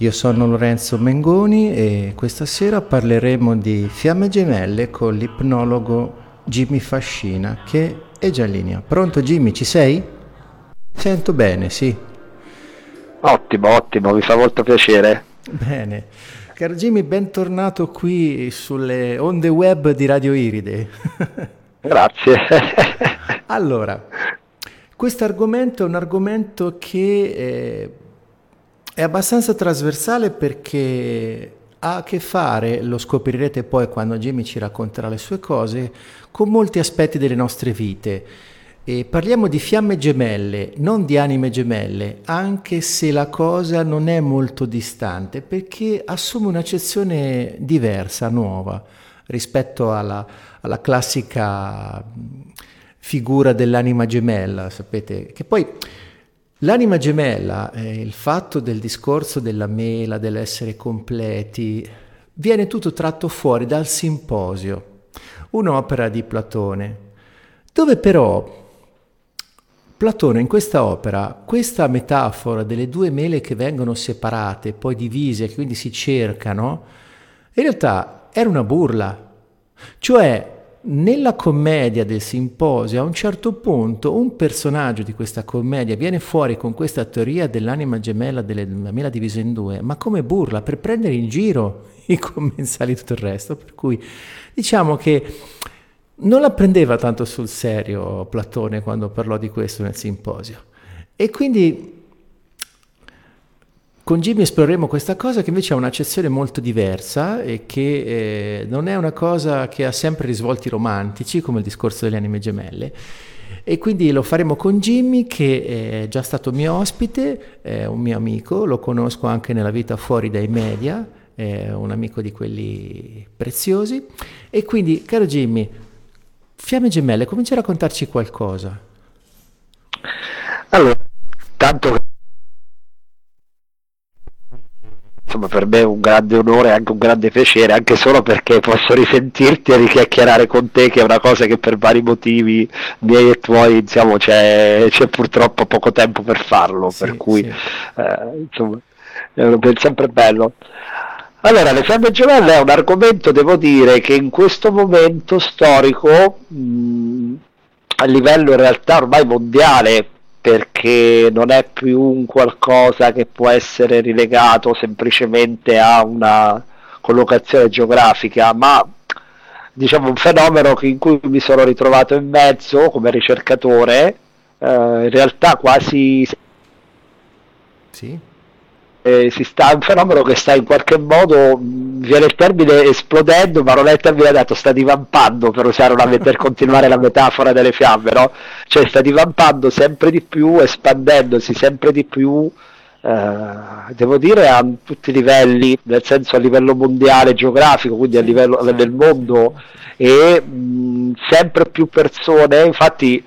Io sono Lorenzo Mengoni e questa sera parleremo di fiamme gemelle con l'ipnologo Jimmy Fascina che è già in linea. Pronto Jimmy, ci sei? Sento bene, sì. Ottimo, ottimo, mi fa molto piacere. Bene. Caro Jimmy, bentornato qui sulle onde web di Radio Iride. Grazie. allora, questo argomento è un argomento che... Eh, è abbastanza trasversale perché ha a che fare, lo scoprirete poi quando Jimmy ci racconterà le sue cose, con molti aspetti delle nostre vite. E parliamo di fiamme gemelle, non di anime gemelle, anche se la cosa non è molto distante, perché assume un'accezione diversa, nuova, rispetto alla, alla classica figura dell'anima gemella, sapete, che poi L'anima gemella, eh, il fatto del discorso della mela, dell'essere completi, viene tutto tratto fuori dal Simposio, un'opera di Platone, dove però Platone in questa opera, questa metafora delle due mele che vengono separate, poi divise, che quindi si cercano, in realtà era una burla, cioè nella commedia del simposio, a un certo punto, un personaggio di questa commedia viene fuori con questa teoria dell'anima gemella della mela divisa in due, ma come burla per prendere in giro i commensali e tutto il resto. Per cui diciamo che non la prendeva tanto sul serio Platone quando parlò di questo nel simposio. E quindi con Jimmy esploreremo questa cosa che invece ha un'accezione molto diversa e che eh, non è una cosa che ha sempre risvolti romantici come il discorso delle anime gemelle. E quindi lo faremo con Jimmy che è già stato mio ospite, è un mio amico, lo conosco anche nella vita fuori dai media, è un amico di quelli preziosi. E quindi, caro Jimmy, Fiamme Gemelle, comincia a raccontarci qualcosa. Allora, tanto insomma per me è un grande onore e anche un grande piacere, anche solo perché posso risentirti e richiacchierare con te, che è una cosa che per vari motivi miei e tuoi diciamo, c'è, c'è purtroppo poco tempo per farlo, sì, per cui sì. eh, insomma è sempre bello. Allora, le fiamme gemelle è un argomento, devo dire, che in questo momento storico, mh, a livello in realtà ormai mondiale, perché non è più un qualcosa che può essere rilegato semplicemente a una collocazione geografica, ma diciamo un fenomeno in cui mi sono ritrovato in mezzo come ricercatore, eh, in realtà quasi sì eh, si sta, un fenomeno che sta in qualche modo, viene il termine esplodendo, ma non è il termine dato, sta divampando per usare una, per continuare la metafora delle fiamme, no? Cioè sta divampando sempre di più, espandendosi sempre di più, eh, devo dire a tutti i livelli, nel senso a livello mondiale, geografico, quindi a livello del mondo, e mh, sempre più persone, infatti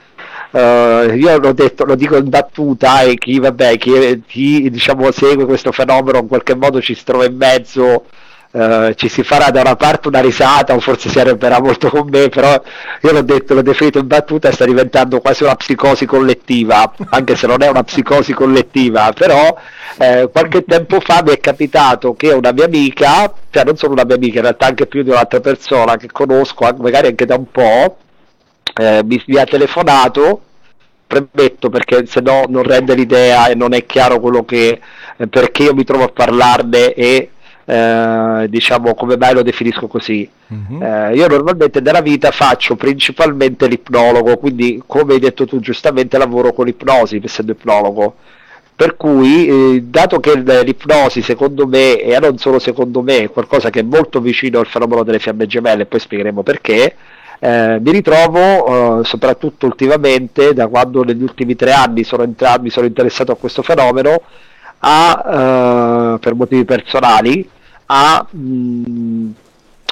Uh, io l'ho detto, lo dico in battuta e chi, vabbè, chi, chi diciamo, segue questo fenomeno in qualche modo ci si trova in mezzo Uh, ci si farà da una parte una risata o forse si arrabberà molto con me però io l'ho detto, l'ho definito in battuta e sta diventando quasi una psicosi collettiva anche se non è una psicosi collettiva però eh, qualche tempo fa mi è capitato che una mia amica cioè non solo una mia amica in realtà anche più di un'altra persona che conosco magari anche da un po' eh, mi, mi ha telefonato premetto perché se no non rende l'idea e non è chiaro quello che eh, perché io mi trovo a parlarne e eh, diciamo come mai lo definisco così mm-hmm. eh, io normalmente nella vita faccio principalmente l'ipnologo quindi come hai detto tu giustamente lavoro con l'ipnosi essendo ipnologo per cui eh, dato che l'ipnosi secondo me e non solo secondo me è qualcosa che è molto vicino al fenomeno delle fiamme gemelle poi spiegheremo perché eh, mi ritrovo eh, soprattutto ultimamente, da quando negli ultimi tre anni sono entrato, mi sono interessato a questo fenomeno, a, eh, per motivi personali, a mh, mm,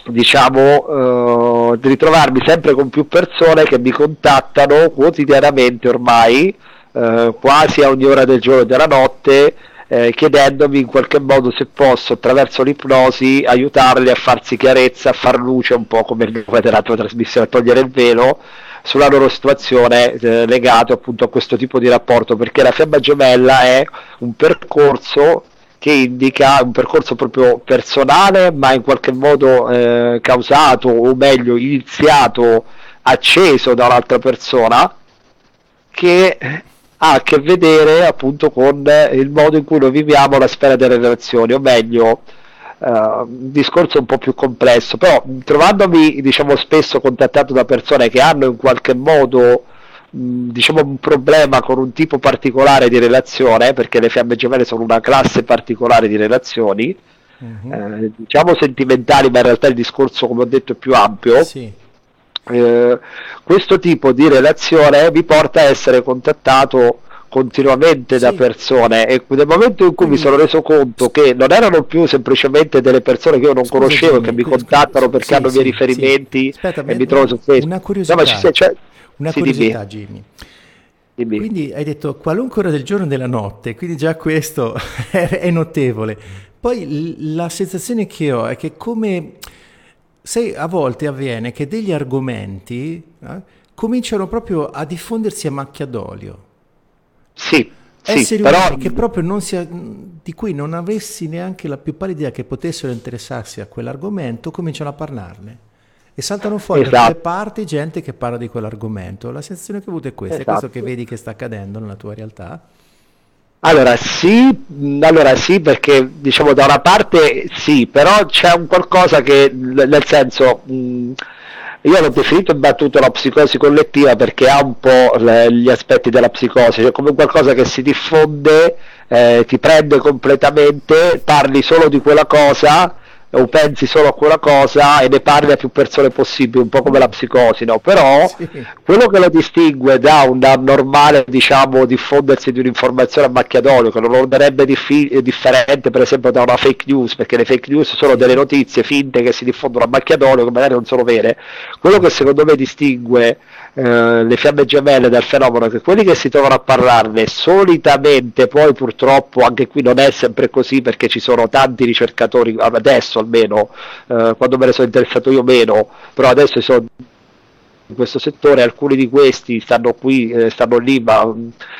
diciamo eh, ritrovarmi sempre con più persone che mi contattano quotidianamente ormai, eh, quasi a ogni ora del giorno e della notte eh, chiedendomi in qualche modo se posso attraverso l'ipnosi aiutarli a farsi chiarezza, a far luce un po' come della tua trasmissione, a togliere il velo sulla loro situazione eh, legato appunto a questo tipo di rapporto perché la fiamma gemella è un percorso che indica un percorso proprio personale, ma in qualche modo eh, causato, o meglio, iniziato, acceso da un'altra persona, che ha a che vedere appunto con il modo in cui noi viviamo la sfera delle relazioni, o meglio, uh, un discorso un po' più complesso, però trovandomi diciamo spesso contattato da persone che hanno in qualche modo diciamo un problema con un tipo particolare di relazione perché le fiamme gemelle sono una classe particolare di relazioni uh-huh. eh, diciamo sentimentali ma in realtà il discorso come ho detto è più ampio sì. Eh, questo tipo di relazione mi porta a essere contattato continuamente sì. da persone e nel momento in cui Quindi, mi sono reso conto che non erano più semplicemente delle persone che io non scusa, conoscevo che mi contattano perché sì, hanno i miei riferimenti Aspetta, e mi trovo su Facebook una curiosità no, ci, cioè, una sì, curiosità, Jimmy. Dimmi. Quindi hai detto qualunque ora del giorno e della notte, quindi già questo è notevole. Poi la sensazione che ho è che come sai, a volte avviene che degli argomenti eh, cominciano proprio a diffondersi a macchia d'olio. Sì. Esseri sì, però... che proprio non si, di cui non avessi neanche la più pallida idea che potessero interessarsi a quell'argomento, cominciano a parlarne e saltano fuori esatto. da tutte le parti gente che parla di quell'argomento. La sensazione che ho avuto è questa, esatto. è questo che vedi che sta accadendo nella tua realtà? Allora sì, allora sì, perché diciamo da una parte sì, però c'è un qualcosa che, nel senso, mh, io l'ho definito e battuto la psicosi collettiva perché ha un po' le, gli aspetti della psicosi, cioè come qualcosa che si diffonde, eh, ti prende completamente, parli solo di quella cosa o pensi solo a quella cosa e ne parli a più persone possibile, un po' come la psicosi, no? Però sì. quello che lo distingue da un normale, diciamo, diffondersi di un'informazione a macchia d'olio, che non lo renderebbe diffi- differente per esempio da una fake news, perché le fake news sono delle notizie finte che si diffondono a macchia d'olio, che magari non sono vere. Quello che secondo me distingue eh, le fiamme gemelle dal fenomeno che quelli che si trovano a parlarne solitamente, poi purtroppo anche qui non è sempre così perché ci sono tanti ricercatori adesso almeno, eh, quando me ne sono interessato io meno, però adesso sono in questo settore, alcuni di questi stanno qui, eh, stanno lì, ma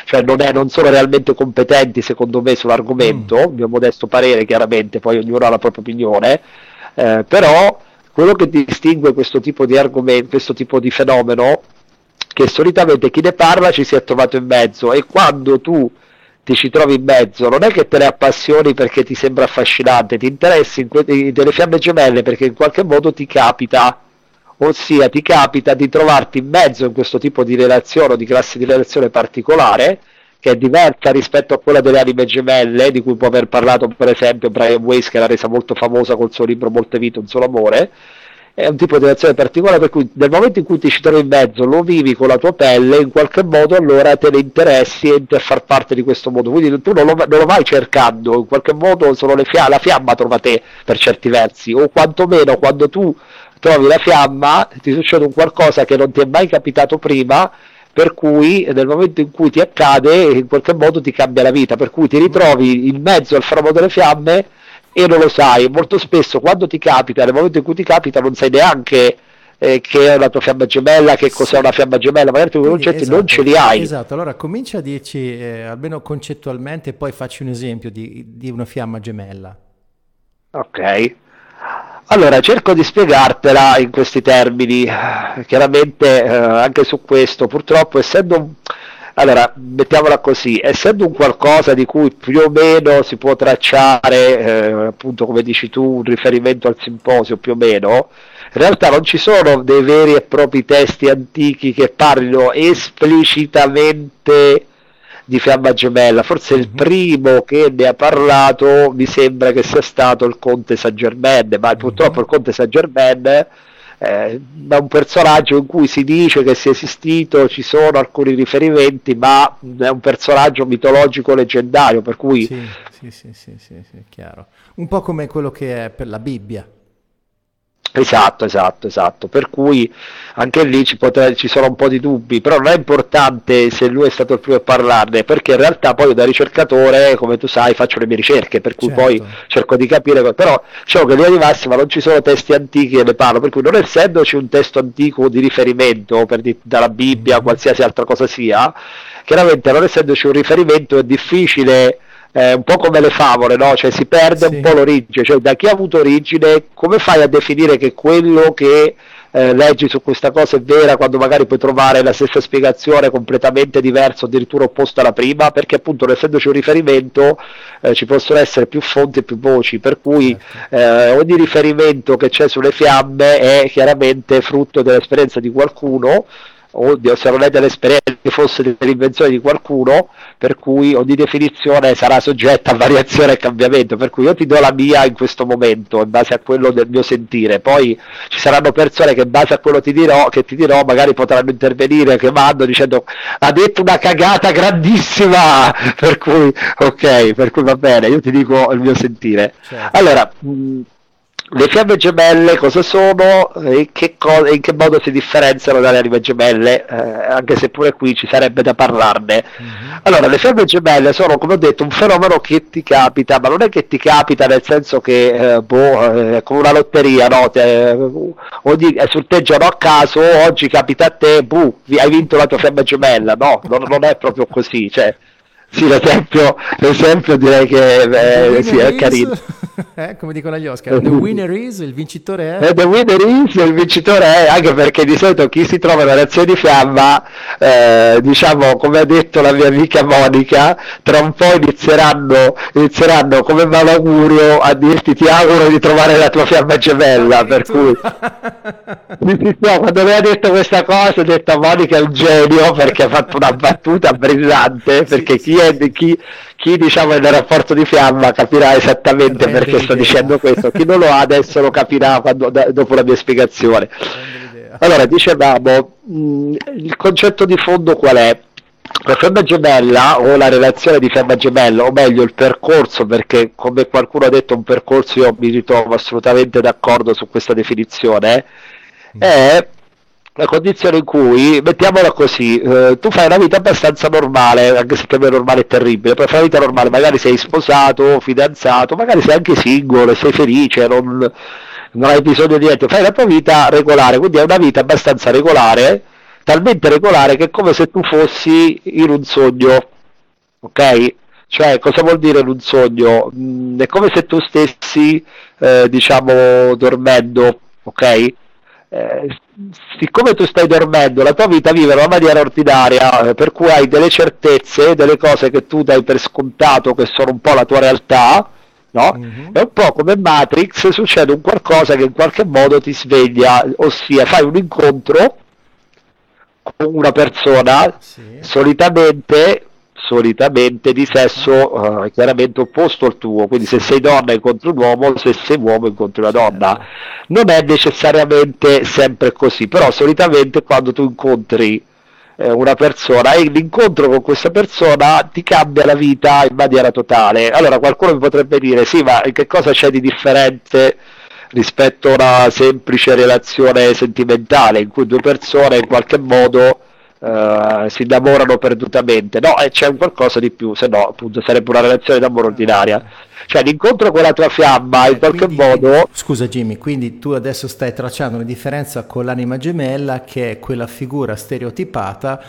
cioè non, è, non, sono realmente competenti secondo me sull'argomento, mm. mio modesto parere chiaramente, poi ognuno ha la propria opinione, eh, però quello che distingue questo tipo di argomento, questo tipo di fenomeno, che solitamente chi ne parla ci si è trovato in mezzo. E quando tu ti ci trovi in mezzo, non è che te ne appassioni perché ti sembra affascinante, ti interessi que- delle fiamme gemelle perché in qualche modo ti capita, ossia ti capita di trovarti in mezzo in questo tipo di relazione o di classe di relazione particolare che è diversa rispetto a quella delle anime gemelle, di cui può aver parlato per esempio Brian Weiss che l'ha resa molto famosa col suo libro Molte vite, un solo amore, è un tipo di relazione particolare per cui nel momento in cui ti ci trovi in mezzo lo vivi con la tua pelle in qualche modo allora te ne interessi e a far parte di questo mondo. Quindi tu non lo, non lo vai cercando in qualche modo fia- la fiamma trova te per certi versi o quantomeno quando tu trovi la fiamma ti succede un qualcosa che non ti è mai capitato prima per cui nel momento in cui ti accade in qualche modo ti cambia la vita per cui ti ritrovi in mezzo al framo delle fiamme e non lo sai. Molto spesso quando ti capita, nel momento in cui ti capita, non sai neanche eh, che è la tua fiamma gemella, che cos'è una fiamma gemella, magari tu concetti esatto, non ce li hai. Esatto, allora comincia a dirci, eh, almeno concettualmente, e poi facci un esempio di, di una fiamma gemella. Ok. Allora, cerco di spiegartela in questi termini. Chiaramente eh, anche su questo, purtroppo, essendo allora, mettiamola così, essendo un qualcosa di cui più o meno si può tracciare, eh, appunto come dici tu, un riferimento al simposio più o meno, in realtà non ci sono dei veri e propri testi antichi che parlino esplicitamente di fiamma gemella. Forse il mhm. primo che ne ha parlato mi sembra che sia stato il conte Saint Germain, ma purtroppo mhm. il conte Saint Germain eh, da un personaggio in cui si dice che sia esistito, ci sono alcuni riferimenti, ma è un personaggio mitologico leggendario, per cui... Sì, sì, sì, sì, sì, sì chiaro. Un po' come quello che è per la Bibbia. Esatto, esatto, esatto. Per cui anche lì ci, potrà, ci, sono un po' di dubbi, però non è importante se lui è stato il primo a parlarne, perché in realtà poi da ricercatore, come tu sai, faccio le mie ricerche, per cui certo. poi cerco di capire, però diciamo che in linea di massima non ci sono testi antichi che ne parlo, per cui non essendoci un testo antico di riferimento, per di, dalla Bibbia o mm-hmm. qualsiasi altra cosa sia, chiaramente non essendoci un riferimento è difficile è un po' come le favole, no? Cioè si perde sì. un po' l'origine, cioè da chi ha avuto origine, come fai a definire che quello che eh, leggi su questa cosa è vera quando magari puoi trovare la stessa spiegazione completamente diversa, addirittura opposta alla prima, perché appunto non essendoci un riferimento eh, ci possono essere più fonti e più voci, per cui certo. eh, ogni riferimento che c'è sulle fiamme è chiaramente frutto dell'esperienza di qualcuno oddio, se non è dell'esperienza che fosse dell'invenzione di qualcuno, per cui ogni definizione sarà soggetta a variazione e cambiamento, per cui io ti do la mia in questo momento, in base a quello del mio sentire, poi ci saranno persone che in base a quello ti dirò, che ti dirò magari potranno intervenire chiamando dicendo ha detto una cagata grandissima, per cui ok, per cui va bene, io ti dico il mio sentire. Certo. Allora, mh, le fiamme gemelle cosa sono e in che, co- in che modo si differenziano dalle anime gemelle, eh, anche se pure qui ci sarebbe da parlarne. Mm-hmm. Allora, le fiamme gemelle sono, come ho detto, un fenomeno che ti capita, ma non è che ti capita nel senso che, eh, boh, eh, come una lotteria, no? Te, ogni, sorteggiano a caso, oggi capita a te, buh, hai vinto la tua fiamma gemella, no, non, non è proprio così, cioè sì, l'esempio, l'esempio direi che eh, sì, è carino. Eh, come dicono gli Oscar, the winner is, il vincitore è. Eh, the winner is, il vincitore è, anche perché di solito chi si trova in reazione di fiamma, eh, diciamo, come ha detto la mia amica Monica, tra un po' inizieranno, inizieranno come malaugurio a dirti ti auguro di trovare la tua fiamma gemella, per cui... quando mi ha detto questa cosa ho detto Monica è un genio perché ha fatto una battuta brillante, perché sì, chi chi, chi, chi diciamo è nel rapporto di fiamma capirà esattamente Rende perché sto dicendo questo, chi non lo ha adesso lo capirà quando, dopo la mia spiegazione. Allora, dicevamo, mh, il concetto di fondo qual è? La fiamma gemella o la relazione di fiamma gemella, o meglio il percorso, perché come qualcuno ha detto un percorso io mi ritrovo assolutamente d'accordo su questa definizione, è la condizione in cui, mettiamola così, eh, tu fai una vita abbastanza normale, anche se per me normale è terribile, però fai una vita normale, magari sei sposato, fidanzato, magari sei anche singolo, sei felice, non, non hai bisogno di niente, fai la tua vita regolare, quindi è una vita abbastanza regolare, talmente regolare che è come se tu fossi in un sogno, ok? Cioè, cosa vuol dire in un sogno? Mm, è come se tu stessi, eh, diciamo, dormendo, ok? Eh, siccome tu stai dormendo, la tua vita vive in una maniera ordinaria, eh, per cui hai delle certezze, delle cose che tu dai per scontato, che sono un po' la tua realtà, no? Mm-hmm. È un po' come Matrix, succede un qualcosa che in qualche modo ti sveglia, ossia fai un incontro con una persona, sì. solitamente solitamente di sesso uh, chiaramente opposto al tuo, quindi se sei donna incontri un uomo, se sei uomo incontri una donna. Certo. Non è necessariamente sempre così, però solitamente quando tu incontri eh, una persona e l'incontro con questa persona ti cambia la vita in maniera totale. Allora qualcuno mi potrebbe dire sì, ma che cosa c'è di differente? rispetto a una semplice relazione sentimentale in cui due persone in qualche modo uh, si innamorano perdutamente. No, c'è un qualcosa di più, se no appunto sarebbe una relazione d'amore ordinaria. Cioè l'incontro con la tua fiamma in qualche quindi, modo... Scusa Jimmy, quindi tu adesso stai tracciando una differenza con l'anima gemella che è quella figura stereotipata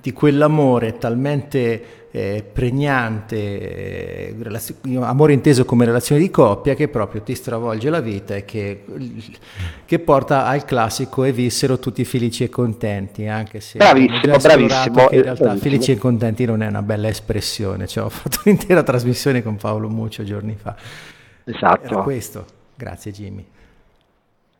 di quell'amore talmente eh, pregnante, eh, relazio- amore inteso come relazione di coppia che proprio ti stravolge la vita e che, che porta al classico e vissero tutti felici e contenti, anche se bravissimo, bravissimo, in realtà bravissimo. felici e contenti non è una bella espressione, cioè, ho fatto un'intera trasmissione con Paolo Muccio giorni fa. Esatto. Era questo, grazie Jimmy.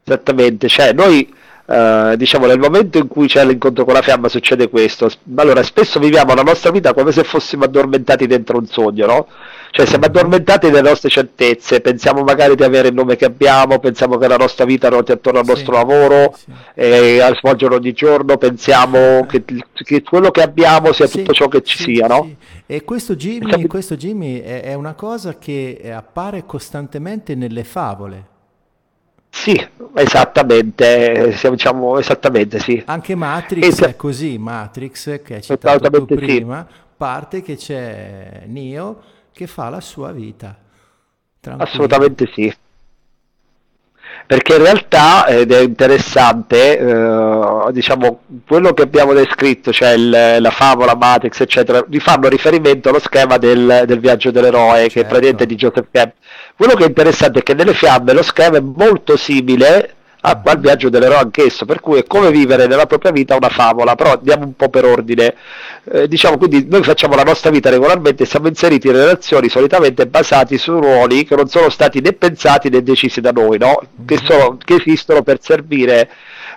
Esattamente, cioè noi Uh, diciamo nel momento in cui c'è l'incontro con la fiamma succede questo allora spesso viviamo la nostra vita come se fossimo addormentati dentro un sogno no? cioè siamo addormentati nelle nostre certezze pensiamo magari di avere il nome che abbiamo pensiamo che la nostra vita ruoti attorno al sì, nostro lavoro sì. e a svolgere ogni giorno pensiamo che, che, quello che abbiamo sia sì, tutto ciò che ci sia no? e questo Jimmy, questo Jimmy è, è una cosa che appare costantemente nelle favole sì, esattamente, diciamo esattamente sì. Anche Matrix Esa- è così, Matrix che hai citato tu prima, sì. parte che c'è Neo che fa la sua vita. Tranquillo. Assolutamente sì. perché in realtà, ed è interessante, eh, diciamo, quello che abbiamo descritto, cioè il, la favola, Matrix, eccetera, vi fanno riferimento allo schema del, del viaggio dell'eroe, certo. che è certo. praticamente di Joseph Camp. Quello che è interessante è che nelle fiamme lo schema è molto simile al ah, viaggio dell'eroe anch'esso, per cui è come vivere nella propria vita una favola, però andiamo un po' per ordine. Eh, diciamo quindi noi facciamo la nostra vita regolarmente e siamo inseriti in relazioni solitamente basati su ruoli che non sono stati né pensati né decisi da noi, no? che, mm-hmm. sono, che esistono per servire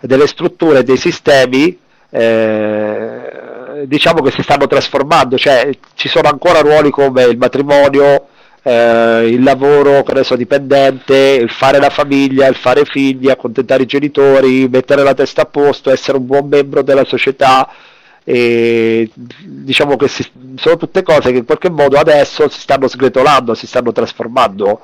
delle strutture, dei sistemi eh, diciamo che si stanno trasformando, cioè ci sono ancora ruoli come il matrimonio, eh, il lavoro adesso dipendente, il fare la famiglia, il fare figli, accontentare i genitori, mettere la testa a posto, essere un buon membro della società. E diciamo che si, sono tutte cose che in qualche modo adesso si stanno sgretolando, si stanno trasformando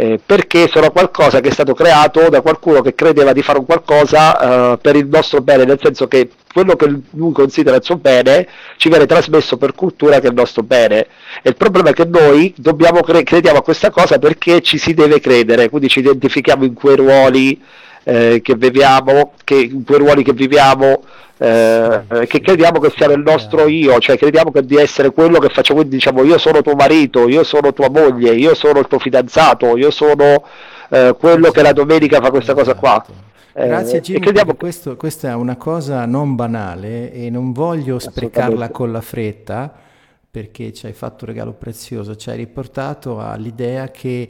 eh, perché sono qualcosa che è stato creato da qualcuno che credeva di fare un qualcosa eh, per il nostro bene, nel senso che quello che lui considera il suo bene ci viene trasmesso per cultura che è il nostro bene. E il problema è che noi dobbiamo cre- crediamo a questa cosa perché ci si deve credere, quindi ci identifichiamo in quei ruoli eh, che viviamo, che, quei ruoli che viviamo eh, che crediamo che sia il nostro io, cioè crediamo che di essere quello che facciamo, quindi diciamo io sono tuo marito, io sono tua moglie, io sono il tuo fidanzato, io sono eh, quello che la domenica fa questa cosa qua. Eh, Grazie Jimmy, crediamo... questo, questa è una cosa non banale e non voglio sprecarla con la fretta perché ci hai fatto un regalo prezioso, ci hai riportato all'idea che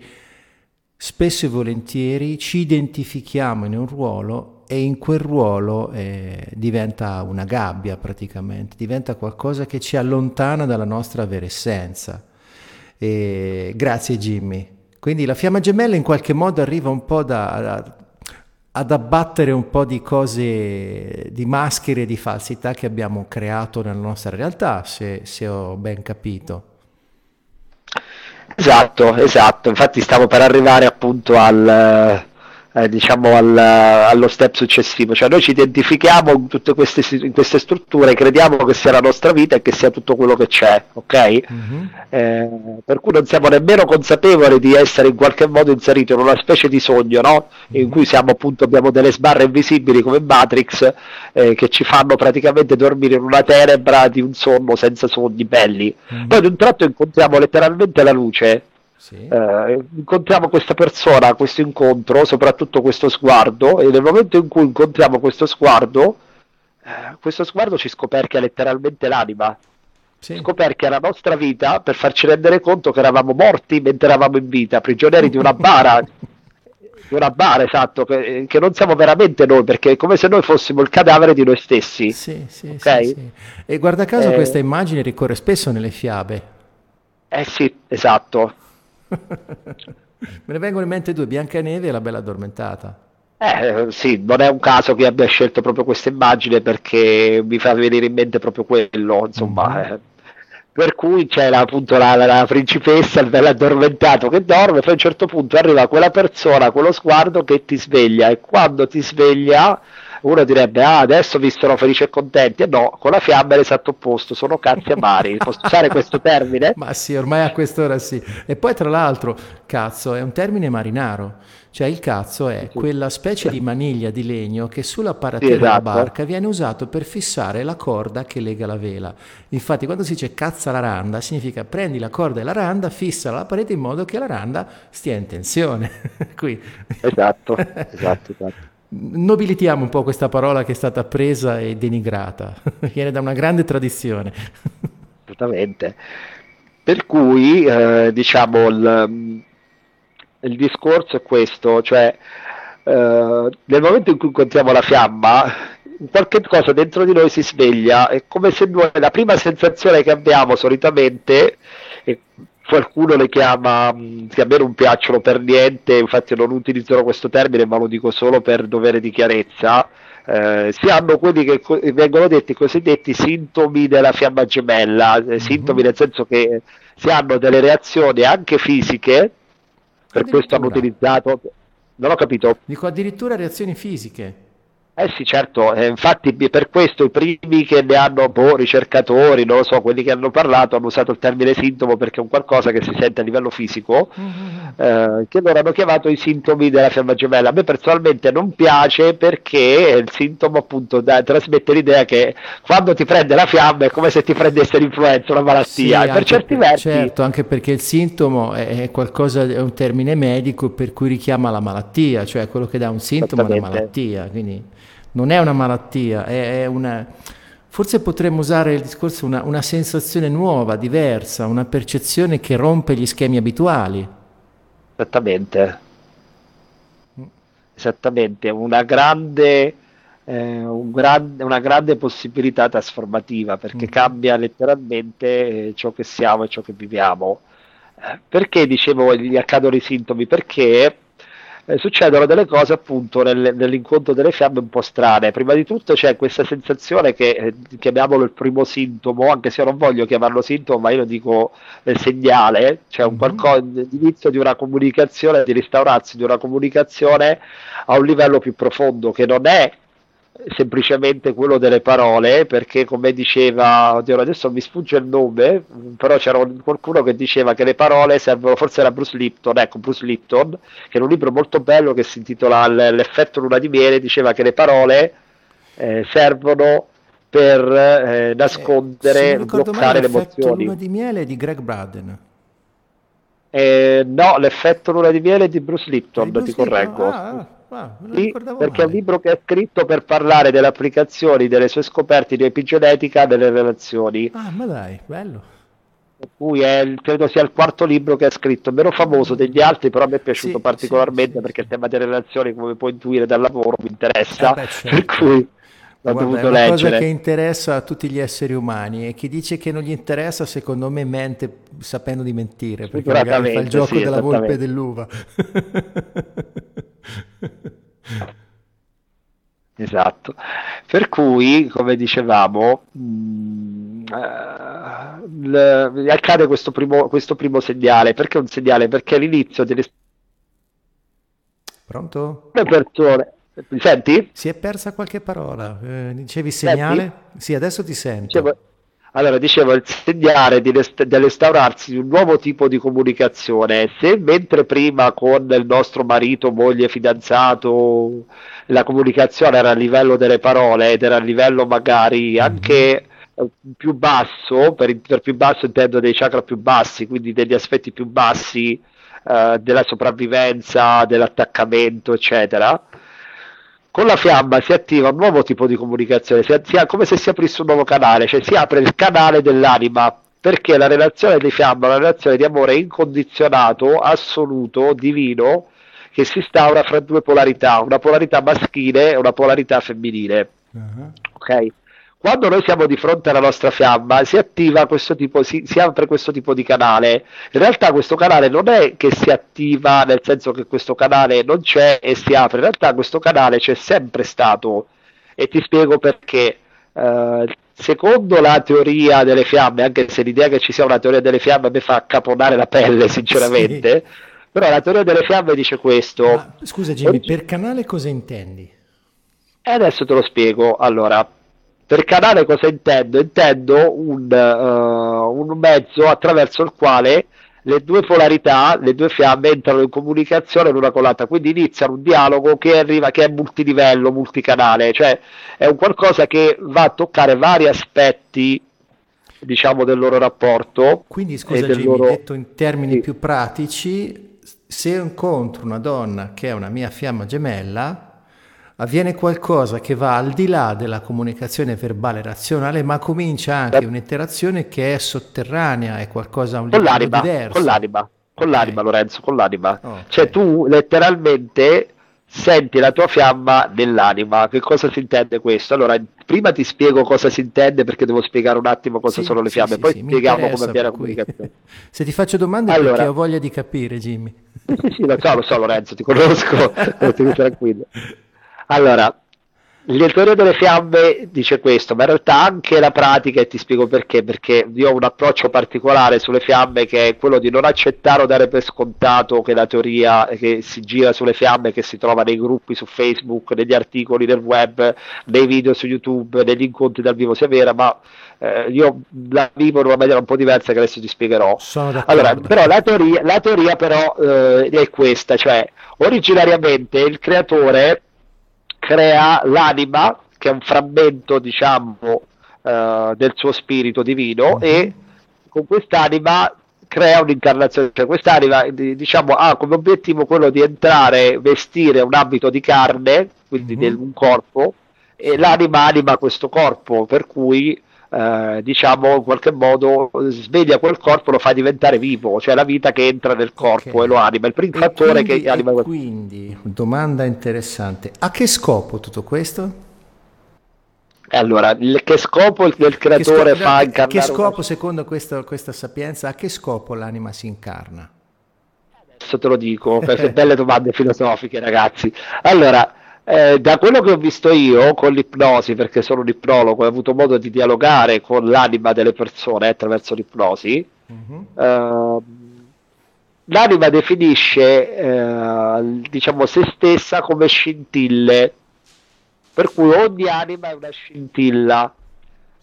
spesso e volentieri ci identifichiamo in un ruolo e in quel ruolo eh, diventa una gabbia praticamente, diventa qualcosa che ci allontana dalla nostra vera essenza. E grazie Jimmy. Quindi la fiamma gemella in qualche modo arriva un po' da, da, ad abbattere un po' di cose, di maschere di falsità che abbiamo creato nella nostra realtà, se, se ho ben capito. Esatto, esatto. Infatti stavo per arrivare appunto al, eh, diciamo al, allo step successivo, cioè noi ci identifichiamo in tutte queste, in queste, strutture, crediamo che sia la nostra vita e che sia tutto quello che c'è, ok? Mm-hmm. Eh, per cui non siamo nemmeno consapevoli di essere in qualche modo inseriti in una specie di sogno, no? In mm-hmm. cui siamo appunto, abbiamo delle sbarre invisibili come Matrix eh, che ci fanno praticamente dormire in una tenebra di un sonno senza sogni belli. Mm-hmm. Poi ad un tratto incontriamo letteralmente la luce sì. Eh, incontriamo questa persona, questo incontro, soprattutto questo sguardo, e nel momento in cui incontriamo questo sguardo, eh, questo sguardo ci scoperchia letteralmente l'anima. Sì. Scoperchia la nostra vita per farci rendere conto che eravamo morti mentre eravamo in vita, prigionieri di una bara. di una bara, esatto, che, che, non siamo veramente noi, perché è come se noi fossimo il cadavere di noi stessi. Sì, sì, okay? sì, sì. E guarda caso eh... questa immagine ricorre spesso nelle fiabe. Eh sì, esatto. Me ne vengono in mente due, Biancaneve e la Bella Addormentata. Eh, sì, non è un caso che abbia scelto proprio questa immagine perché mi fa venire in mente proprio quello, insomma. Mm-hmm. Eh. Per cui c'è la, appunto la, la, la principessa, il bell'addormentato che dorme, poi a un certo punto arriva quella persona, quello sguardo che ti sveglia e quando ti sveglia uno direbbe ah adesso vi sono felici e contenti e no con la fiamma è l'esatto opposto sono cazzi amari posso usare questo termine? ma sì ormai a quest'ora sì e poi tra l'altro cazzo è un termine marinaro cioè il cazzo è quella specie di maniglia di legno che sulla paratura sì, esatto. della barca viene usato per fissare la corda che lega la vela. Infatti quando si dice cazza la randa significa prendi la corda e la randa, fissa alla parete in modo che la randa stia in tensione. Qui. Esatto, esatto, esatto nobilitiamo un po' questa parola che è stata presa e denigrata, viene da una grande tradizione. Assolutamente. Per cui, eh, diciamo, il, il, discorso è questo, cioè eh, nel momento in cui incontriamo la fiamma, qualche cosa dentro di noi si sveglia, è come se noi, la prima sensazione che abbiamo solitamente, è qualcuno le chiama, mm, che a me non piacciono per niente, infatti non utilizzerò questo termine, ma lo dico solo per dovere di chiarezza. Eh, si hanno quelli che vengono detti cosiddetti sintomi della fiamma gemella, mm-hmm. sintomi nel senso che si hanno delle reazioni anche fisiche, per questo hanno utilizzato, non ho capito. Dico addirittura reazioni fisiche. Eh sì, certo, eh, infatti per questo i primi che ne hanno, boh, ricercatori, non lo so, quelli che hanno parlato hanno usato il termine sintomo perché è un qualcosa che si sente a livello fisico, mm-hmm. eh, che loro hanno chiamato i sintomi della fiamma gemella. A me personalmente non piace perché il sintomo appunto da, trasmette l'idea che quando ti prende la fiamma è come se ti prendesse l'influenza, una malattia. Sì, per certi per, versi... Certo, anche perché il sintomo è qualcosa, è un termine medico per cui richiama la malattia, cioè quello che dà un sintomo è una malattia. Quindi non è una malattia, è, è una... Forse potremmo usare il discorso una, una sensazione nuova, diversa, una percezione che rompe gli schemi abituali. Esattamente. Esattamente, una grande, eh, un grande, una grande possibilità trasformativa perché mm. cambia letteralmente eh, ciò che siamo e ciò che viviamo. Eh, perché dicevo gli accadono i sintomi? Perché eh, succedono delle cose appunto nel, nell'incontro delle fiamme un po' strane. Prima di tutto c'è questa sensazione che eh, chiamiamolo il primo sintomo, anche se io non voglio chiamarlo sintomo, ma io lo dico nel segnale, cioè un mm-hmm. qualcosa, l'inizio di una comunicazione, di restaurarsi di una comunicazione a un livello più profondo che non è semplicemente quello delle parole, perché come diceva, oddio, adesso mi sfugge il nome, però c'era qualcuno che diceva che le parole servono, forse era Bruce Lipton, ecco Bruce Lipton, che è un libro molto bello che si intitola L'effetto luna di miele, diceva che le parole eh, servono per eh, nascondere, eh, bloccare le emozioni. L'effetto luna di miele di Greg Braden. Eh, no, l'effetto luna di miele di Bruce Lipton, Bruce ti Lipton? correggo. Ah, ah. Ah, sì, perché male. è un libro che ha scritto per parlare delle applicazioni, delle sue scoperte di epigenetica delle relazioni. Ah, ma dai, bello. Per cui è, credo sia il quarto libro che ha scritto, meno famoso degli altri, però me è piaciuto sì, particolarmente sì, perché il tema delle relazioni, come puoi intuire dal lavoro, mi interessa. Eh beh, certo. Per cui l'ho Guarda, dovuto è una leggere. cosa che interessa a tutti gli esseri umani e chi dice che non gli interessa, secondo me, mente sapendo di mentire, perché magari fa il gioco sì, della volpe e dell'uva. Esatto, per cui come dicevamo mh, mm, eh, accade questo primo, questo primo segnale, perché un segnale? Perché all'inizio delle Pronto? persone mi senti? Si è persa qualche parola. Eh, dicevi segnale? Senti? Sì, adesso ti sento. Dicevo, allora, dicevo, il segnare di, rest- di restaurarsi di un nuovo tipo di comunicazione, se mentre prima con il nostro marito, moglie, fidanzato, la comunicazione era a livello delle parole ed era a livello magari mhm. anche mm-hmm. più basso, per, per, più basso intendo dei chakra più bassi, quindi degli aspetti più bassi eh, della sopravvivenza, dell'attaccamento, eccetera con la fiamma si attiva un nuovo tipo di comunicazione, si, si, come se si aprisse un nuovo canale, cioè si apre il canale dell'anima, perché la relazione di fiamma è una relazione di amore incondizionato, assoluto, divino, che si instaura fra due polarità, una polarità maschile e una polarità femminile. Uh-huh. Ok? Quando noi siamo di fronte alla nostra fiamma si attiva questo tipo, si, si, apre questo tipo di canale. In realtà questo canale non è che si attiva nel senso che questo canale non c'è e si apre, in realtà questo canale c'è sempre stato e ti spiego perché. Uh, secondo la teoria delle fiamme, anche se l'idea che ci sia una teoria delle fiamme mi fa caponare la pelle sinceramente, sì. però la teoria delle fiamme dice questo. Ma, scusa Jimmy, per canale cosa intendi? E adesso te lo spiego. Allora, per canale cosa intendo? Intendo un, uh, un mezzo attraverso il quale le due polarità, le due fiamme entrano in comunicazione l'una con l'altra, quindi iniziano un dialogo che arriva, che è multilivello, multicanale, cioè è un qualcosa che va a toccare vari aspetti diciamo del loro rapporto. Quindi scusa Jimmy, loro... detto in termini sì. più pratici, se incontro una donna che è una mia fiamma gemella, avviene qualcosa che va al di là della comunicazione verbale razionale, ma comincia anche un'interazione che è sotterranea, è qualcosa un livello diverso. Con l'anima, con l'anima okay. Lorenzo, con l'anima. Okay. Cioè tu letteralmente senti la tua fiamma nell'anima. Che cosa si intende questo? Allora, prima ti spiego cosa si intende perché devo spiegare un attimo cosa sì, sono le fiamme, sì, poi sì, spieghiamo come avviene la comunicazione. Se ti faccio domande allora, perché ho voglia di capire, Jimmy. Sì, sì, lo so, lo so Lorenzo, ti conosco, ti tranquillo. Allora, la teoria delle fiamme dice questo, ma in realtà anche la pratica, e ti spiego perché, perché io ho un approccio particolare sulle fiamme che è quello di non accettare o dare per scontato che la teoria che si gira sulle fiamme, che si trova nei gruppi su Facebook, negli articoli del web, nei video su YouTube, negli incontri dal vivo sia vera, ma eh, io la vivo in una maniera un po' diversa che adesso ti spiegherò. Allora, però la teoria, la teoria però eh, è questa, cioè originariamente il creatore crea l'anima, che è un frammento, diciamo, eh, del suo spirito divino, uh-huh. e con quest'anima crea un'incarnazione, cioè quest'anima diciamo, ha come obiettivo quello di entrare, vestire un abito di carne, quindi uh-huh. un corpo, e l'anima anima questo corpo, per cui eh, diciamo in qualche modo sveglia quel corpo lo fa diventare vivo cioè la vita che entra nel corpo okay. e lo anima il primo fattore quindi, che anima quindi domanda interessante a che scopo tutto questo? Allora, il, che scopo il, il creatore scopo, fa incarnare? Che scopo, una... secondo questo, questa sapienza, a che scopo l'anima si incarna? Adesso te lo dico, perché belle domande filosofiche, ragazzi. Allora, eh, da quello che ho visto io con l'ipnosi, perché sono un ipnologo e ho avuto modo di dialogare con l'anima delle persone attraverso l'ipnosi, mm-hmm. eh, l'anima definisce eh, diciamo se stessa come scintille, per cui ogni anima è una scintilla.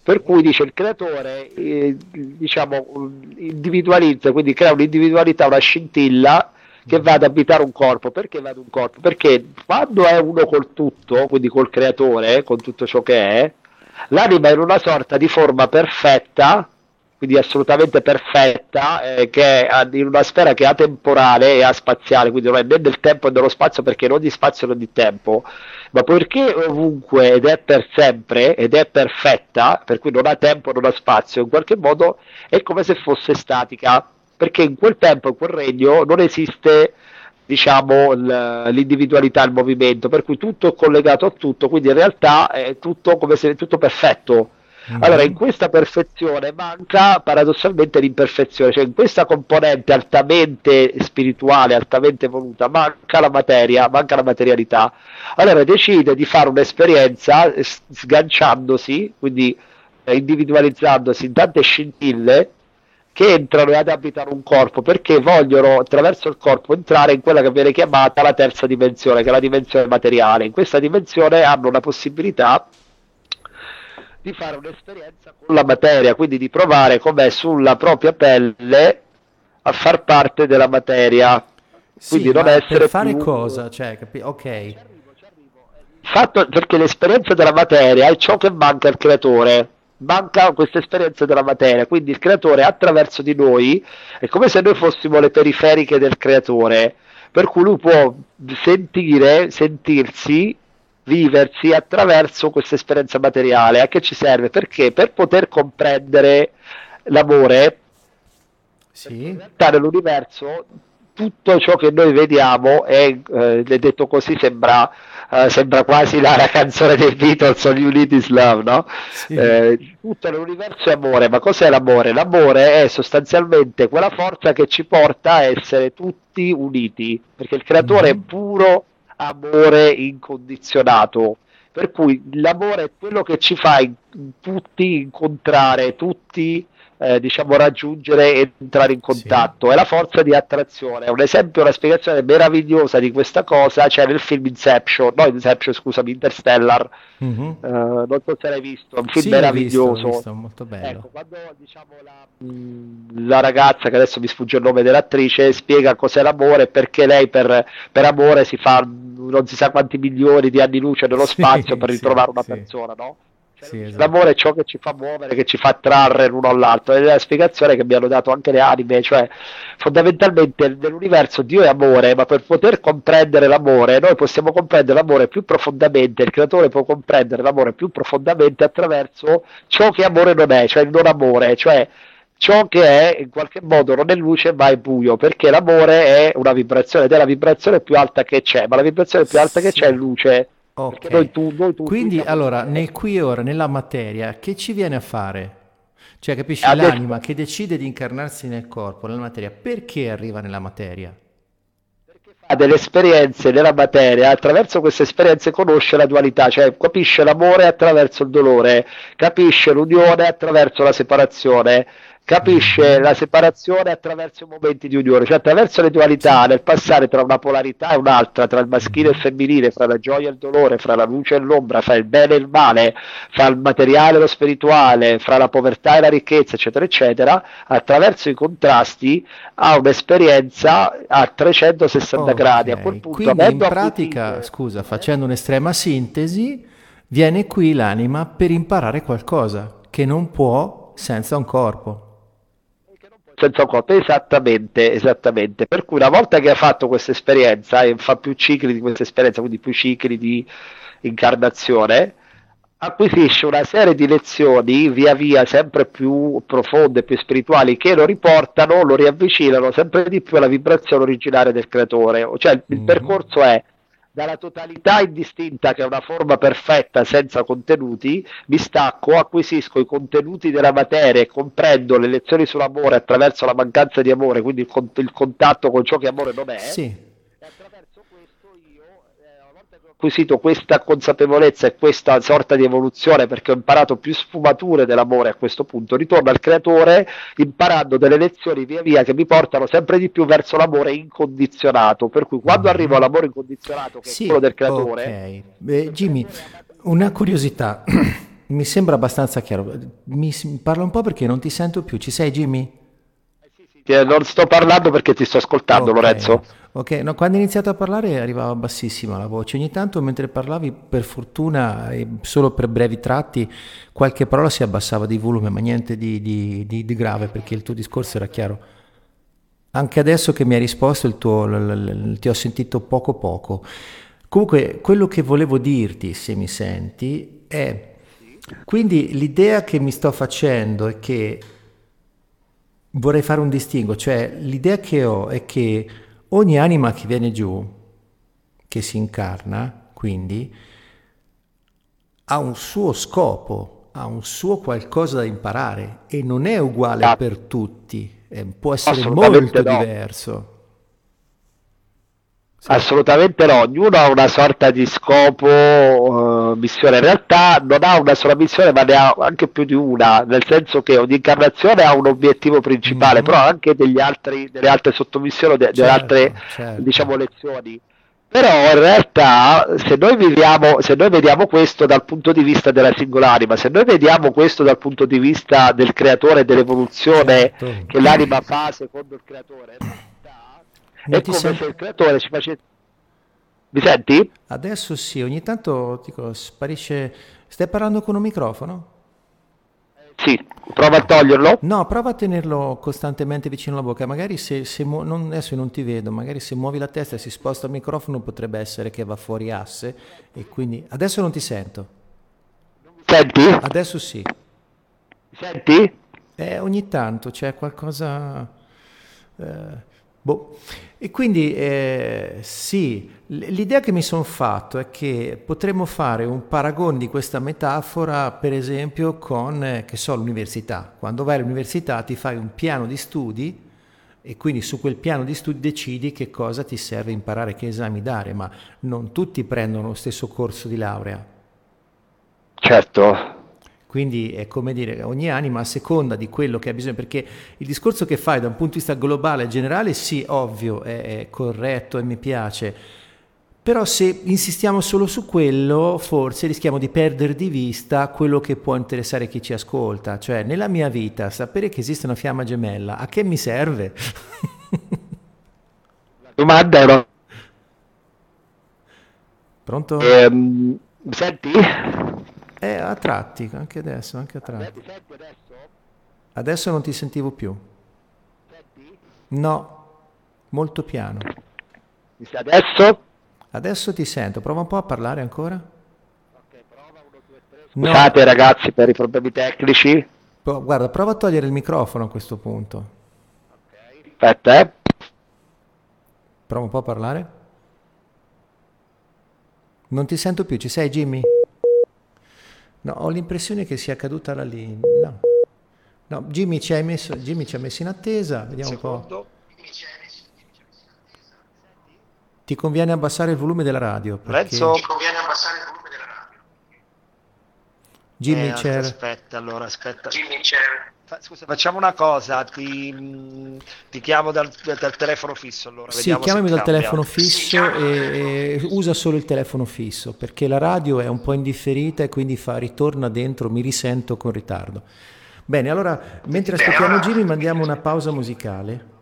Per cui dice il creatore, eh, diciamo, individualizza, quindi crea un'individualità, una scintilla che va ad abitare un corpo. Perché va ad un corpo? Perché quando è uno col tutto, quindi col creatore, con tutto ciò che è, l'anima è in una sorta di forma perfetta, quindi assolutamente perfetta, eh, che è in una sfera che è atemporale e aspaziale, quindi non è né del tempo né dello spazio, perché non di spazio né di tempo, ma perché ovunque ed è per sempre ed è perfetta, per cui non ha tempo, non ha spazio, in qualche modo è come se fosse statica perché in quel tempo, in quel regno, non esiste diciamo l'individualità, il movimento, per cui tutto è collegato a tutto, quindi in realtà è tutto come se è tutto perfetto. Mm-hmm. Allora, in questa perfezione manca paradossalmente l'imperfezione, cioè in questa componente altamente spirituale, altamente voluta, manca la materia, manca la materialità. Allora decide di fare un'esperienza sganciandosi, quindi individualizzandosi in tante scintille che entrano ad abitare un corpo perché vogliono attraverso il corpo entrare in quella che viene chiamata la terza dimensione, che è la dimensione materiale. In questa dimensione hanno la possibilità di fare un'esperienza con la materia, quindi di provare com'è sulla propria pelle a far parte della materia. Quindi sì, non essere per fare più... cosa? Cioè, capi... ok. Fatto perché l'esperienza della materia è ciò che manca al creatore manca questa esperienza della materia, quindi il creatore attraverso di noi è come se noi fossimo le periferiche del creatore, per cui lui può sentire, sentirsi, viversi attraverso questa esperienza materiale. A che ci serve? Perché? Per poter comprendere l'amore, sì. nell'universo tutto ciò che noi vediamo è, eh, detto così, sembra uh, sembra quasi la, la, canzone dei Beatles All You Need Is Love, no? Sì. Eh, tutto l'universo è amore, ma cos'è l'amore? L'amore è sostanzialmente quella forza che ci porta a essere tutti uniti, perché il creatore mm-hmm. è puro amore incondizionato. Per cui l'amore è quello che ci fa in, tutti incontrare, tutti eh, diciamo raggiungere e entrare in contatto, sì. è la forza di attrazione. Un esempio, una spiegazione meravigliosa di questa cosa c'è nel film Inception, no Inception, scusami, Interstellar. Mm-hmm. Uh, non so se l'hai visto, è un film sì, meraviglioso. Visto, visto, molto bello. Ecco, quando diciamo la, mm, la, ragazza, che adesso mi sfugge il nome dell'attrice, spiega cos'è l'amore e perché lei per, per, amore si fa non si sa quanti milioni di anni luce nello sì, spazio per ritrovare una persona, no? Sì, esatto. L'amore è ciò che ci fa muovere, che ci fa attrarre l'uno all'altro. Ed è la spiegazione che mi hanno dato anche le anime, cioè fondamentalmente nell'universo Dio è amore, ma per poter comprendere l'amore, noi possiamo comprendere l'amore più profondamente, il creatore può comprendere l'amore più profondamente attraverso ciò che amore non è, cioè il non amore, cioè ciò che è in qualche modo non è luce ma è buio, perché l'amore è una vibrazione ed è la vibrazione più alta che c'è, ma la vibrazione più alta sì. che c'è è luce Ok. Noi tu, noi tu, Quindi allora, nel qui e ora, nella materia, che ci viene a fare? Cioè, capisci, Adesso... l'anima che decide di incarnarsi nel corpo, nella materia, perché arriva nella materia? Perché fa delle esperienze nella materia, attraverso queste esperienze conosce la dualità, cioè capisce l'amore attraverso il dolore, capisce l'unione attraverso la separazione, capisce la separazione attraverso i momenti di unione, cioè attraverso le dualità, nel passare tra una polarità e un'altra, tra il maschile e il femminile, fra la gioia e il dolore, fra la luce e l'ombra, fra il bene e il male, fra il materiale e lo spirituale, fra la povertà e la ricchezza, eccetera, eccetera, attraverso i contrasti ha un'esperienza a 360 okay. gradi. A quel punto, Quindi in pratica, acquisito... scusa, facendo un'estrema sintesi, viene qui l'anima per imparare qualcosa che non può senza un corpo senza corpo, esattamente, esattamente. Per cui una volta che ha fatto questa esperienza e fa più cicli di questa esperienza, quindi più cicli di incarnazione, acquisisce una serie di lezioni via via sempre più profonde, più spirituali, che lo riportano, lo riavvicinano sempre di più alla vibrazione originaria del creatore. Cioè il, il mm-hmm. percorso è dalla totalità indistinta che è una forma perfetta senza contenuti, mi stacco, acquisisco i contenuti della materia e comprendo le lezioni sull'amore attraverso la mancanza di amore, quindi il, con- il contatto con ciò che amore non è. Sì acquisito questa consapevolezza e questa sorta di evoluzione perché ho imparato più sfumature dell'amore a questo punto, ritorno al creatore imparando delle lezioni via via che mi portano sempre di più verso l'amore incondizionato, per cui quando mm-hmm. arrivo all'amore incondizionato che sì, è quello del creatore... Okay. Beh, Jimmy, una curiosità, mi sembra abbastanza chiaro, mi parla un po' perché non ti sento più, ci sei Jimmy? Eh, non sto parlando perché ti sto ascoltando, okay. Lorenzo. Ok, no, quando hai iniziato a parlare arrivava bassissima la voce, ogni tanto mentre parlavi, per fortuna, e solo per brevi tratti, qualche parola si abbassava di volume, ma niente di, di, di, di grave perché il tuo discorso era chiaro. Anche adesso che mi hai risposto, il tuo, l, l, l, ti ho sentito poco poco. Comunque, quello che volevo dirti, se mi senti, è quindi l'idea che mi sto facendo è che vorrei fare un distinguo, cioè l'idea che ho è che ogni anima che viene giù, che si incarna, quindi, ha un suo scopo, ha un suo qualcosa da imparare e non è uguale ah. per tutti, eh, può essere molto no. diverso. Assolutamente no, ognuno ha una sorta di scopo, uh, missione. In realtà non ha una sola missione, ma ne ha anche più di una, nel senso che ogni incarnazione ha un obiettivo principale, mm-hmm. però anche degli altri, delle altre sottomissioni, de- certo, delle altre certo. diciamo, lezioni. Però in realtà se noi, viviamo, se noi vediamo questo dal punto di vista della singolanima, se noi vediamo questo dal punto di vista del creatore dell'evoluzione certo. che l'anima fa secondo il creatore, è come se il creatore ci facesse... Mi senti? Adesso sì, ogni tanto dico, sparisce... Stai parlando con un microfono? Sì, prova a toglierlo. No, prova a tenerlo costantemente vicino alla bocca. Magari se, se mu- non, adesso non ti vedo, magari se muovi la testa e si sposta il microfono potrebbe essere che va fuori asse e quindi adesso non ti sento. Senti? Adesso sì. Senti? Eh, ogni tanto c'è qualcosa... Eh, Boh. E quindi eh, sì, l'idea che mi sono fatto è che potremmo fare un paragone di questa metafora, per esempio, con, eh, che so, l'università. Quando vai all'università ti fai un piano di studi e quindi su quel piano di studi decidi che cosa ti serve imparare, che esami dare, ma non tutti prendono lo stesso corso di laurea. Certo, quindi è come dire, ogni anima a seconda di quello che ha bisogno, perché il discorso che fai da un punto di vista globale e generale, sì, ovvio, è, è corretto e mi piace, però se insistiamo solo su quello, forse rischiamo di perdere di vista quello che può interessare chi ci ascolta. Cioè, nella mia vita, sapere che esiste una fiamma gemella, a che mi serve? La domanda era... Pronto? Ehm, senti? Eh, a tratti, anche adesso, anche a tratti. Adesso non ti sentivo più. No, molto piano. Adesso? Adesso ti sento, prova un po' a parlare ancora. Scusate no. ragazzi per i problemi tecnici. Guarda, prova a togliere il microfono a questo punto. Aspetta, eh. Prova un po' a parlare. Non ti sento più, ci sei Jimmy? No, ho l'impressione che sia caduta la linea. No. no Jimmy, ci messo, Jimmy, ci ha messo in attesa, vediamo Secondo. un po'. Ti conviene abbassare il volume della radio. Perché... Renzo, ti conviene abbassare il volume della radio. Jimmy Eh, c'era. Aspetta, allora, aspetta. Jimmy. Fa- Scusa, facciamo una cosa, ti, ti chiamo dal, dal telefono fisso allora. Sì, chiamami dal telefono fisso e, e usa solo il telefono fisso perché la radio è un po' indifferita e quindi fa ritorna dentro, mi risento con ritardo. Bene, allora mentre aspettiamo Jimmy mandiamo una pausa musicale.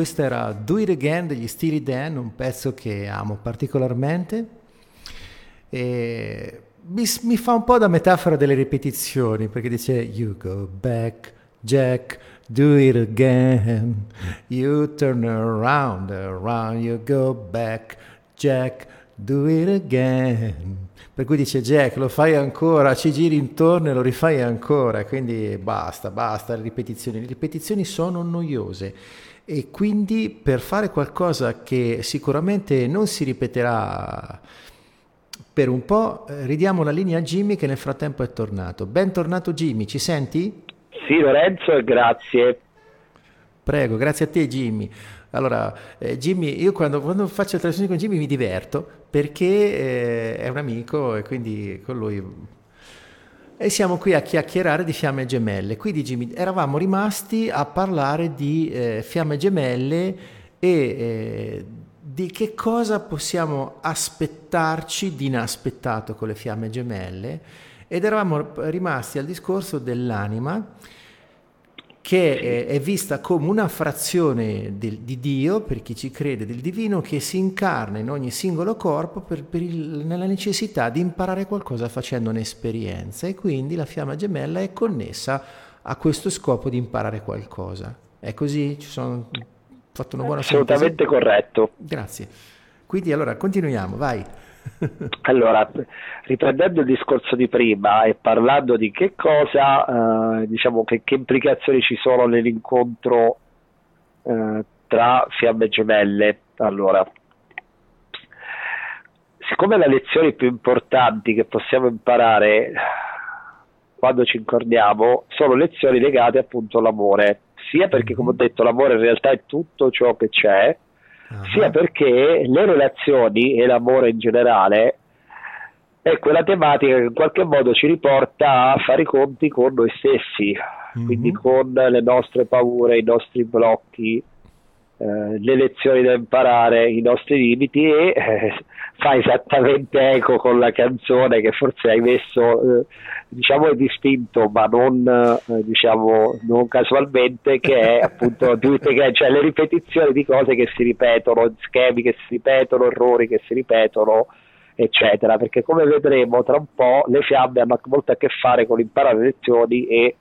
Questo era Do It Again degli Steely Dan, un pezzo che amo particolarmente. E mi, mi, fa un po' da metafora delle ripetizioni, perché dice You go back, Jack, do it again. You turn around, around, you go back, Jack, do it again. Per cui dice Jack, lo fai ancora, ci giri intorno e lo rifai ancora, quindi basta, basta le ripetizioni. Le ripetizioni sono noiose e quindi per fare qualcosa che sicuramente non si ripeterà per un po', eh, ridiamo la linea a Jimmy che nel frattempo è tornato. Bentornato Jimmy, ci senti? Sì Lorenzo e grazie. Prego, grazie a te Jimmy. Allora, eh, Jimmy, io quando, quando faccio le trasmissioni con Jimmy mi diverto perché eh, è un amico e quindi con lui... E siamo qui a chiacchierare di fiamme gemelle. Quindi Jimmy, eravamo rimasti a parlare di eh, fiamme gemelle e eh, di che cosa possiamo aspettarci di inaspettato con le fiamme gemelle ed eravamo rimasti al discorso dell'anima che è vista come una frazione del, di Dio, per chi ci crede, del divino, che si incarna in ogni singolo corpo per, per il, nella necessità di imparare qualcosa facendo un'esperienza e quindi la fiamma gemella è connessa a questo scopo di imparare qualcosa. È così? Ci sono fatto una buona Assolutamente sintesi? corretto. Grazie. Quindi allora continuiamo, vai. Allora, riprendendo il discorso di prima e parlando di che cosa, eh, diciamo che, che, implicazioni ci sono nell'incontro eh, tra fiamme gemelle. Allora, siccome le lezioni più importanti che possiamo imparare quando ci incarniamo sono lezioni legate appunto all'amore, sia perché come ho detto l'amore in realtà è tutto ciò che c'è, uh-huh. sia perché le relazioni e l'amore in generale è quella tematica che in qualche modo ci riporta a fare i conti con noi stessi, uh-huh. quindi con le nostre paure, i nostri blocchi, eh, le lezioni da imparare, i nostri limiti e eh, fa esattamente eco con la canzone che forse hai messo, eh, diciamo distinto, ma non, eh, diciamo, non casualmente, che è appunto cioè le ripetizioni di cose che si ripetono, schemi che si ripetono, errori che si ripetono eccetera, perché come vedremo tra un po' le fiamme hanno molto a che fare con imparare lezioni e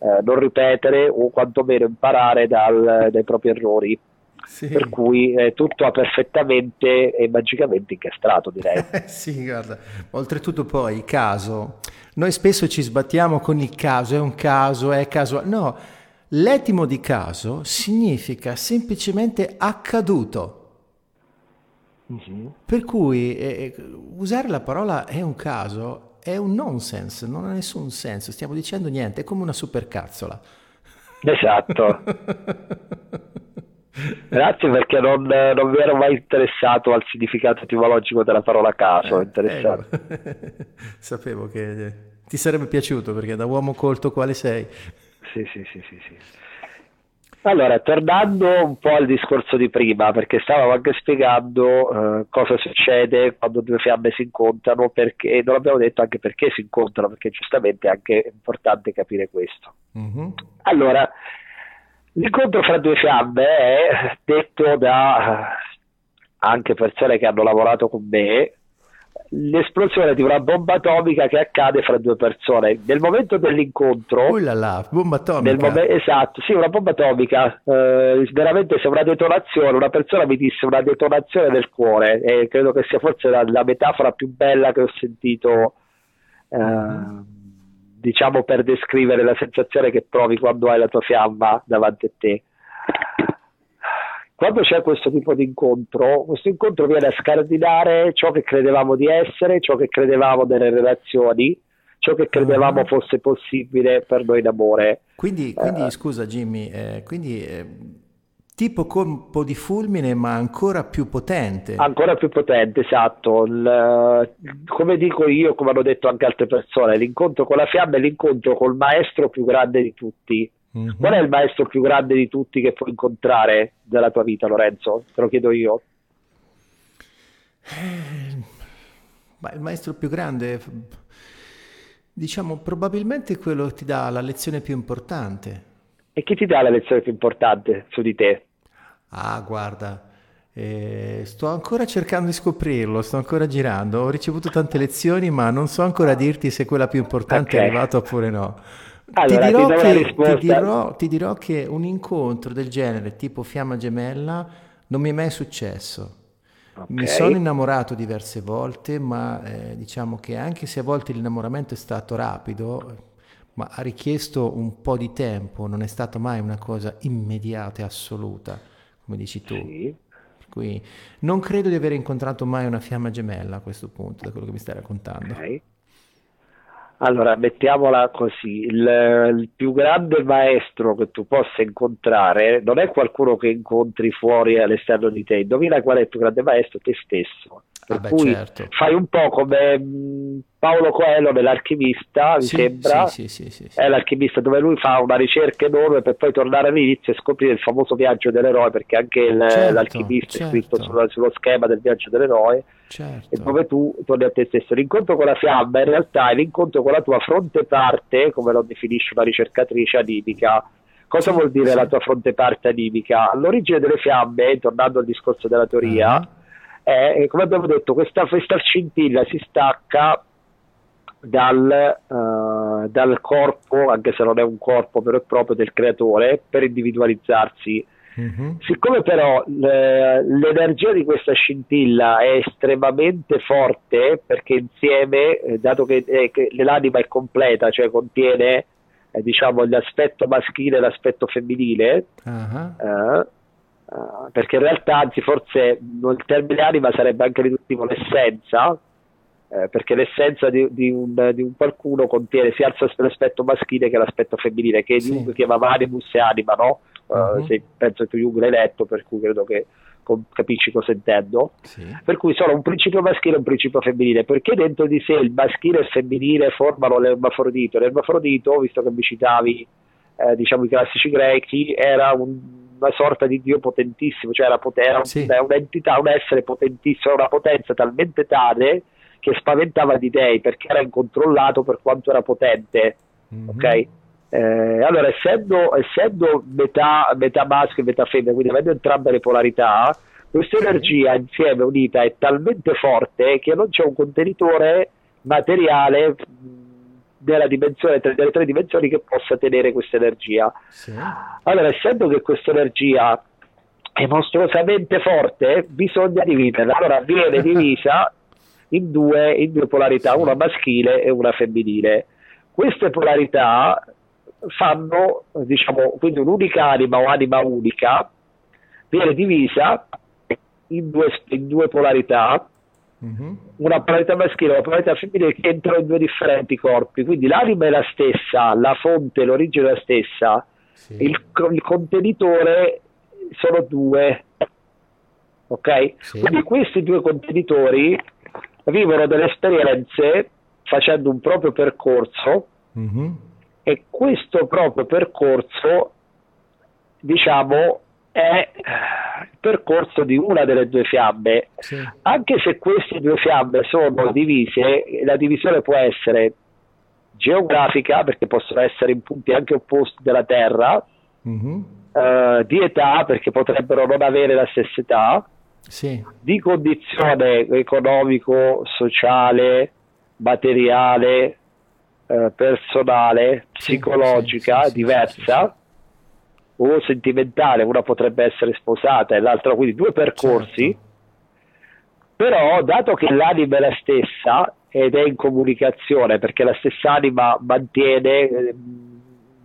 eh, non ripetere o quantomeno imparare dal, dai propri errori sì. per cui eh, tutto ha perfettamente e magicamente incastrato direi. sì, guarda, oltretutto poi caso, noi spesso ci sbattiamo con il caso, è un caso, è casuale, no, l'etimo di caso significa semplicemente accaduto. Mm-hmm. Per cui eh, eh, usare la parola è un caso è un nonsense, non ha nessun senso, stiamo dicendo niente, è come una supercazzola. Esatto. Grazie perché non, non, mi ero mai interessato al significato etimologico della parola caso. Eh, eh, sapevo che ti sarebbe piaciuto perché da uomo colto quale sei. Sì, sì, sì, sì, sì. Allora, tornando un po' al discorso di prima, perché stavamo anche spiegando eh, cosa succede quando due fiamme si incontrano, perché non abbiamo detto anche perché si incontrano, perché giustamente è anche importante capire questo. Mm-hmm. Allora, L'incontro fra due fiamme è detto da anche persone che hanno lavorato con me l'esplosione di una bomba atomica che accade fra due persone. Nel momento dell'incontro, uh là là, bomba atomica. Mom- esatto, sì, una bomba atomica. Eh, veramente se una detonazione, una persona mi disse una detonazione del cuore, e credo che sia forse la, la metafora più bella che ho sentito. Eh, diciamo per descrivere la sensazione che provi quando hai la tua fiamma davanti a te. Quando c'è questo tipo di incontro, questo incontro viene a scardinare ciò che credevamo di essere, ciò che credevamo nelle relazioni, ciò che credevamo ah. fosse possibile per noi d'amore. Quindi, quindi eh, scusa Jimmy, eh, quindi eh, tipo colpo di fulmine ma ancora più potente. Ancora più potente, esatto. Il, come dico io, come hanno detto anche altre persone, l'incontro con la fiamma è l'incontro col maestro più grande di tutti. Mm-hmm. Qual è il maestro più grande di tutti che puoi incontrare nella tua vita, Lorenzo? Te lo chiedo io. Eh, Ma il maestro più grande, diciamo, probabilmente quello che ti dà la lezione più importante. E chi ti dà la lezione più importante su di te? Ah, guarda, eh, sto ancora cercando di scoprirlo, sto ancora girando. Ho ricevuto tante lezioni, ma non so ancora dirti se quella più importante okay. è arrivata oppure no. Allora, ti, dirò ti, che, ti, dirò, ti dirò che un incontro del genere, tipo Fiamma Gemella, non mi è mai successo. Okay. Mi sono innamorato diverse volte, ma eh, diciamo che anche se a volte l'innamoramento è stato rapido, ma ha richiesto un po' di tempo, non è stata mai una cosa immediata e assoluta, come dici tu. Sì. Cui non credo di aver incontrato mai una fiamma gemella a questo punto, da quello che mi stai raccontando. Okay. Allora, mettiamola così, il, il, più grande maestro che tu possa incontrare non è qualcuno che incontri fuori all'esterno di te, indovina qual è il più grande maestro? Te stesso. Per Vabbè, cui certo. fai un po' come Paolo Coelho nell'Alchimista, mi sì, sembra, sì, sì, è l'Alchimista dove lui fa una ricerca enorme per poi tornare all'inizio e scoprire il famoso viaggio dell'eroe, perché anche il, certo, l'Alchimista certo. è scritto certo. sullo, sullo, schema del viaggio dell'eroe, certo. e dove tu torni a te stesso. L'incontro con la fiamma in realtà è l'incontro con la tua fronte parte, come lo definisce una ricercatrice animica, Cosa vuol dire la tua fronte parte animica? All'origine delle fiamme, tornando al discorso della teoria, uh-huh è, come abbiamo detto, questa, questa scintilla si stacca dal, uh, dal, corpo, anche se non è un corpo vero e proprio del creatore, per individualizzarsi. Mm-hmm. Siccome però le, l'energia di questa scintilla è estremamente forte, perché insieme, eh, dato che, eh, che, l'anima è completa, cioè contiene eh, diciamo l'aspetto maschile e l'aspetto femminile, uh-huh. Uh, perché in realtà, anzi, forse il termine anima sarebbe anche riduttivo l'essenza, eh, perché l'essenza di, di, un, di, un, qualcuno contiene sia l'aspetto maschile che l'aspetto femminile, che sì. Jung chiamava animus e anima, no? Uh-huh. se, penso che Jung l'hai letto, per cui credo che capisci cosa intendo. Sì. Per cui sono un principio maschile e un principio femminile, perché dentro di sé il maschile e il femminile formano l'ermafrodito. L'ermafrodito, visto che mi citavi eh, diciamo i classici greci, era un una sorta di Dio potentissimo, cioè era, era sì. un'entità, un essere potentissimo, una potenza talmente tale che spaventava di dei perché era incontrollato per quanto era potente. Mm-hmm. Ok? Eh, allora, essendo, essendo metà, metà, maschio e metà femmina, quindi avendo entrambe le polarità, questa energia insieme unita è talmente forte che non c'è un contenitore materiale della dimensione, delle tre dimensioni che possa tenere questa energia. Sì. Allora, essendo che questa energia è mostruosamente forte, bisogna dividerla. Allora viene divisa in due, in due polarità, una maschile e una femminile. Queste polarità fanno, diciamo, quindi un'unica anima o anima unica viene divisa in due, in due polarità Mm-hmm. Una polarità maschile e una polarità femminile che entrano in due differenti corpi, quindi l'anima è la stessa, la fonte, l'origine è la stessa, sì. il, il, contenitore sono due, ok? Sì. Quindi questi due contenitori vivono delle esperienze facendo un proprio percorso mm-hmm. e questo proprio percorso, diciamo, è il percorso di una delle due fiamme. Sì. Anche se queste due fiamme sono divise, la divisione può essere geografica, perché possono essere in punti anche opposti della Terra, mm-hmm. uh, di età, perché potrebbero non avere la stessa età, sì. di condizione economico, sociale, materiale, uh, personale, psicologica sì, diversa o sentimentale, una potrebbe essere sposata e l'altra, quindi due percorsi, certo. però dato che l'anima è la stessa ed è in comunicazione, perché la stessa anima mantiene eh,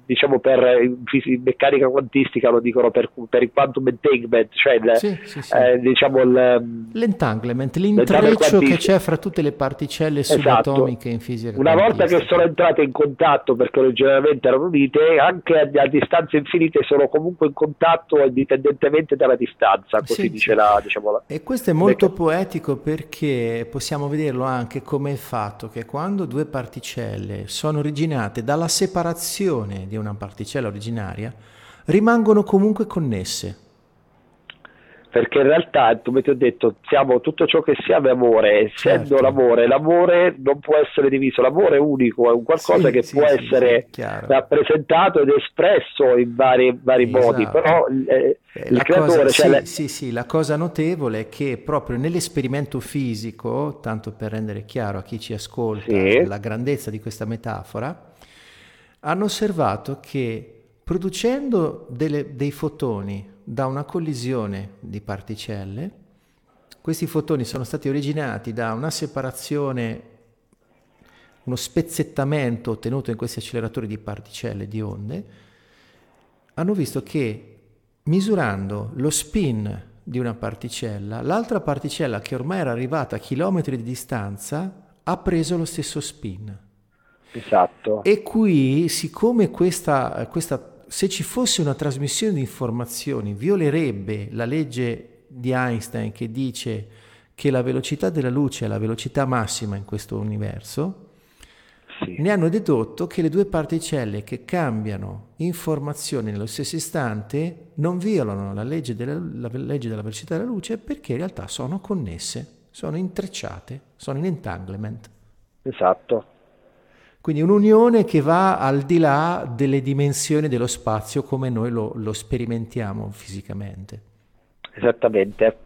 diciamo per in meccanica quantistica lo dicono per, per il quantum entanglement, cioè il, sì, sì, sì. Eh, diciamo il, l'entanglement, l'intreccio che c'è fra tutte le particelle esatto. subatomiche in fisica. Una volta che sono entrate in contatto, perché originariamente erano unite, anche a, a, distanze infinite sono comunque in contatto indipendentemente dalla distanza, così dice la, diciamo, la, E questo è molto meccanica. poetico perché possiamo vederlo anche come il fatto che quando due particelle sono originate dalla separazione di di una particella originaria rimangono comunque connesse. perché in realtà, come ti ho detto, siamo tutto ciò che siamo è amore, essendo certo. l'amore, l'amore non può essere diviso, l'amore è unico, è un qualcosa sì, che sì, può sì, essere rappresentato ed espresso in vari, vari esatto. modi, però eh, eh il creatore... Cosa, cioè, sì, sì, sì, la cosa notevole è che proprio nell'esperimento fisico, tanto per rendere chiaro a chi ci ascolta la grandezza di questa metafora, hanno osservato che producendo delle, dei fotoni da una collisione di particelle. Questi fotoni sono stati originati da una separazione, uno spezzettamento ottenuto in questi acceleratori di particelle, di onde. Hanno visto che misurando lo spin di una particella, l'altra particella che ormai era arrivata a chilometri di distanza ha preso lo stesso spin. Esatto. E qui, siccome questa, questa se ci fosse una trasmissione di informazioni, violerebbe la legge di Einstein che dice che la velocità della luce è la velocità massima in questo universo, sì. ne hanno dedotto che le due particelle che cambiano informazioni nello stesso istante non violano la legge della, la legge della velocità della luce perché in realtà sono connesse, sono intrecciate, sono in entanglement. Esatto. Quindi un'unione che va al di là delle dimensioni dello spazio come noi lo, lo sperimentiamo fisicamente. Esattamente.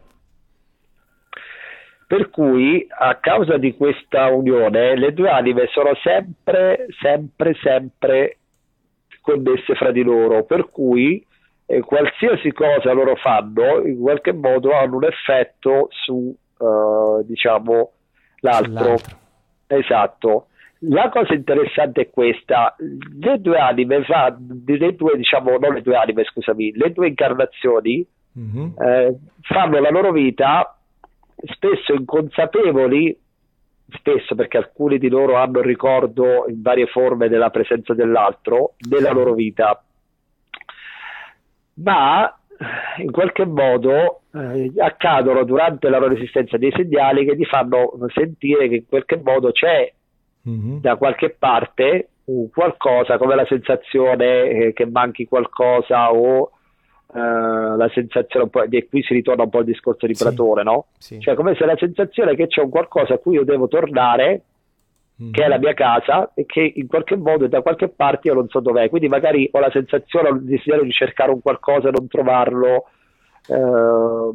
Per cui a causa di questa unione le due anime sono sempre, sempre, sempre connesse fra di loro, per cui eh, qualsiasi cosa loro fanno in qualche modo hanno un effetto su, uh, diciamo, l'altro. Sull'altro. Esatto. La cosa interessante è questa, le due anime, fa, le due, diciamo, non le due anime, scusami, le due incarnazioni mm-hmm. eh, fanno la loro vita spesso inconsapevoli, spesso perché alcuni di loro hanno il ricordo in varie forme della presenza dell'altro, della loro vita, ma in qualche modo eh, accadono durante la loro esistenza dei segnali che ti fanno sentire che in qualche modo c'è mm-hmm. da qualche parte qualcosa come la sensazione eh, che manchi qualcosa o Uh, la sensazione un po', e qui si ritorna un po' al discorso di Platone, no? Sì. Cioè come se la sensazione che c'è un qualcosa a cui io devo tornare, mm. che è la mia casa, e che in qualche modo da qualche parte io non so dov'è, quindi magari ho la sensazione, ho il desiderio di cercare un qualcosa e non trovarlo, uh,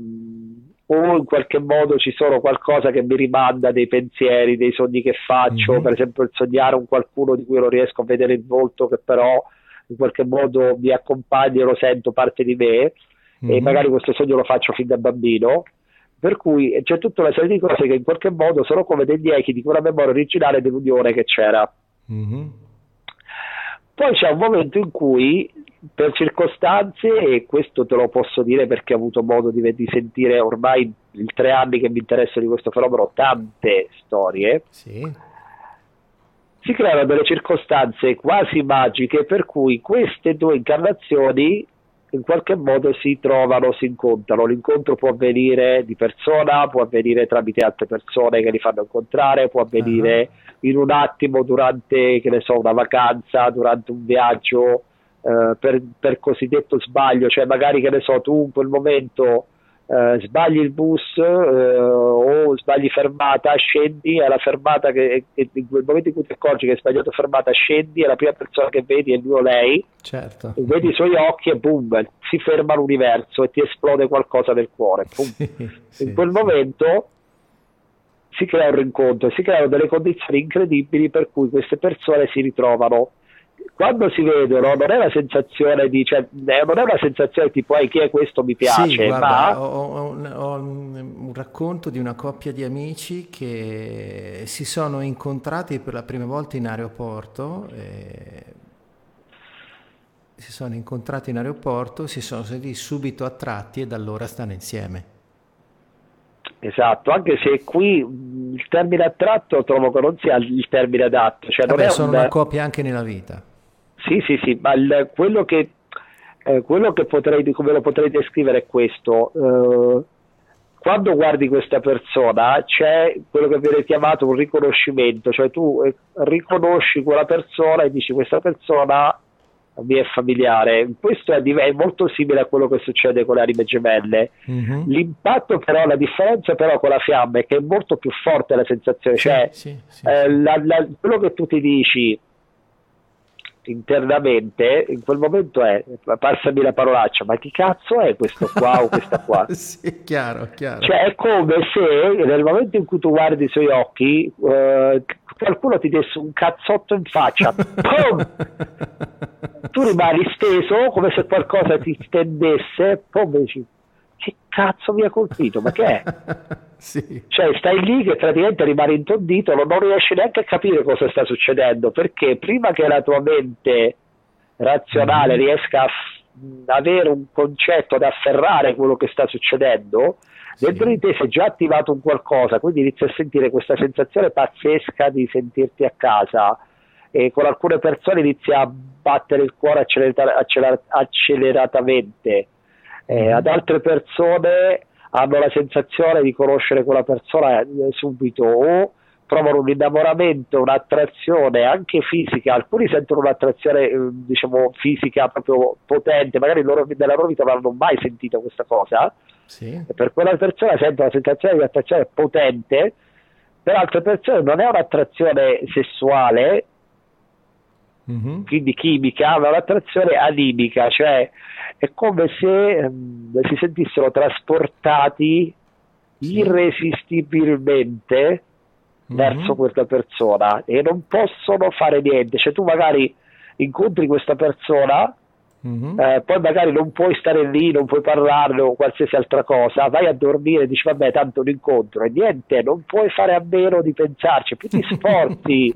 o in qualche modo ci sono qualcosa che mi rimanda dei pensieri, dei sogni che faccio, mm-hmm. per esempio il sognare un qualcuno di cui non riesco a vedere il volto, che però in qualche modo mi accompagna e lo sento parte di me, mm-hmm. e magari questo sogno lo faccio fin da bambino. Per cui c'è tutta una serie di cose che in qualche modo sono come degli echi di quella memoria originale dell'unione che c'era. Mm-hmm. Poi c'è un momento in cui per circostanze, e questo te lo posso dire perché ho avuto modo di, di sentire ormai i tre anni che mi interesso di questo fenomeno, tante storie, sì. si creano delle circostanze quasi magiche per cui queste due incarnazioni in qualche modo si trovano, si incontrano. L'incontro può avvenire di persona, può avvenire tramite altre persone che li fanno incontrare, può avvenire uh-huh. in un attimo durante, che ne so, una vacanza, durante un viaggio eh, per, per, cosiddetto sbaglio, cioè magari che ne so, tu in quel momento eh, sbagli il bus eh, o sbagli fermata, scendi alla fermata che, che, in quel momento in cui ti accorgi che hai sbagliato fermata, scendi e la prima persona che vedi è lui o lei, certo. vedi i suoi occhi e boom, si ferma l'universo e ti esplode qualcosa nel cuore. Sì, sì, in quel sì. momento si crea un rincontro, si creano delle condizioni incredibili per cui queste persone si ritrovano quando si vedono non è una sensazione di cioè, non è una sensazione tipo chi è questo? Mi piace sì, guarda, ma ho, ho, ho, un racconto di una coppia di amici che si sono incontrati per la prima volta in aeroporto si sono incontrati in aeroporto si sono sentiti subito attratti e da allora stanno insieme Esatto, anche se qui il termine attratto trovo che non sia il termine adatto. Cioè Vabbè, sono un... una coppia anche nella vita. Sì, sì, sì, ma il, quello, che, eh, quello che potrei, come lo potrei descrivere è questo. Eh, quando guardi questa persona c'è quello che viene chiamato un riconoscimento, cioè tu eh, riconosci quella persona e dici questa persona mi è familiare. Questo è, è, molto simile a quello che succede con le anime gemelle. Mm-hmm. L'impatto, però, la differenza però con la fiamma è che è molto più forte la sensazione. Sì, cioè, sì, sì, eh, la, la, quello che tu ti dici internamente in quel momento è passami la parolaccia ma chi cazzo è questo qua o questa qua sì, chiaro, chiaro. cioè è come se nel momento in cui tu guardi i suoi occhi eh, qualcuno ti desse un cazzotto in faccia tu rimani steso come se qualcosa ti stendesse poi dici che cazzo mi ha colpito ma che è? sì. cioè stai lì che praticamente rimani intondito non riesci neanche a capire cosa sta succedendo perché prima che la tua mente razionale mm-hmm. riesca a f- avere un concetto ad afferrare quello che sta succedendo sì. dentro di te si è già attivato un qualcosa quindi inizi a sentire questa sensazione pazzesca di sentirti a casa. E con alcune persone inizi a battere il cuore accelerata- acceler- acceleratamente. Eh, ad altre persone hanno la sensazione di conoscere quella persona eh, subito o provano un innamoramento, un'attrazione anche fisica, alcuni sentono un'attrazione eh, diciamo fisica proprio potente, magari loro, nella loro vita non hanno mai sentito questa cosa, sì. e per quella persona sentono la sensazione di attrazione potente, per altre persone non è un'attrazione sessuale, mm-hmm. quindi chimica, ma un'attrazione animica, cioè è come se um, si sentissero trasportati sì. irresistibilmente mm-hmm. verso questa persona e non possono fare niente. Cioè tu magari incontri questa persona, mm-hmm. eh, poi magari non puoi stare lì, non puoi parlarne o qualsiasi altra cosa, vai a dormire e dici vabbè tanto un incontro e niente, non puoi fare a meno di pensarci, più ti sforzi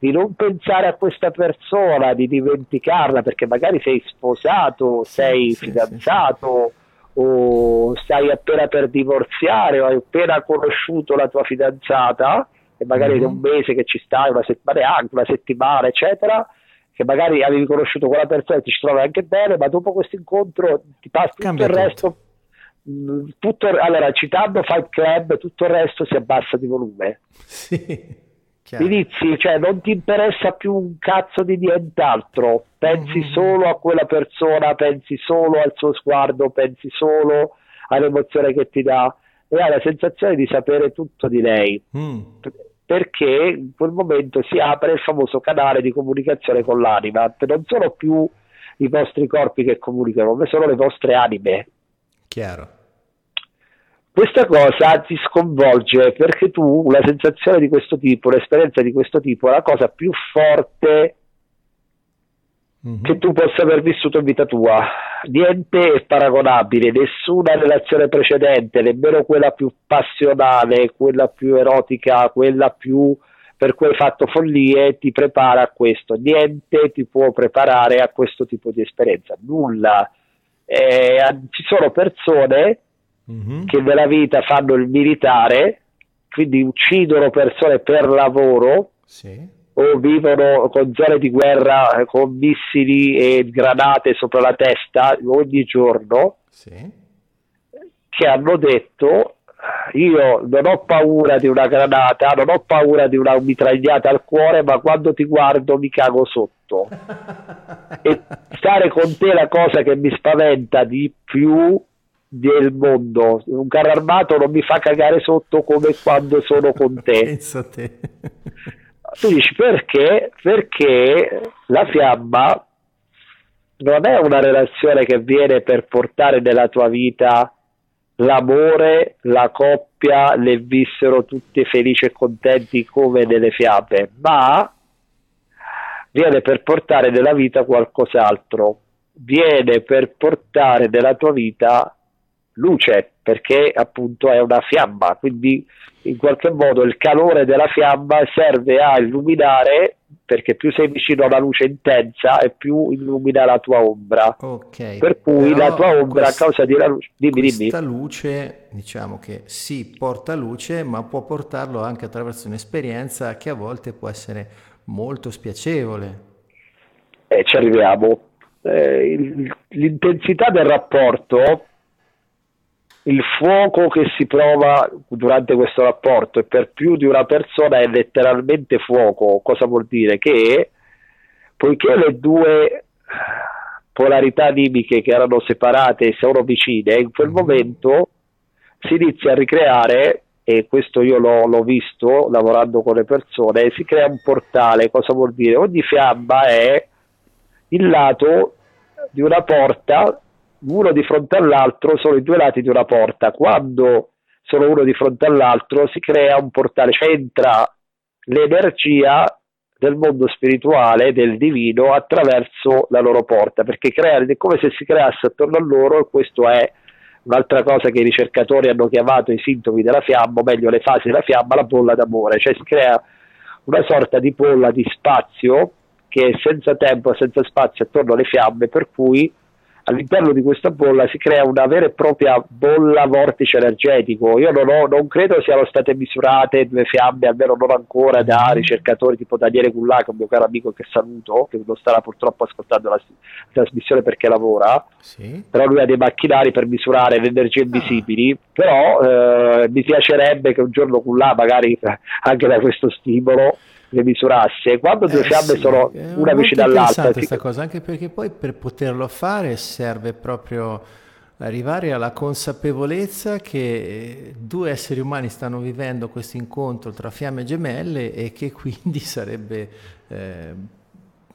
di non pensare a questa persona, di dimenticarla perché magari sei sposato, sei sì, fidanzato sì, o stai appena per divorziare o hai appena conosciuto la tua fidanzata e magari mm-hmm. un mese che ci stai, una settimana anche, una settimana eccetera che magari avevi conosciuto quella persona e ti ci trovi anche bene, ma dopo questo incontro ti passa tutto Cambia il resto. Mm, tutto, allora, citando Fight Club, tutto il resto si abbassa di volume. Sì. Chiaro. inizi, cioè non ti interessa più un cazzo di nient'altro, pensi mm-hmm. solo a quella persona, pensi solo al suo sguardo, pensi solo all'emozione che ti dà e hai la sensazione di sapere tutto di lei. Mm. Perché in quel momento si apre il famoso canale di comunicazione con l'anima, non sono più i vostri corpi che comunicano, ma sono le vostre anime. Chiaro. Questa cosa ti sconvolge perché tu una sensazione di questo tipo, un'esperienza di questo tipo è la cosa più forte mm-hmm. che tu possa aver vissuto in vita tua. Niente è paragonabile, nessuna relazione precedente, nemmeno quella più passionale, quella più erotica, quella più per cui hai fatto follie, ti prepara a questo. Niente ti può preparare a questo tipo di esperienza, nulla. Eh, ci sono persone mm-hmm. che nella vita fanno il militare, quindi uccidono persone per lavoro sì. O vivono con zone di guerra eh, con missili e granate sopra la testa ogni giorno, sì. che hanno detto io non ho paura di una granata, non ho paura di una mitragliata al cuore, ma quando ti guardo mi cago sotto. e stare con te è la cosa che mi spaventa di più del mondo. Un carro armato non mi fa cagare sotto come quando sono con te. Pensa te. Tu dici perché? Perché la fiamma non è una relazione che viene per portare nella tua vita l'amore, la coppia, le vissero tutti felici e contenti come nelle fiamme, ma viene per portare nella vita qualcos'altro, viene per portare nella tua vita luce perché appunto è una fiamma, quindi in qualche modo il calore della fiamma serve a illuminare perché più sei vicino alla luce intensa e più illumina la tua ombra. Okay, per cui la tua ombra quest- a causa della luce... Dimmi, questa dimmi. luce, diciamo che sì, porta luce, ma può portarlo anche attraverso un'esperienza che a volte può essere molto spiacevole. Eh, ci arriviamo. Eh, l'intensità del rapporto il fuoco che si prova durante questo rapporto e per più di una persona è letteralmente fuoco. Cosa vuol dire? Che poiché le due polarità animiche che erano separate sono vicine, in quel momento si inizia a ricreare, e questo io l'ho, l'ho visto lavorando con le persone, si crea un portale, cosa vuol dire? Ogni fiamma è il lato di una porta, uno di fronte all'altro, sono i due lati di una porta. Quando sono uno di fronte all'altro si crea un portale, cioè entra l'energia del mondo spirituale, del divino, attraverso la loro porta, perché creare è come se si creasse attorno a loro, e questo è un'altra cosa che i ricercatori hanno chiamato i sintomi della fiamma, o meglio le fasi della fiamma, la bolla d'amore, cioè si crea una sorta di bolla di spazio che è senza tempo, senza spazio attorno alle fiamme, per cui all'interno di questa bolla si crea una vera e propria bolla vortice energetico. Io non, ho, non credo siano state misurate due fiamme, almeno non ancora, da mm-hmm. ricercatori tipo Daniele Cullà, che è un mio caro amico che saluto, che non starà purtroppo ascoltando la, la trasmissione perché lavora, sì. però lui ha dei macchinari per misurare le energie ah. invisibili, ah. però eh, mi piacerebbe che un giorno Cullà, magari anche da questo stimolo, le misurasse. Quando due eh fiamme sì, sono una vicino all'altra. questa si... cosa, anche perché poi per poterlo fare serve proprio arrivare alla consapevolezza che due esseri umani stanno vivendo questo incontro tra fiamme gemelle e che quindi sarebbe eh,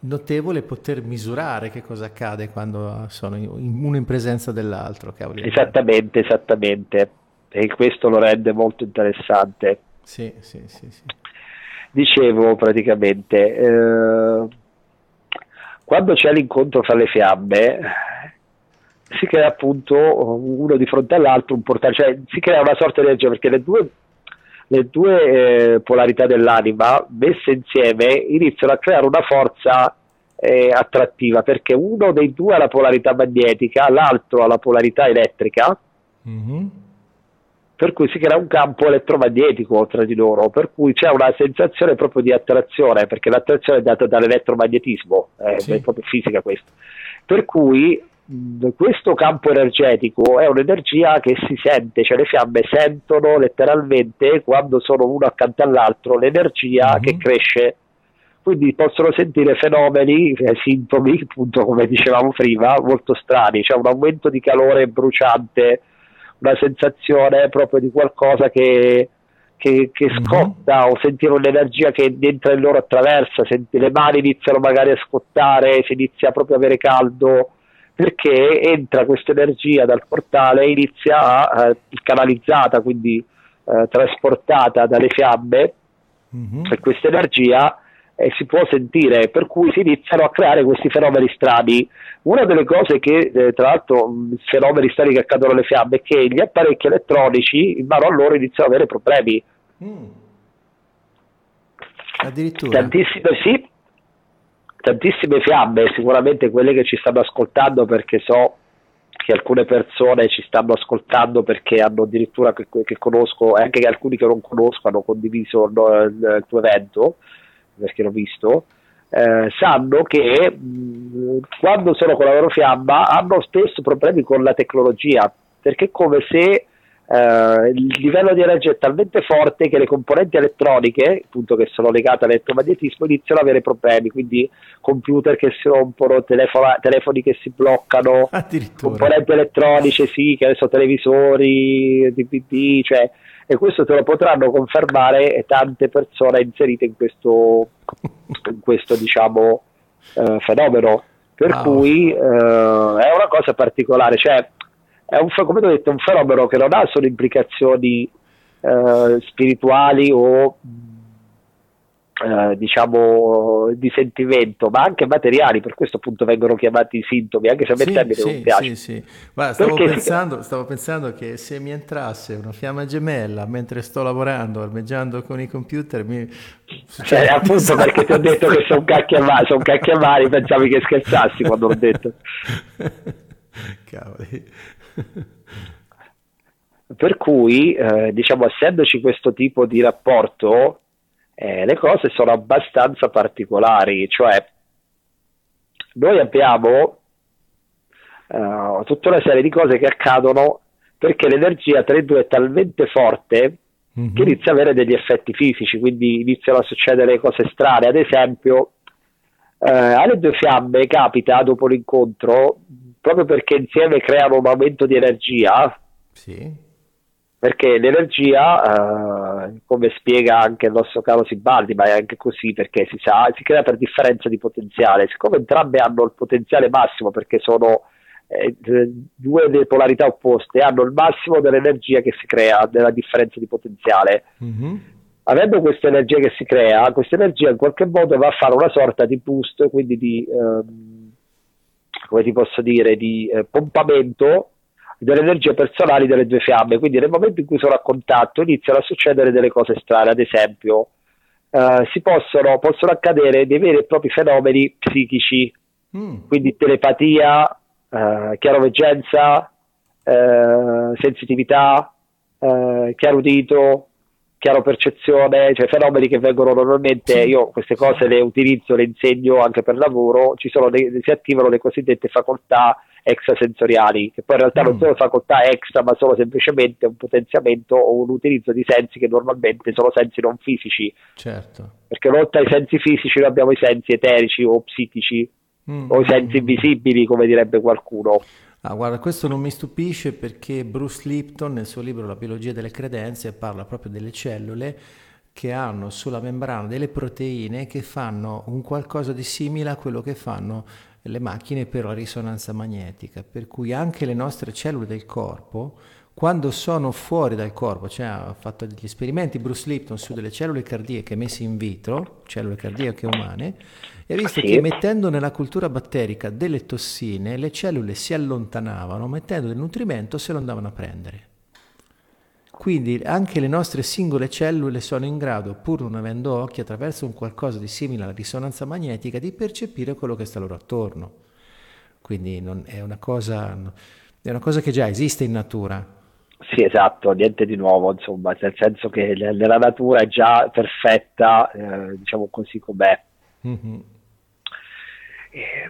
notevole poter misurare che cosa accade quando sono in, uno in presenza dell'altro. Cavoli. Esattamente, esattamente. E questo lo rende molto interessante. Sì, sì, sì. sì dicevo praticamente, eh, quando c'è l'incontro fra le fiamme, si crea appunto uno di fronte all'altro un portale, cioè si crea una sorta di energia perché le due, le due eh, polarità dell'anima messe insieme iniziano a creare una forza eh, attrattiva perché uno dei due ha la polarità magnetica, l'altro ha la polarità elettrica. Mm-hmm per cui si crea un campo elettromagnetico tra di loro, per cui c'è una sensazione proprio di attrazione, perché l'attrazione è data dall'elettromagnetismo, è sì. proprio fisica questo. Per cui mh, questo campo energetico è un'energia che si sente, cioè le fiamme sentono letteralmente quando sono uno accanto all'altro l'energia mm-hmm. che cresce quindi possono sentire fenomeni, eh, sintomi, appunto come dicevamo prima, molto strani, cioè un aumento di calore bruciante, una sensazione proprio di qualcosa che, che, che mhm. scotta mm-hmm. o sentire un'energia che entra in loro attraversa, senti, le mani iniziano magari a scottare, si inizia proprio a avere caldo perché entra questa energia dal portale e inizia a, eh, canalizzata, quindi eh, trasportata dalle fiamme mm-hmm. e questa energia eh, si può sentire, per cui si iniziano a creare questi fenomeni strani. Una delle cose che, eh, tra l'altro, fenomeni strani che accadono alle fiamme è che gli apparecchi elettronici in mano a loro iniziano ad avere problemi. Mm. Addirittura. Tantissime, sì, tantissime fiamme, sicuramente quelle che ci stanno ascoltando perché so che alcune persone ci stanno ascoltando perché hanno addirittura che, che conosco e anche che alcuni che non conosco hanno condiviso il, il tuo evento perché l'ho visto, eh, sanno che mh, quando sono con la loro fiamma hanno spesso problemi con la tecnologia, perché è come se eh, il livello di energia è talmente forte che le componenti elettroniche, appunto che sono legate all'elettromagnetismo, iniziano ad avere problemi, quindi computer che si rompono, telefona- telefoni che si bloccano, componenti elettroniche, sì, che adesso televisori, DVD, cioè e questo te lo potranno confermare tante persone inserite in questo, in questo diciamo, eh, fenomeno. Per wow. cui eh, è una cosa particolare, cioè è un, come ho detto, un fenomeno che non ha solo implicazioni eh, spirituali o eh, diciamo di sentimento ma anche materiali per questo appunto vengono chiamati sintomi anche se a me sì, termine sì, non piace. sì, sì. Guarda, stavo, pensando, stavo, pensando, che se mi entrasse una fiamma gemella mentre sto lavorando armeggiando con i computer mi... Cioè, appunto perché ti ho detto che sono cacchi a mani sono cacchi a mani pensavi che scherzassi quando l'ho detto. Cavoli. Per cui eh, diciamo essendoci questo tipo di rapporto eh, le cose sono abbastanza particolari, cioè noi abbiamo uh, tutta una serie di cose che accadono perché l'energia tra i due è talmente forte mm-hmm. che inizia ad avere degli effetti fisici, quindi iniziano a succedere cose strane, ad esempio eh, alle due fiamme capita dopo l'incontro, proprio perché insieme creano un aumento di energia, sì. Perché l'energia, eh, come spiega anche il nostro caro Sibaldi, ma è anche così perché si sa, si crea per differenza di potenziale, siccome entrambe hanno il potenziale massimo perché sono eh, due delle polarità opposte, hanno il massimo dell'energia che si crea, della differenza di potenziale. Mm-hmm avendo questa energia che si crea, questa energia in qualche modo va a fare una sorta di boost, quindi di, ehm, come ti posso dire, di eh, pompamento delle energie personali delle due fiamme. Quindi nel momento in cui sono a contatto iniziano a succedere delle cose strane, ad esempio, eh, si possono, possono accadere dei veri e propri fenomeni psichici, mm. quindi telepatia, eh, chiaroveggenza, eh, sensitività, eh, chiaro udito, chiaro percezione, cioè fenomeni che vengono normalmente, sì. io queste cose le utilizzo, le insegno anche per lavoro, ci sono dei, si attivano le cosiddette facoltà extrasensoriali, che poi in realtà mm. non sono facoltà extra, ma sono semplicemente un potenziamento o un utilizzo di sensi che normalmente sono sensi non fisici. Certo. Perché oltre ai sensi fisici noi abbiamo i sensi eterici o psichici, mm. o i sensi invisibili, come direbbe qualcuno. Ah, guarda, questo non mi stupisce perché Bruce Lipton nel suo libro La biologia delle credenze parla proprio delle cellule che hanno sulla membrana delle proteine che fanno un qualcosa di simile a quello che fanno le macchine per la risonanza magnetica, per cui anche le nostre cellule del corpo, quando sono fuori dal corpo, cioè ha fatto degli esperimenti Bruce Lipton su delle cellule cardiache messe in vitro, cellule cardiache umane, e ha visto sì. che mettendo nella cultura batterica delle tossine, le cellule si allontanavano, mettendo del nutrimento se lo andavano a prendere. Quindi anche le nostre singole cellule sono in grado, pur non avendo occhi, attraverso un qualcosa di simile alla risonanza magnetica, di percepire quello che sta loro attorno. Quindi è una, cosa, è, una cosa, che già esiste in natura. Sì, esatto, niente di nuovo, insomma, nel senso che la natura è già perfetta, eh, diciamo così com'è. Mm-hmm.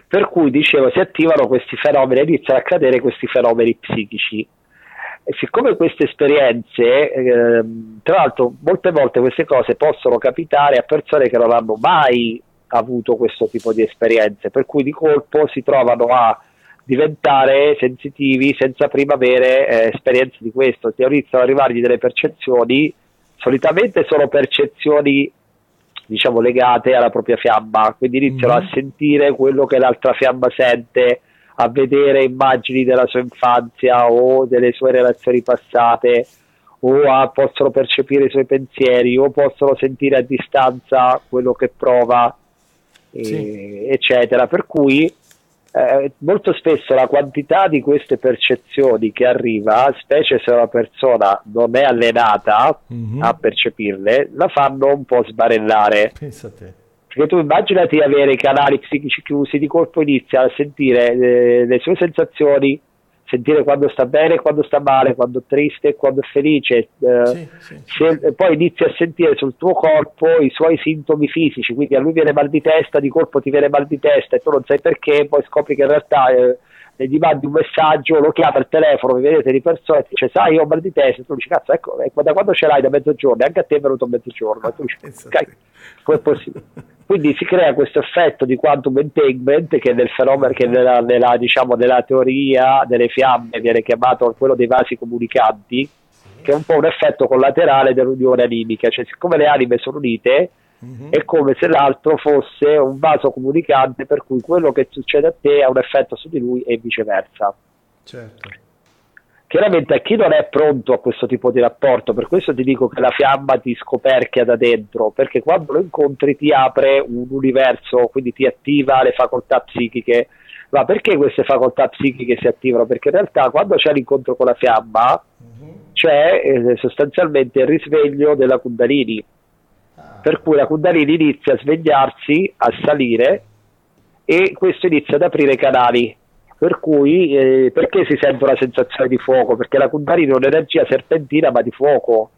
Per cui dicevo, si attivano questi fenomeni, iniziano a accadere questi fenomeni psichici. E siccome queste esperienze, eh, tra l'altro, molte volte queste cose possono capitare a persone che non hanno mai avuto questo tipo di esperienze, per cui di colpo si trovano a diventare sensitivi senza prima avere eh, esperienze di questo, iniziano ad arrivargli delle percezioni, solitamente sono percezioni diciamo legate alla propria fiamma, quindi iniziano mm-hmm. a sentire quello che l'altra fiamma sente, a vedere immagini della sua infanzia o delle sue relazioni passate o a, possono percepire i suoi pensieri o possono sentire a distanza quello che prova, sì. e, eccetera. Per cui eh, molto spesso la quantità di queste percezioni che arriva, specie se una persona non è allenata mm-hmm. a percepirle, la fanno un po' sbarellare. Pensate. Perché tu immaginati avere i canali psichici chiusi, di colpo inizia a sentire eh, le sue sensazioni, sentire quando sta bene, quando sta male, quando è triste, quando è felice. Eh, sì, sì, se, poi inizi a sentire sul tuo corpo i suoi sintomi fisici, quindi a lui viene mal di testa, di colpo ti viene mal di testa e tu non sai perché, poi scopri che in realtà eh, gli mandi un messaggio, lo chiama al telefono, vi vedete di persona e dice sai io ho mal di testa, e tu dici cazzo ecco, ecco da quando ce l'hai da mezzogiorno, anche a te è venuto mezzogiorno, e tu dici, come è possibile? Quindi si crea questo effetto di quantum entanglement che nel fenomeno, che nella, nella, diciamo, nella teoria delle fiamme viene chiamato quello dei vasi comunicanti, che è un po' un effetto collaterale dell'unione animica, cioè siccome le anime sono unite, mm-hmm. è come se l'altro fosse un vaso comunicante per cui quello che succede a te ha un effetto su di lui e viceversa. Certo. Chiaramente a chi non è pronto a questo tipo di rapporto, per questo ti dico che la fiamma ti scoperchia da dentro, perché quando lo incontri ti apre un universo, quindi ti attiva le facoltà psichiche. Ma perché queste facoltà psichiche si attivano? Perché in realtà quando c'è l'incontro con la fiamma uh-huh. c'è eh, sostanzialmente il risveglio della Kundalini. Per cui la Kundalini inizia a svegliarsi, a salire e questo inizia ad aprire i canali per cui eh, perché si sente una sensazione di fuoco? Perché la Kundalini è un'energia serpentina ma di fuoco.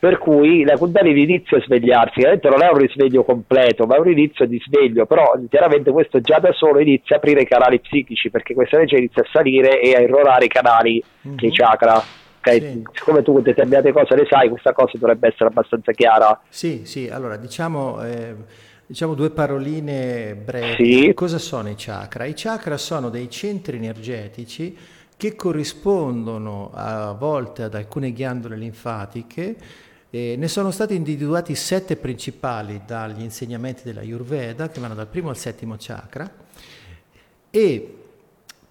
Per cui la Kundalini inizia a svegliarsi, chiaramente non è un risveglio completo, ma è un inizio di sveglio, però chiaramente questo già da solo inizia a aprire i canali psichici, perché questa energia inizia a salire e a irrorare i canali mm-hmm. dei chakra. Okay? Sì. Siccome tu determinate cose le sai, questa cosa dovrebbe essere abbastanza chiara. Sì, sì, allora diciamo... Eh diciamo due paroline brevi. Sì. Cosa sono i chakra? I chakra sono dei centri energetici che corrispondono a volte ad alcune ghiandole linfatiche. Eh, ne sono stati individuati sette principali dagli insegnamenti della Ayurveda, che vanno dal primo al settimo chakra, e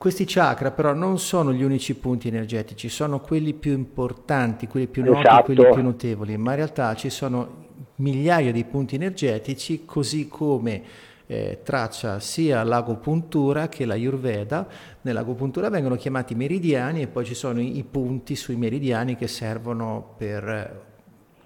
questi chakra però non sono gli unici punti energetici, sono quelli più importanti, quelli più noti, esatto. quelli più notevoli, ma in realtà ci sono migliaia di punti energetici, così come eh, traccia sia l'agopuntura che la Ayurveda. Nell'agopuntura vengono chiamati meridiani e poi ci sono i, i punti sui meridiani che servono per eh,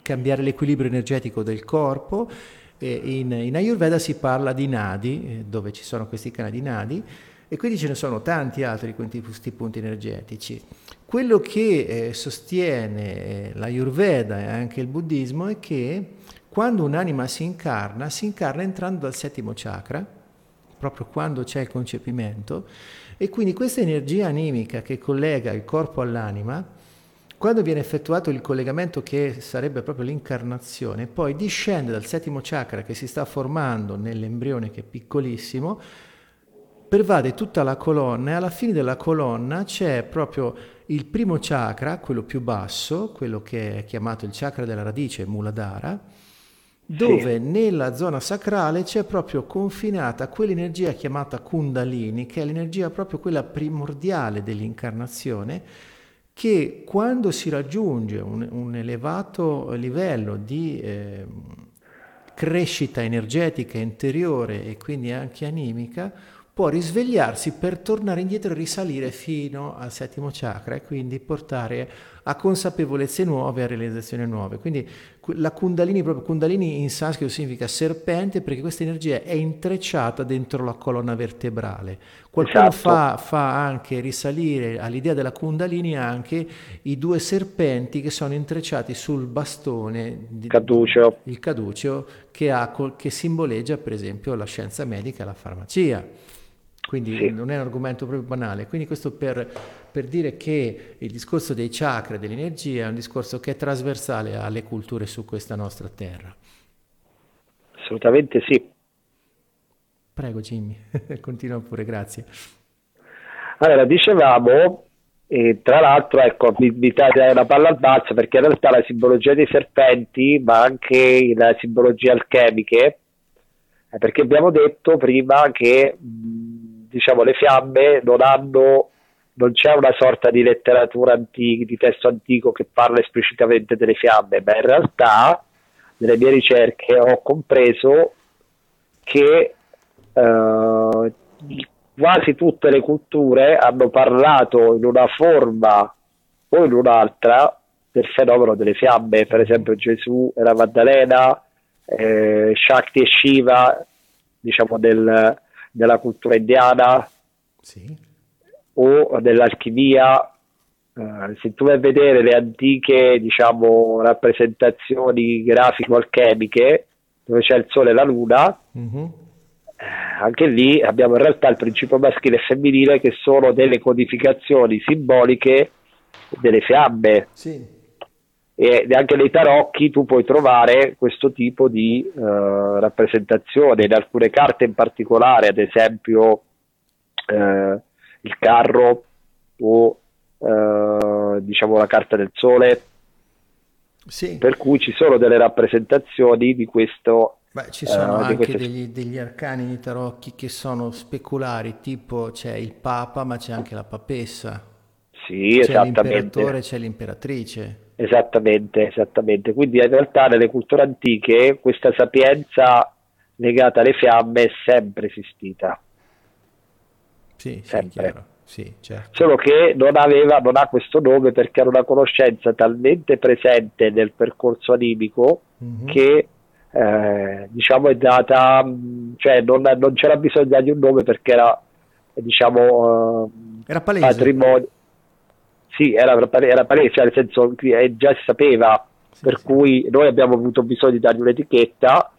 cambiare l'equilibrio energetico del corpo. In, in, Ayurveda si parla di nadi, eh, dove ci sono questi canali nadi, e quindi ce ne sono tanti altri questi punti energetici. Quello che eh, sostiene eh, l'Ayurveda e anche il buddismo è che quando un'anima si incarna, si incarna entrando dal settimo chakra, proprio quando c'è il concepimento, e quindi questa energia animica che collega il corpo all'anima, quando viene effettuato il collegamento che sarebbe proprio l'incarnazione, poi discende dal settimo chakra che si sta formando nell'embrione che è piccolissimo, pervade tutta la colonna e alla fine della colonna c'è proprio il primo chakra, quello più basso, quello che è chiamato il chakra della radice, Muladhara, dove sì. nella zona sacrale c'è proprio confinata quell'energia chiamata Kundalini, che è l'energia proprio quella primordiale dell'incarnazione, che quando si raggiunge un, un elevato livello di eh, crescita energetica interiore e quindi anche animica, può risvegliarsi per tornare indietro e risalire fino al settimo chakra e quindi portare a consapevolezze nuove, a realizzazioni nuove. Quindi la Kundalini, proprio Kundalini in sanscrito significa serpente perché questa energia è intrecciata dentro la colonna vertebrale. Qualcuno esatto. fa, fa, anche risalire all'idea della Kundalini anche i due serpenti che sono intrecciati sul bastone, di, caduceo. il caduceo, che, ha, che simboleggia per esempio la scienza medica e la farmacia. Quindi sì. non è un argomento proprio banale. Quindi questo per, per, dire che il discorso dei chakra, dell'energia, è un discorso che è trasversale alle culture su questa nostra terra. Assolutamente sì. Prego Jimmy, continua pure, grazie. Allora, dicevamo, e tra l'altro, ecco, mi, mi taglia una palla al balzo perché in realtà la simbologia dei serpenti, ma anche la simbologia alchemiche, perché abbiamo detto prima che diciamo, le fiamme non hanno non c'è una sorta di letteratura antica, di testo antico che parla esplicitamente delle fiamme, ma in realtà nelle mie ricerche ho compreso che eh, quasi tutte le culture hanno parlato in una forma o in un'altra del fenomeno delle fiamme, per esempio Gesù e la Maddalena, eh, Shakti e Shiva, diciamo del, della cultura indiana sì. o dell'alchimia. Uh, se tu vai a vedere le antiche diciamo, rappresentazioni grafico-alchemiche dove c'è il sole e la luna, mm-hmm. eh, anche lì abbiamo in realtà il principio maschile e femminile che sono delle codificazioni simboliche delle fiamme. Sì e anche nei tarocchi tu puoi trovare questo tipo di uh, rappresentazione. In alcune carte in particolare ad esempio uh, il carro o uh, diciamo la carta del sole. Sì. per cui ci sono delle rappresentazioni di questo Beh, ci sono anche queste... degli, degli, arcani di tarocchi che sono speculari tipo c'è il papa ma c'è anche la papessa. Sì, c'è l'imperatore c'è l'imperatrice Esattamente, esattamente. Quindi in realtà nelle culture antiche questa sapienza legata alle fiamme è sempre esistita. Sì, sempre. Sì, sì, certo. Solo che non, aveva, non ha questo nome perché era una conoscenza talmente presente nel percorso animico mm-hmm. che eh, diciamo è data, cioè non, non, c'era bisogno di un nome perché era diciamo eh, era palese. patrimonio sì, era, era palese, cioè nel senso che già si sapeva, sì, per sì. cui noi abbiamo avuto bisogno di dargli un'etichetta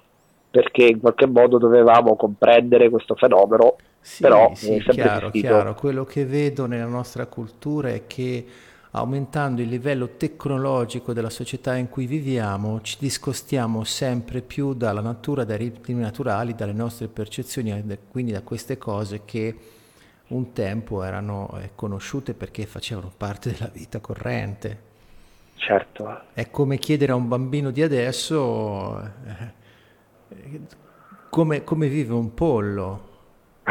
perché in qualche modo dovevamo comprendere questo fenomeno, sì, però sì, chiaro, chiaro, quello che vedo nella nostra cultura è che aumentando il livello tecnologico della società in cui viviamo, ci discostiamo sempre più dalla natura, dai ritmi naturali, dalle nostre percezioni, quindi da queste cose che un tempo erano eh, conosciute perché facevano parte della vita corrente. Certo. È come chiedere a un bambino di adesso eh, come, come vive un pollo.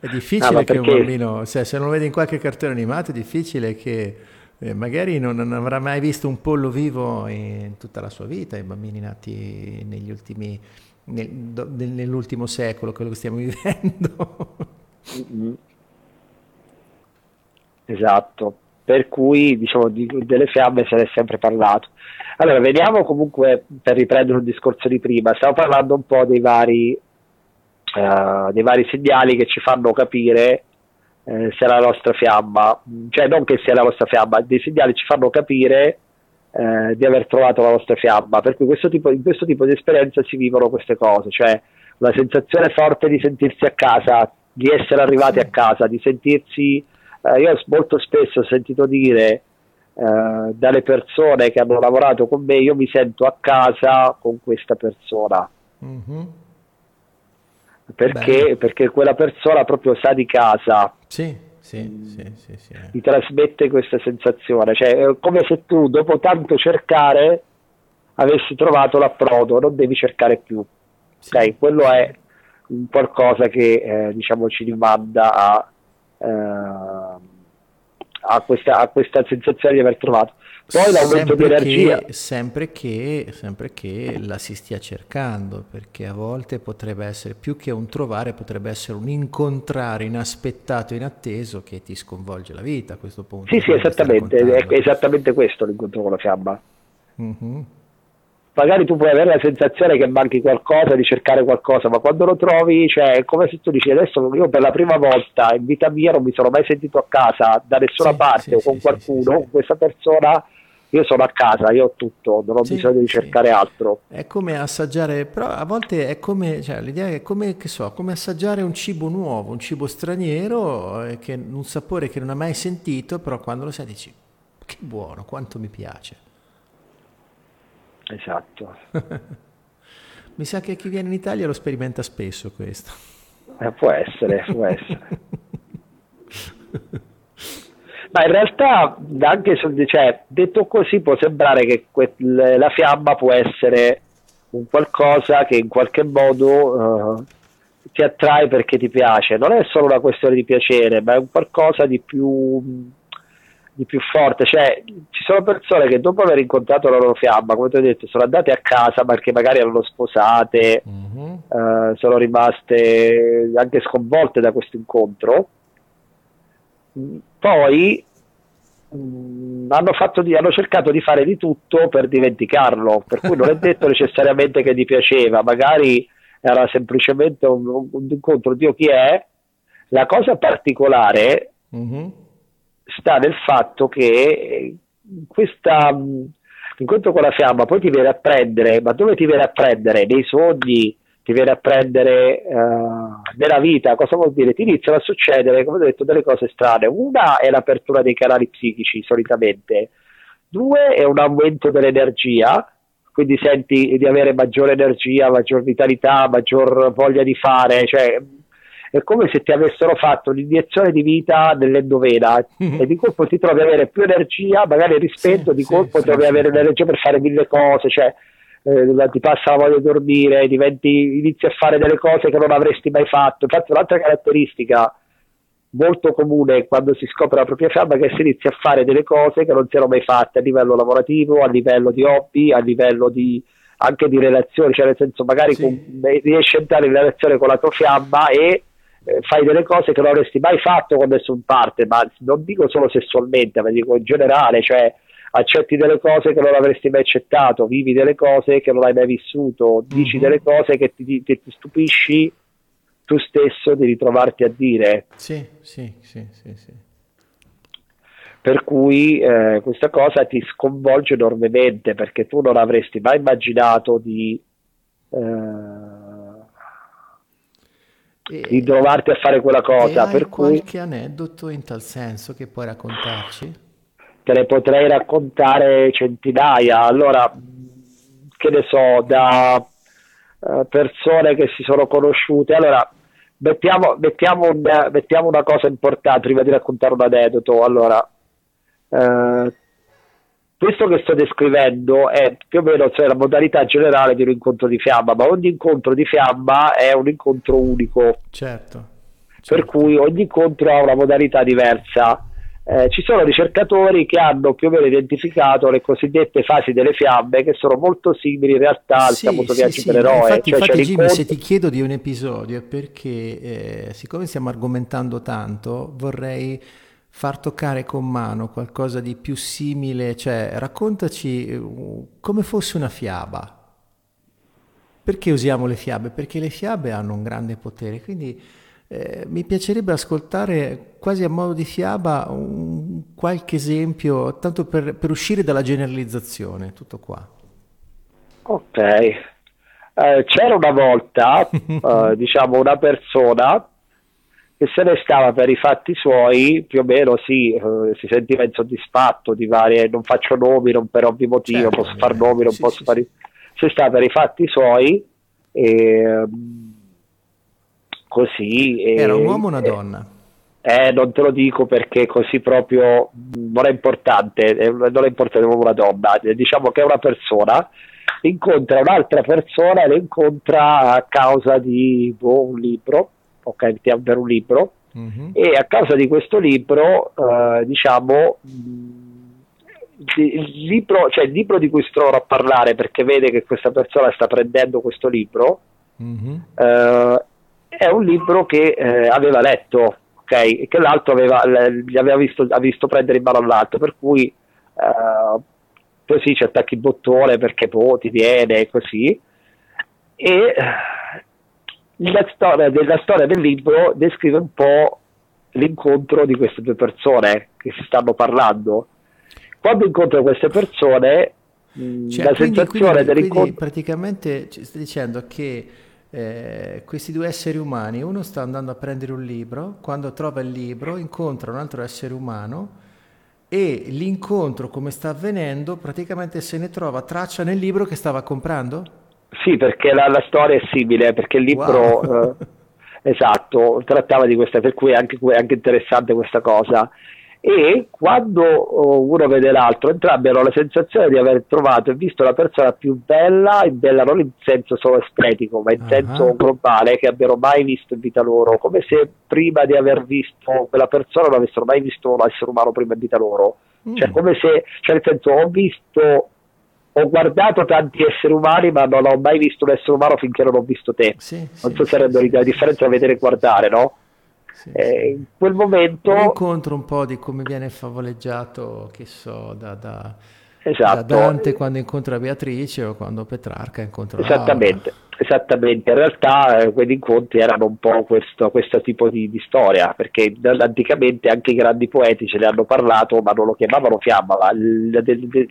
è difficile no, che un bambino, se, se, non lo vede in qualche cartone animato, è difficile che eh, magari non, non, avrà mai visto un pollo vivo in tutta la sua vita, i bambini nati negli ultimi, nel, do, nell'ultimo secolo, quello che stiamo vivendo. mm-hmm. Esatto, per cui diciamo di, delle fiamme se ne è sempre parlato. Allora, vediamo comunque per riprendere un discorso di prima, stiamo parlando un po' dei vari eh, dei vari segnali che ci fanno capire eh, se la nostra fiamma, cioè non che sia la nostra fiamma, dei segnali ci fanno capire eh, di aver trovato la nostra fiamma, per cui questo tipo, in questo tipo di esperienza si vivono queste cose, cioè una sensazione forte di sentirsi a casa, di essere arrivati a casa, di sentirsi, eh, io molto spesso ho sentito dire eh, dalle persone che hanno lavorato con me, io mi sento a casa con questa persona. Mm-hmm perché, perché, quella persona proprio sa di casa. Sì, sì, sì, sì, sì. Ti trasmette questa sensazione, cioè è come se tu dopo tanto cercare avessi trovato l'approdo, non devi cercare più. Sì. Okay? Quello è qualcosa che eh, diciamo ci rimanda a, eh, a, questa, a questa sensazione di aver trovato. Poi l'aumento di energia. Sempre, che, sempre che la si stia cercando, perché a volte potrebbe essere più che un trovare, potrebbe essere un incontrare inaspettato, inatteso che ti sconvolge la vita a questo punto. Sì, sì, esattamente, è esattamente questo l'incontro con la fiamma. Mm-hmm. Magari tu puoi avere la sensazione che manchi qualcosa, di cercare qualcosa, ma quando lo trovi, cioè, è come se tu dici adesso io per la prima volta in vita mia non mi sono mai sentito a casa da nessuna sì, parte sì, o con sì, qualcuno, con questa persona io sono a casa, io ho tutto, non ho sì, bisogno di cercare sì. altro. È come assaggiare, però a volte è come, cioè, l'idea è come, che so, come assaggiare un cibo nuovo, un cibo straniero, eh, che, un sapore che non hai mai sentito, però quando lo sai dici, che buono, quanto mi piace. Esatto. mi sa che chi viene in Italia lo sperimenta spesso questo. Eh, può essere, può essere. Ma in realtà, anche se, cioè, detto così, può sembrare che que- la fiamma può essere un qualcosa che in qualche modo uh, ti attrae perché ti piace. Non è solo una questione di piacere, ma è un qualcosa di più, di più forte. Cioè, ci sono persone che dopo aver incontrato la loro fiamma, come ti ho detto, sono andate a casa perché magari erano sposate, mm-hmm. uh, sono rimaste anche sconvolte da questo incontro poi mh, mm, hanno, di, hanno, cercato di fare di tutto per dimenticarlo, per cui non è detto necessariamente che gli piaceva, magari era semplicemente un, un incontro Dio chi è. La cosa particolare mm-hmm. Sta nel fatto che questa mm, incontro con la fiamma poi ti viene a prendere, ma dove ti viene a prendere? Nei sogni, ti viene a prendere uh, nella vita, cosa vuol dire? Ti iniziano a succedere, come ho detto, delle cose strane. Una è l'apertura dei canali psichici, solitamente. Due è un aumento dell'energia, quindi senti di avere maggiore energia, maggior vitalità, maggior voglia di fare, cioè è come se ti avessero fatto un'iniezione di vita nell'endovena mm-hmm. e di colpo ti trovi ad avere più energia, magari rispetto, sì, di colpo sì, trovi sì, avere l'energia per fare mille cose, cioè eh, ti passa la voglia di dormire, diventi, inizi a fare delle cose che non avresti mai fatto. Infatti, un'altra caratteristica molto comune quando si scopre la propria fiamma è che si inizia a fare delle cose che non si erano mai fatte a livello lavorativo, a livello di hobby, a livello di, anche di relazioni, cioè nel senso magari sì. con, riesci a entrare in relazione con la tua fiamma e eh, fai delle cose che non avresti mai fatto quando sei in parte, ma non dico solo sessualmente, ma dico in generale, cioè accetti delle cose che non avresti mai accettato, vivi delle cose che non hai mai vissuto, dici mm-hmm. delle cose che ti, che ti, stupisci tu stesso di ritrovarti a dire. Sì, sì, sì, sì. sì. Per cui eh, questa cosa ti sconvolge enormemente perché tu non avresti mai immaginato di... Eh, di trovarti a fare quella cosa. per cui qualche aneddoto in tal senso che puoi raccontarci? Te ne potrei raccontare centinaia. Allora, che ne so, da uh, persone che si sono conosciute. Allora, mettiamo, mettiamo, un, mettiamo, una cosa importante prima di raccontare un aneddoto. Allora, uh, questo che sto descrivendo è più o meno cioè, la modalità generale di un incontro di fiamma, ma ogni incontro di fiamma è un incontro unico. Certo. certo. Per cui ogni incontro ha una modalità diversa. Eh, ci sono ricercatori che hanno più o meno identificato le cosiddette fasi delle fiamme che sono molto simili in realtà al sì, famoso sì, viaggio sì. per eroe. Infatti, cioè, infatti Jimmy, se ti chiedo di un episodio è perché eh, siccome stiamo argomentando tanto vorrei far toccare con mano qualcosa di più simile, cioè raccontaci uh, come fosse una fiaba. Perché usiamo le fiabe? Perché le fiabe hanno un grande potere, quindi eh, mi piacerebbe ascoltare quasi a modo di fiaba un, qualche esempio, tanto per, per, uscire dalla generalizzazione, tutto qua. Ok, eh, c'era una volta, eh, diciamo, una persona e se ne stava per i fatti suoi, più o meno sì, eh, si sentiva insoddisfatto di varie, non faccio nomi, non per ovvi motivi, certo, posso far nomi, non sì, posso sì, fare... Sì. Se stava per i fatti suoi, e, così... E, Era un uomo o una donna? Eh, non te lo dico perché così proprio non è importante, non è importante una donna, diciamo che è una persona, incontra un'altra persona e la incontra a causa di boh, un libro ok, per un libro, mm-hmm. e a causa di questo libro, eh, diciamo, il libro, cioè il libro di cui trova a parlare perché vede che questa persona sta prendendo questo libro, mm-hmm. eh, è un libro che eh, aveva letto, ok, e che l'altro aveva, gli aveva visto, ha visto prendere in mano all'altro, per cui eh, così ci attacchi il bottone perché poi ti viene così. E la storia, della storia del libro descrive un po' l'incontro di queste due persone che si stanno parlando. Quando incontro queste persone, cioè, la quindi, sensazione dell'incontro... Quindi praticamente ci stai dicendo che eh, questi due esseri umani, uno sta andando a prendere un libro, quando trova il libro incontra un altro essere umano e l'incontro come sta avvenendo praticamente se ne trova traccia nel libro che stava comprando? Sì, perché la, la storia è simile, perché il libro... Wow. Eh, esatto, trattava di questa, per cui è anche, anche interessante questa cosa. E quando oh, uno vede l'altro, entrambi hanno la sensazione di aver trovato e visto la persona più bella, e bella non in senso solo estetico, ma in uh-huh. senso globale, che abbiano mai visto in vita loro, come se prima di aver visto quella persona non avessero mai visto un essere umano prima in vita loro. Mm. Cioè, come se, cioè nel senso, ho visto ho guardato tanti esseri umani, ma non ho mai visto un essere umano finché non ho visto te. Sì, non so sì, se rendo sì, la differenza tra vedere e guardare, no? Eh, in quel momento. Un incontro un po' di come viene favoleggiato, che so, da, da, esatto. da Dante quando incontra Beatrice o quando Petrarca incontra Esattamente. Laura. Esattamente, in realtà eh, quegli incontri erano un po' questo, questo tipo di, di, storia, perché anticamente anche i grandi poeti ce ne hanno parlato, ma non lo chiamavano fiamma, ma la, la,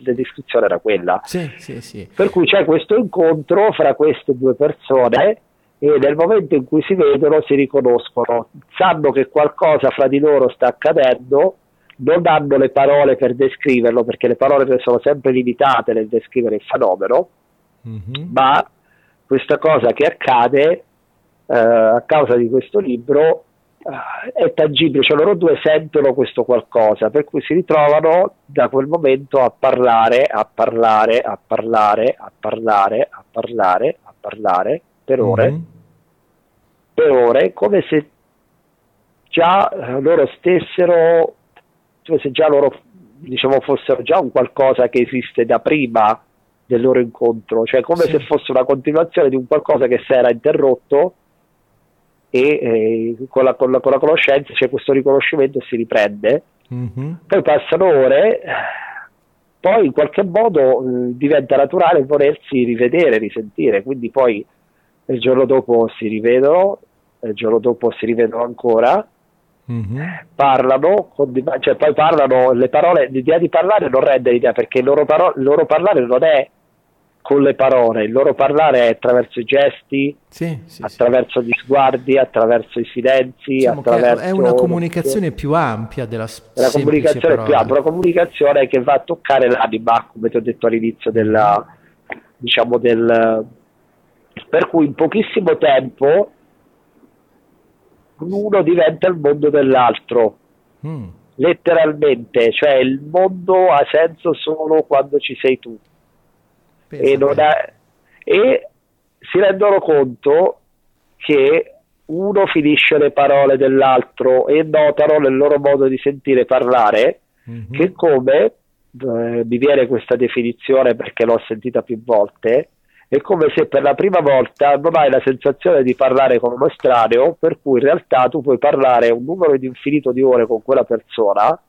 la descrizione era quella. Sì, sì, sì. Per cui c'è questo incontro fra queste due persone e nel momento in cui si vedono si riconoscono, sanno che qualcosa fra di loro sta accadendo, non hanno le parole per descriverlo, perché le parole sono sempre limitate nel descrivere il fenomeno, mm-hmm. ma questa cosa che accade eh, a causa di questo libro eh, è tangibile, cioè loro due sentono questo qualcosa, per cui si ritrovano da quel momento a parlare, a parlare, a parlare, a parlare, a parlare, a parlare per ore, mm-hmm. per ore, come se già eh, loro stessero, come se già loro diciamo fossero già un qualcosa che esiste da prima del loro incontro, cioè come sì. se fosse una continuazione di un qualcosa che si era interrotto e eh, con, la, con, la, con, la, conoscenza c'è questo riconoscimento e si riprende. Mm-hmm. Poi passano ore, poi in qualche modo eh, diventa naturale volersi rivedere, risentire, quindi poi il giorno dopo si rivedono, il giorno dopo si rivedono ancora. Mm-hmm. parlano, cioè poi parlano le parole, l'idea di parlare non rende l'idea perché il loro, paro- il loro parlare non è con le parole, il loro parlare è attraverso i gesti, sì, sì, attraverso sì. gli sguardi, attraverso i silenzi, diciamo attraverso... È una comunicazione più ampia della La comunicazione parola. più ampia, una comunicazione che va a toccare l'anima, come ti ho detto all'inizio della, diciamo del... per cui in pochissimo tempo uno diventa il mondo dell'altro. Mm. Letteralmente, cioè il mondo ha senso solo quando ci sei tu e, ha, e si rendono conto che uno finisce le parole dell'altro e notano nel loro modo di sentire parlare mm-hmm. che come eh, mi viene questa definizione perché l'ho sentita più volte è come se per la prima volta non hai la sensazione di parlare con uno estraneo per cui in realtà tu puoi parlare un numero di infinito di ore con quella persona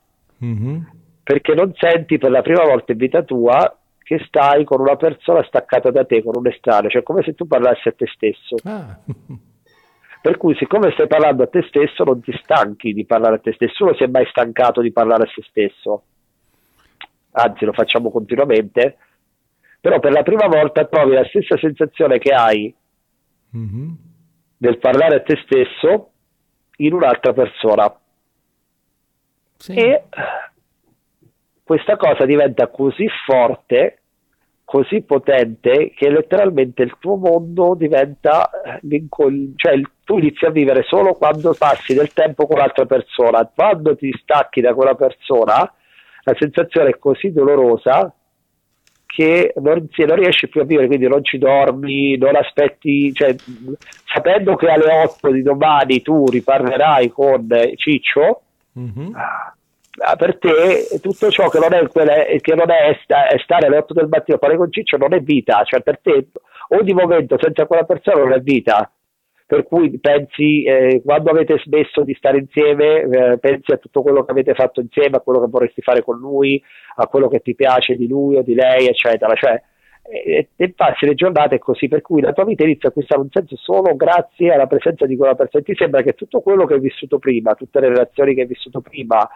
mm-hmm. perché non senti per la prima volta in vita tua che stai con una persona staccata da te, con un estraneo, cioè come se tu parlassi a te stesso. Ah. Per cui, siccome stai parlando a te stesso, non ti stanchi di parlare a te stesso. Nessuno si è mai stancato di parlare a se stesso, anzi, lo facciamo continuamente. Però per la prima volta trovi la stessa sensazione che hai mm-hmm. nel parlare a te stesso in un'altra persona. Sì. E questa cosa diventa così forte, così potente, che letteralmente il tuo mondo diventa, eh, cioè tu inizi a vivere solo quando passi del tempo con l'altra persona. Quando ti stacchi da quella persona, la sensazione è così dolorosa che non, non, riesci più a vivere, quindi non ci dormi, non aspetti, cioè, sapendo che alle 8 di domani tu riparlerai con Ciccio, mm-hmm. Per te tutto ciò che non è, che non è, stare alle 8 del mattino a fare con Ciccio non è vita, cioè per te ogni momento senza quella persona non è vita. Per cui pensi, eh, quando avete smesso di stare insieme, eh, pensi a tutto quello che avete fatto insieme, a quello che vorresti fare con lui, a quello che ti piace di lui o di lei, eccetera. Cioè, e, e passi le giornate così, per cui la tua vita inizia a acquistare un senso solo grazie alla presenza di quella persona. Ti sembra che tutto quello che hai vissuto prima, tutte le relazioni che hai vissuto prima,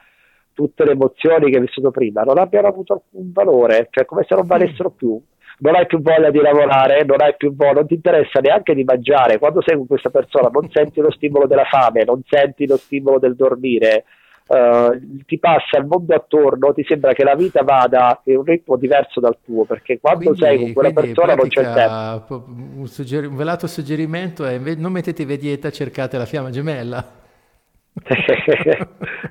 tutte le emozioni che hai vissuto prima non abbiano avuto alcun valore, cioè come se non valessero più. Non hai più voglia di lavorare, non hai più voglia, non ti interessa neanche di mangiare. Quando sei con questa persona non senti lo stimolo della fame, non senti lo stimolo del dormire, Uh, ti passa il mondo attorno, ti sembra che la vita vada in un ritmo diverso dal tuo, perché quando quindi, sei con quella persona non c'è tempo. Un, suggeri- un, velato suggerimento è non mettetevi a dieta, cercate la fiamma gemella.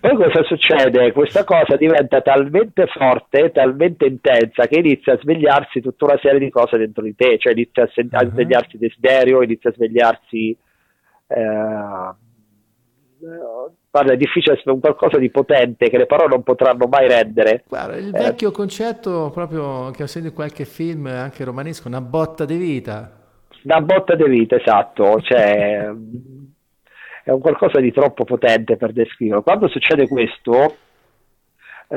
Poi cosa succede? Questa cosa diventa talmente forte, talmente intensa che inizia a svegliarsi tutta una serie di cose dentro di te, cioè inizia a, se- a uh-huh. svegliarsi desiderio, inizia a svegliarsi... Eh, guarda, è difficile, un qualcosa di potente che le parole non potranno mai rendere. Guarda, il eh. vecchio concetto proprio che ho sentito in qualche film, anche romanesco, una botta di vita. Una botta di vita, esatto. Cioè, è un qualcosa di troppo potente per descriverlo. Quando succede questo, eh,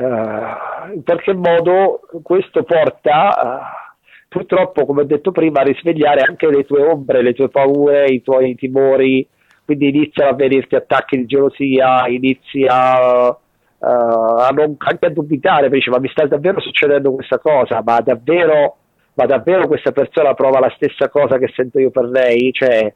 in qualche modo questo porta, eh, purtroppo, come ho detto prima, a risvegliare anche le tue ombre, le tue paure, i tuoi timori, quindi iniziano a venirti attacchi di gelosia, inizi a, uh, a non, anche a dubitare, dici, ma mi sta davvero succedendo questa cosa, ma davvero, ma davvero questa persona prova la stessa cosa che sento io per lei? Cioè,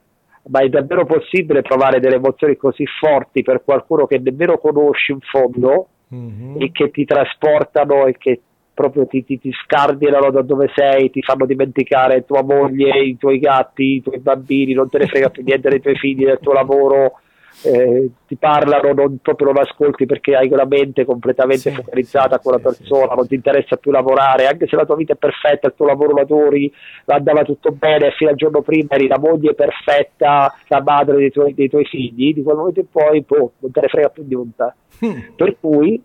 ma è davvero possibile provare delle emozioni così forti per qualcuno che nemmeno conosci in fondo mm-hmm. e che ti trasportano e che proprio ti, ti, ti scardinano da dove sei, ti fanno dimenticare tua moglie, i tuoi gatti, i tuoi bambini, non te ne frega più niente dei tuoi figli, del tuo lavoro, eh, ti parlano, non, proprio non ascolti perché hai la mente completamente sì, focalizzata sì, con la persona, sì, non ti interessa più lavorare, anche se la tua vita è perfetta, il tuo lavoro ladori, andava tutto bene, fino al giorno prima eri la moglie perfetta, la madre dei tuoi, dei tuoi figli, di quel momento in poi boh, non te ne frega più niente. Mm. Per cui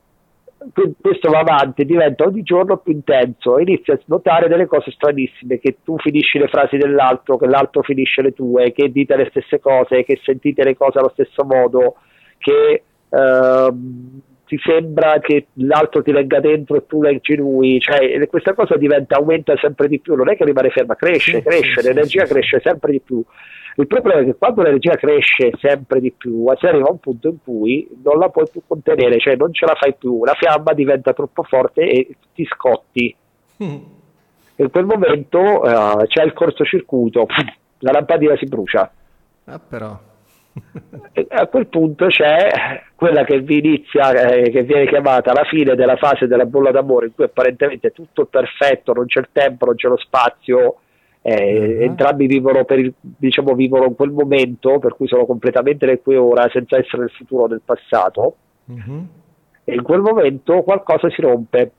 questo va avanti, diventa ogni giorno più intenso e inizi a notare delle cose stranissime, che tu finisci le frasi dell'altro, che l'altro finisce le tue, che dite le stesse cose, che sentite le cose allo stesso modo, che eh, ti sembra che l'altro ti legga dentro e tu leggi lui, cioè questa cosa diventa, aumenta sempre di più, non è che rimane ferma, cresce, sì, cresce, sì, l'energia sì, cresce sempre di più il problema è che quando l'energia cresce sempre di più, si arriva a un punto in cui non la puoi più contenere, cioè non ce la fai più, la fiamma diventa troppo forte e ti scotti. Mm. in quel momento uh, c'è il cortocircuito, la lampadina si brucia. Ah, però. a quel punto c'è quella che vi inizia, eh, che viene chiamata la fine della fase della bolla d'amore, in cui apparentemente è tutto perfetto, non c'è il tempo, non c'è lo spazio, eh, uh-huh. entrambi vivono, per il, diciamo, vivono in quel momento, per cui sono completamente nel qui ora, senza essere nel futuro o nel passato. Uh-huh. E in quel momento qualcosa si rompe,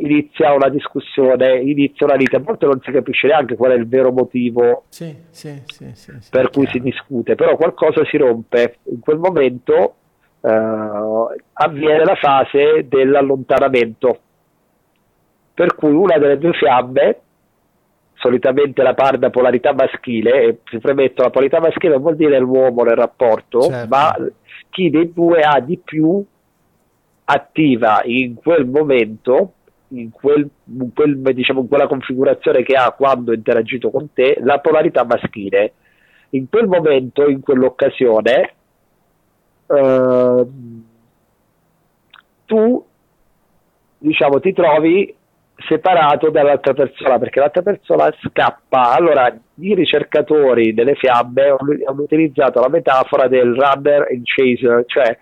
inizia una discussione, inizia una lite, a volte non si capisce neanche qual è il vero motivo sì, sì, sì, per cui si discute, però qualcosa si rompe. In quel momento eh, avviene la fase dell'allontanamento, per cui una delle due fiamme solitamente la parda polarità maschile, e si premetto la polarità maschile non vuol dire l'uomo nel rapporto, certo. ma chi dei due ha di più attiva in quel momento, in, quel, in, quel, diciamo, in quella configurazione che ha quando ha interagito con te, la polarità maschile. In quel momento, in quell'occasione, eh, tu diciamo, ti trovi separato dall'altra persona perché l'altra persona scappa. Allora, i ricercatori delle fiamme hanno utilizzato la metafora del runner and chaser, cioè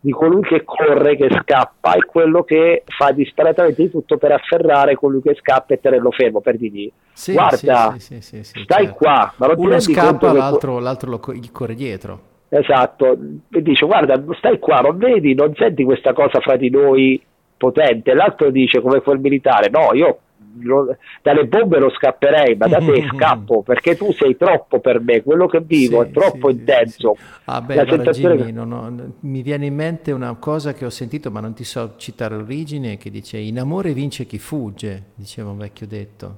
di colui che corre, che scappa, e quello che fa disperatamente di tutto per afferrare colui che scappa e tenerlo fermo, per dirgli sì, guarda, sì, sì, stai certo. qua, ma non Uno scappa, l'altro, che... l'altro lo, gli corre dietro. Esatto, e dice guarda, stai qua, non vedi, non senti questa cosa fra di noi potente, l'altro dice come quel militare, no, io lo, dalle bombe lo scapperei, ma da te scappo perché tu sei troppo per me, quello che vivo sì, è troppo sì, intenso. Sì, ah, beh, allora, Jimmy, che... non ho, mi viene in mente una cosa che ho sentito, ma non ti so citare l'origine, che dice in amore vince chi fugge, diceva un vecchio detto.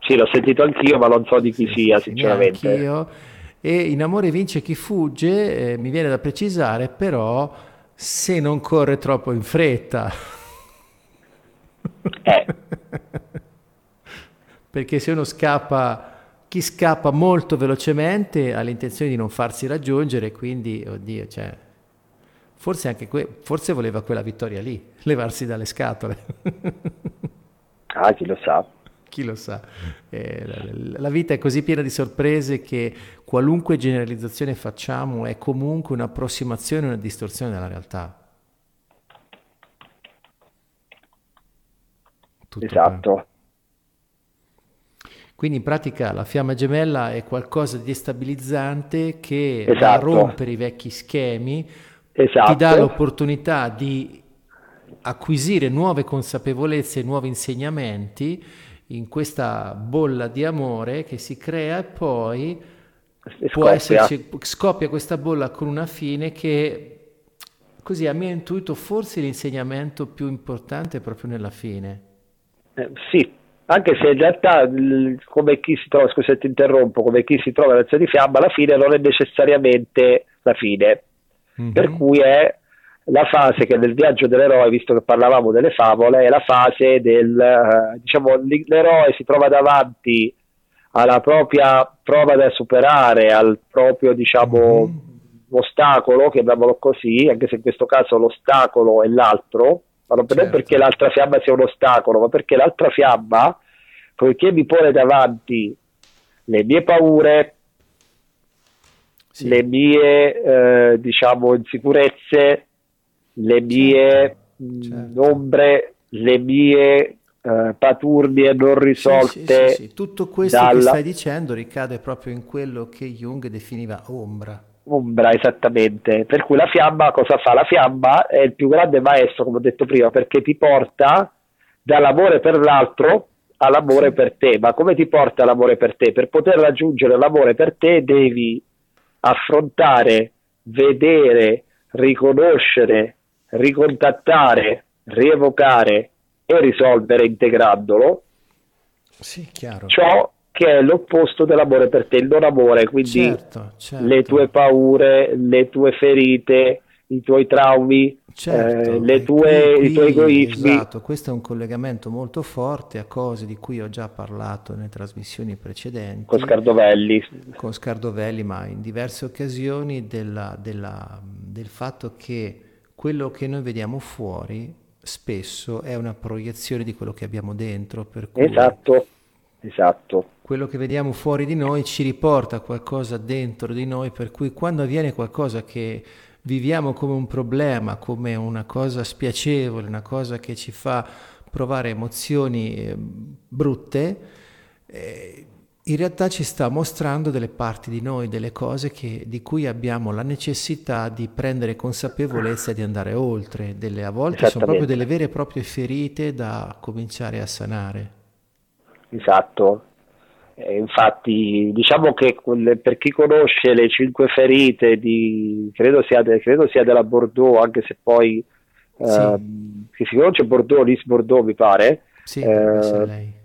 Sì, l'ho sentito anch'io, ma non so di chi sia, sinceramente. Anch'io. E in amore vince chi fugge, eh, mi viene da precisare, però se non corre troppo in fretta. Eh. Perché se uno scappa, chi scappa molto velocemente ha l'intenzione di non farsi raggiungere, quindi, oddio, cioè, forse anche que- forse voleva quella vittoria lì, levarsi dalle scatole. ah, chi lo sa. Chi lo sa. Eh, la, la vita è così piena di sorprese che qualunque generalizzazione facciamo è comunque un'approssimazione, una distorsione della realtà. Tutto esatto. Per... Quindi in pratica la fiamma gemella è qualcosa di destabilizzante che esatto. va a rompere i vecchi schemi, esatto. ti dà l'opportunità di acquisire nuove consapevolezze, nuovi insegnamenti in questa bolla di amore che si crea e poi può esserci, scoppia questa bolla con una fine che così a mio intuito forse l'insegnamento più importante è proprio nella fine. Eh, sì, anche se in realtà come chi si trova, scusa se ti interrompo, come chi si trova nell'azione di fiamma, alla fine non è necessariamente la fine, mm-hmm. per cui è la fase che nel viaggio dell'eroe, visto che parlavamo delle favole, è la fase del, eh, diciamo, l'eroe si trova davanti alla propria prova da superare, al proprio, diciamo, mm-hmm. ostacolo, chiamiamolo così, anche se in questo caso l'ostacolo è l'altro, ma non certo. perché l'altra fiamma sia un ostacolo, ma perché l'altra fiamma, poiché mi pone davanti le mie paure, sì. le mie eh, diciamo insicurezze, le mie certo. Mh, certo. ombre, le mie eh, paturnie non risolte. Sì, sì, Tutto questo dalla... che stai dicendo ricade proprio in quello che Jung definiva ombra ombra esattamente. Per cui la fiamma cosa fa? La fiamma è il più grande maestro, come ho detto prima, perché ti porta dall'amore per l'altro all'amore per te. Ma come ti porta l'amore per te? Per poter raggiungere l'amore per te devi affrontare, vedere, riconoscere, ricontattare, rievocare e risolvere integrandolo. Sì, chiaro. Ciò che è l'opposto dell'amore per te, il non amore, quindi certo, certo. le tue paure, le tue ferite, i tuoi traumi, certo, eh, le tue, qui, i tuoi egoismi. Esatto, questo è un collegamento molto forte a cose di cui ho già parlato nelle trasmissioni precedenti. Con Scardovelli. Con Scardovelli, ma in diverse occasioni della, della, del fatto che quello che noi vediamo fuori spesso è una proiezione di quello che abbiamo dentro. Per cui esatto Esatto. Quello che vediamo fuori di noi ci riporta qualcosa dentro di noi, per cui quando avviene qualcosa che viviamo come un problema, come una cosa spiacevole, una cosa che ci fa provare emozioni eh, brutte, eh, in realtà ci sta mostrando delle parti di noi, delle cose che, di cui abbiamo la necessità di prendere consapevolezza e di andare oltre. Delle, a volte sono proprio delle vere e proprie ferite da cominciare a sanare. Esatto. Eh, infatti, diciamo che per chi conosce le cinque ferite di, credo sia, de, credo sia della Bordeaux, anche se poi sì. eh, che si conosce Bordeaux, Lis Bordeaux mi pare. Sì, eh, lei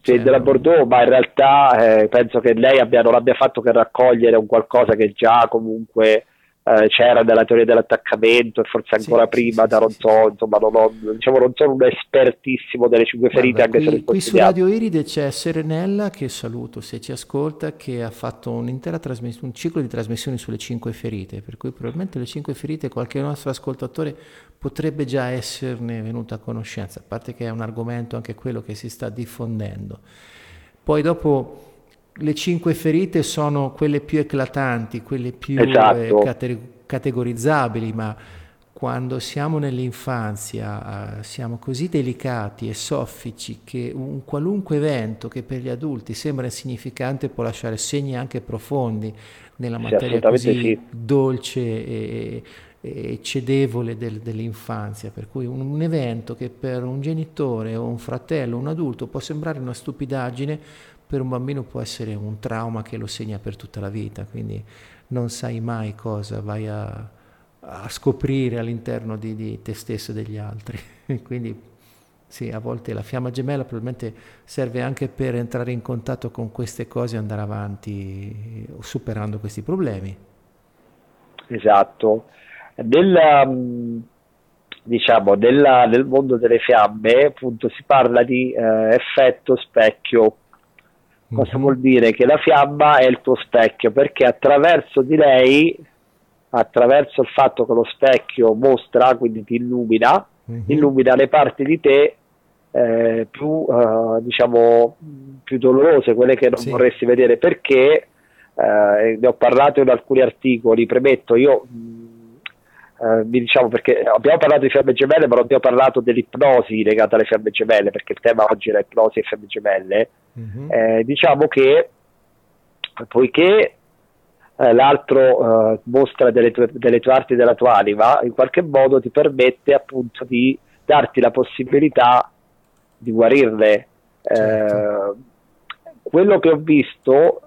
cioè, della Bordeaux, ma in realtà eh, penso che lei abbia, non abbia fatto che raccogliere un qualcosa che già comunque eh, c'era nella teoria dell'attaccamento e forse ancora sì, prima sì, da non so, insomma non, ho, diciamo, non sono un espertissimo delle cinque ferite Guarda, anche qui, se qui su Radio Iride c'è Serenella che saluto se ci ascolta che ha fatto un'intera trasmissione, un ciclo di trasmissioni sulle cinque ferite per cui probabilmente le cinque ferite qualche nostro ascoltatore potrebbe già esserne venuto a conoscenza a parte che è un argomento anche quello che si sta diffondendo. Poi dopo le cinque ferite sono quelle più eclatanti, quelle più esatto. eh, cate- categorizzabili, ma quando siamo nell'infanzia eh, siamo così delicati e soffici che un qualunque evento che per gli adulti sembra insignificante può lasciare segni anche profondi nella materia sì, così sì. dolce e, e cedevole del, dell'infanzia, per cui un, un evento che per un genitore o un fratello, un adulto può sembrare una stupidaggine, per un bambino può essere un trauma che lo segna per tutta la vita, quindi non sai mai cosa vai a, a scoprire all'interno di, di, te stesso e degli altri. quindi sì, a volte la fiamma gemella probabilmente serve anche per entrare in contatto con queste cose e andare avanti superando questi problemi. Esatto. Nella, mm, diciamo, nella, nel mondo delle fiamme appunto si parla di eh, effetto specchio Cosa vuol dire? Che la fiamma è il tuo specchio, perché attraverso di lei, attraverso il fatto che lo specchio mostra, quindi ti illumina, mm-hmm. illumina le parti di te eh, più, eh, diciamo, più dolorose, quelle che non sì. vorresti vedere, perché eh, ne ho parlato in alcuni articoli, premetto, io eh, diciamo perché abbiamo parlato di fiamme gemelle, ma non abbiamo parlato dell'ipnosi legata alle fiamme gemelle, perché il tema oggi era ipnosi e fiamme gemelle. Mm-hmm. Eh, diciamo che poiché eh, l'altro eh, mostra delle tue, delle tue arti della tua anima, in qualche modo ti permette appunto di darti la possibilità di guarirle. Certo. Eh, quello che ho visto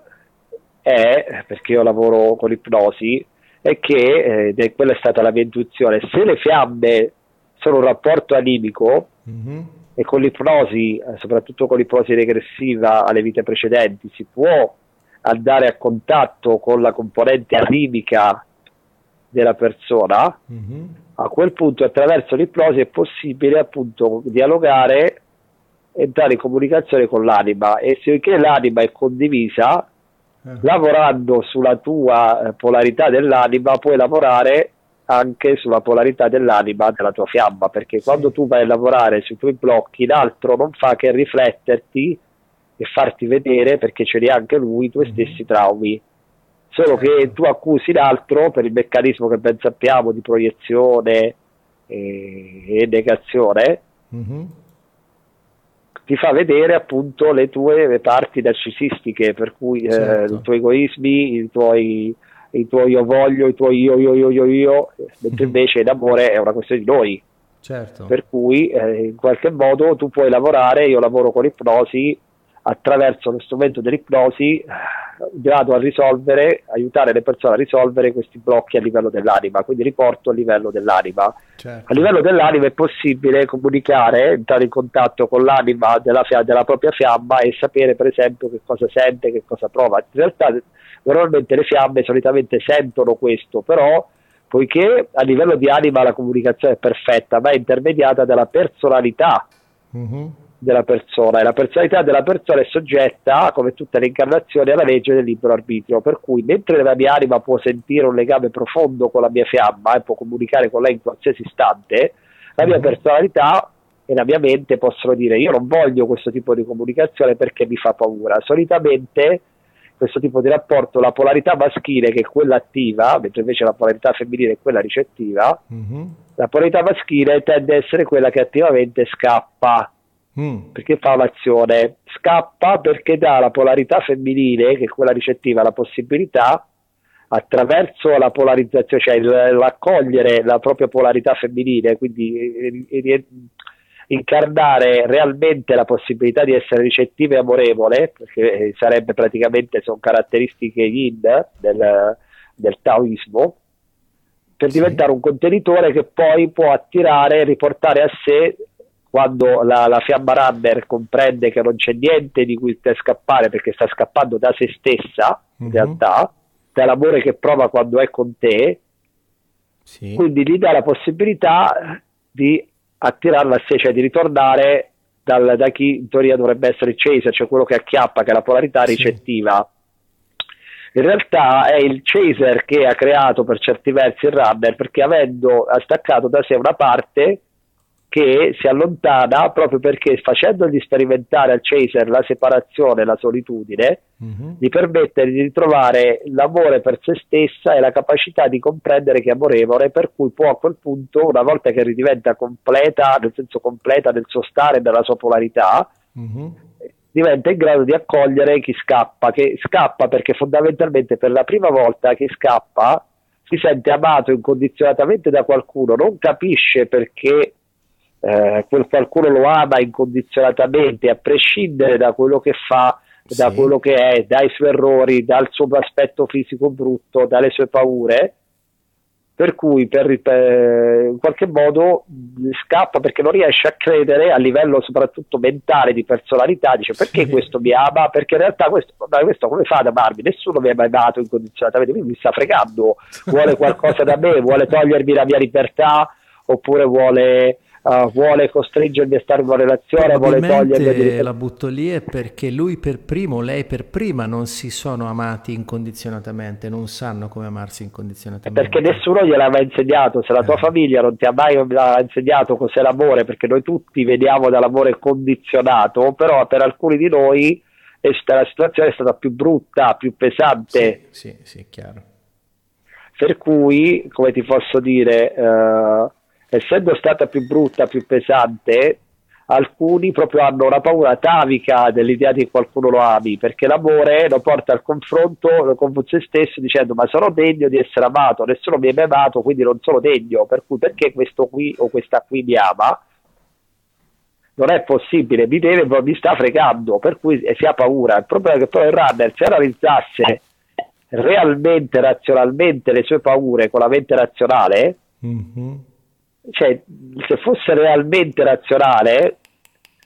è, perché io lavoro con l'ipnosi, è che, eh, quella è stata la mia intuizione, se le fiamme sono un rapporto animico mm-hmm. e con l'ipnosi, eh, soprattutto con l'ipnosi regressiva alle vite precedenti, si può andare a contatto con la componente animica della persona, mm-hmm. a quel punto attraverso l'ipnosi è possibile appunto dialogare, entrare in comunicazione con l'anima e se l'anima è condivisa, eh. lavorando sulla tua eh, polarità dell'anima puoi lavorare anche sulla polarità dell'anima della tua fiamma, perché sì. quando tu vai a lavorare sui tuoi blocchi, l'altro non fa che rifletterti e farti vedere, perché ce li ha anche lui, i tuoi mm-hmm. stessi traumi. Solo certo. che tu accusi l'altro per il meccanismo che ben sappiamo di proiezione e, e negazione, mm-hmm ti fa vedere appunto le tue parti narcisistiche, per cui eh, certo. i tuoi egoismi, i tuoi, i tuoi io voglio, i tuoi io, io, io, io, io, mentre invece l'amore è una questione di noi. Certo. Per cui eh, in qualche modo tu puoi lavorare, io lavoro con l'ipnosi, attraverso lo strumento dell'ipnosi grado a risolvere, aiutare le persone a risolvere questi blocchi a livello dell'anima, quindi riporto a livello dell'anima. Certo. A livello dell'anima è possibile comunicare, entrare in contatto con l'anima della, della, propria fiamma e sapere per esempio che cosa sente, che cosa prova. In realtà normalmente le fiamme solitamente sentono questo, però poiché a livello di anima la comunicazione è perfetta, ma è intermediata dalla personalità. Mm-hmm della persona e la personalità della persona è soggetta, come tutte le incarnazioni, alla legge del libero arbitrio, per cui mentre la mia anima può sentire un legame profondo con la mia fiamma e può comunicare con lei in qualsiasi istante, la mia mhm. personalità e la mia mente possono dire io non voglio questo tipo di comunicazione perché mi fa paura. Solitamente questo tipo di rapporto, la polarità maschile che è quella attiva, mentre invece la polarità femminile è quella ricettiva, mm-hmm. la polarità maschile tende a essere quella che attivamente scappa. Mm. Perché fa un'azione? Scappa perché dà alla polarità femminile, che è quella ricettiva, la possibilità attraverso la polarizzazione, cioè l'accogliere la propria polarità femminile, quindi incarnare realmente la possibilità di essere ricettivo e amorevole, perché sarebbe praticamente, sono caratteristiche yin del, del taoismo, per sì. diventare un contenitore che poi può attirare e riportare a sé quando la, la, fiamma runner comprende che non c'è niente di cui sta scappare perché sta scappando da se stessa in uh-huh. realtà dall'amore che prova quando è con te sì. quindi gli dà la possibilità di attirarla a sé, cioè di ritornare dal, da chi in teoria dovrebbe essere il chaser, cioè quello che acchiappa, che è la polarità ricettiva. In realtà è il chaser che ha creato per certi versi il runner perché avendo staccato da sé una parte che si allontana proprio perché facendogli sperimentare al chaser la separazione, la solitudine, mm-hmm. gli permette di ritrovare l'amore per se stessa e la capacità di comprendere che è amorevole, per cui può a quel punto, una volta che ridiventa completa, nel senso completa del suo stare e della sua polarità, mm-hmm. diventa in grado di accogliere chi scappa, che scappa perché fondamentalmente per la prima volta che scappa si sente amato incondizionatamente da qualcuno, non capisce perché eh, quel qualcuno lo ama incondizionatamente, a prescindere da quello che fa, da quello che è, dai suoi errori, dal suo aspetto fisico brutto, dalle sue paure, per cui per, per, in qualche modo scappa perché non riesce a credere a livello soprattutto mentale di personalità, dice perché sì. questo mi ama, perché in realtà questo, questo come fa ad amarmi, nessuno mi ha mai amato incondizionatamente, quindi mi sta fregando, vuole qualcosa da me, vuole togliermi la mia libertà? Oppure vuole uh, vuole costringermi a stare in una relazione, vuole togliermi... la butto lì è perché lui per primo, lei per prima non si sono amati incondizionatamente, non sanno come amarsi incondizionatamente. Perché nessuno gliel'aveva insegnato, se la tua eh. famiglia non ti ha mai insegnato cos'è l'amore, perché noi tutti vediamo dall'amore condizionato, però per alcuni di noi la situazione è stata più brutta, più pesante. Sì, sì, sì chiaro. Per cui, come ti posso dire... Uh, essendo stata più brutta, più pesante, alcuni proprio hanno una paura atavica dell'idea che qualcuno lo ami, perché l'amore lo porta al confronto con se stesso dicendo ma sono degno di essere amato, nessuno mi ha mai amato, quindi non sono degno, per cui perché questo qui o questa qui mi ama? Non è possibile, mi deve, mi sta fregando, per cui si ha paura. Il problema è che poi il runner se analizzasse realmente, razionalmente le sue paure con la mente razionale, mm-hmm cioè, se fosse realmente razionale,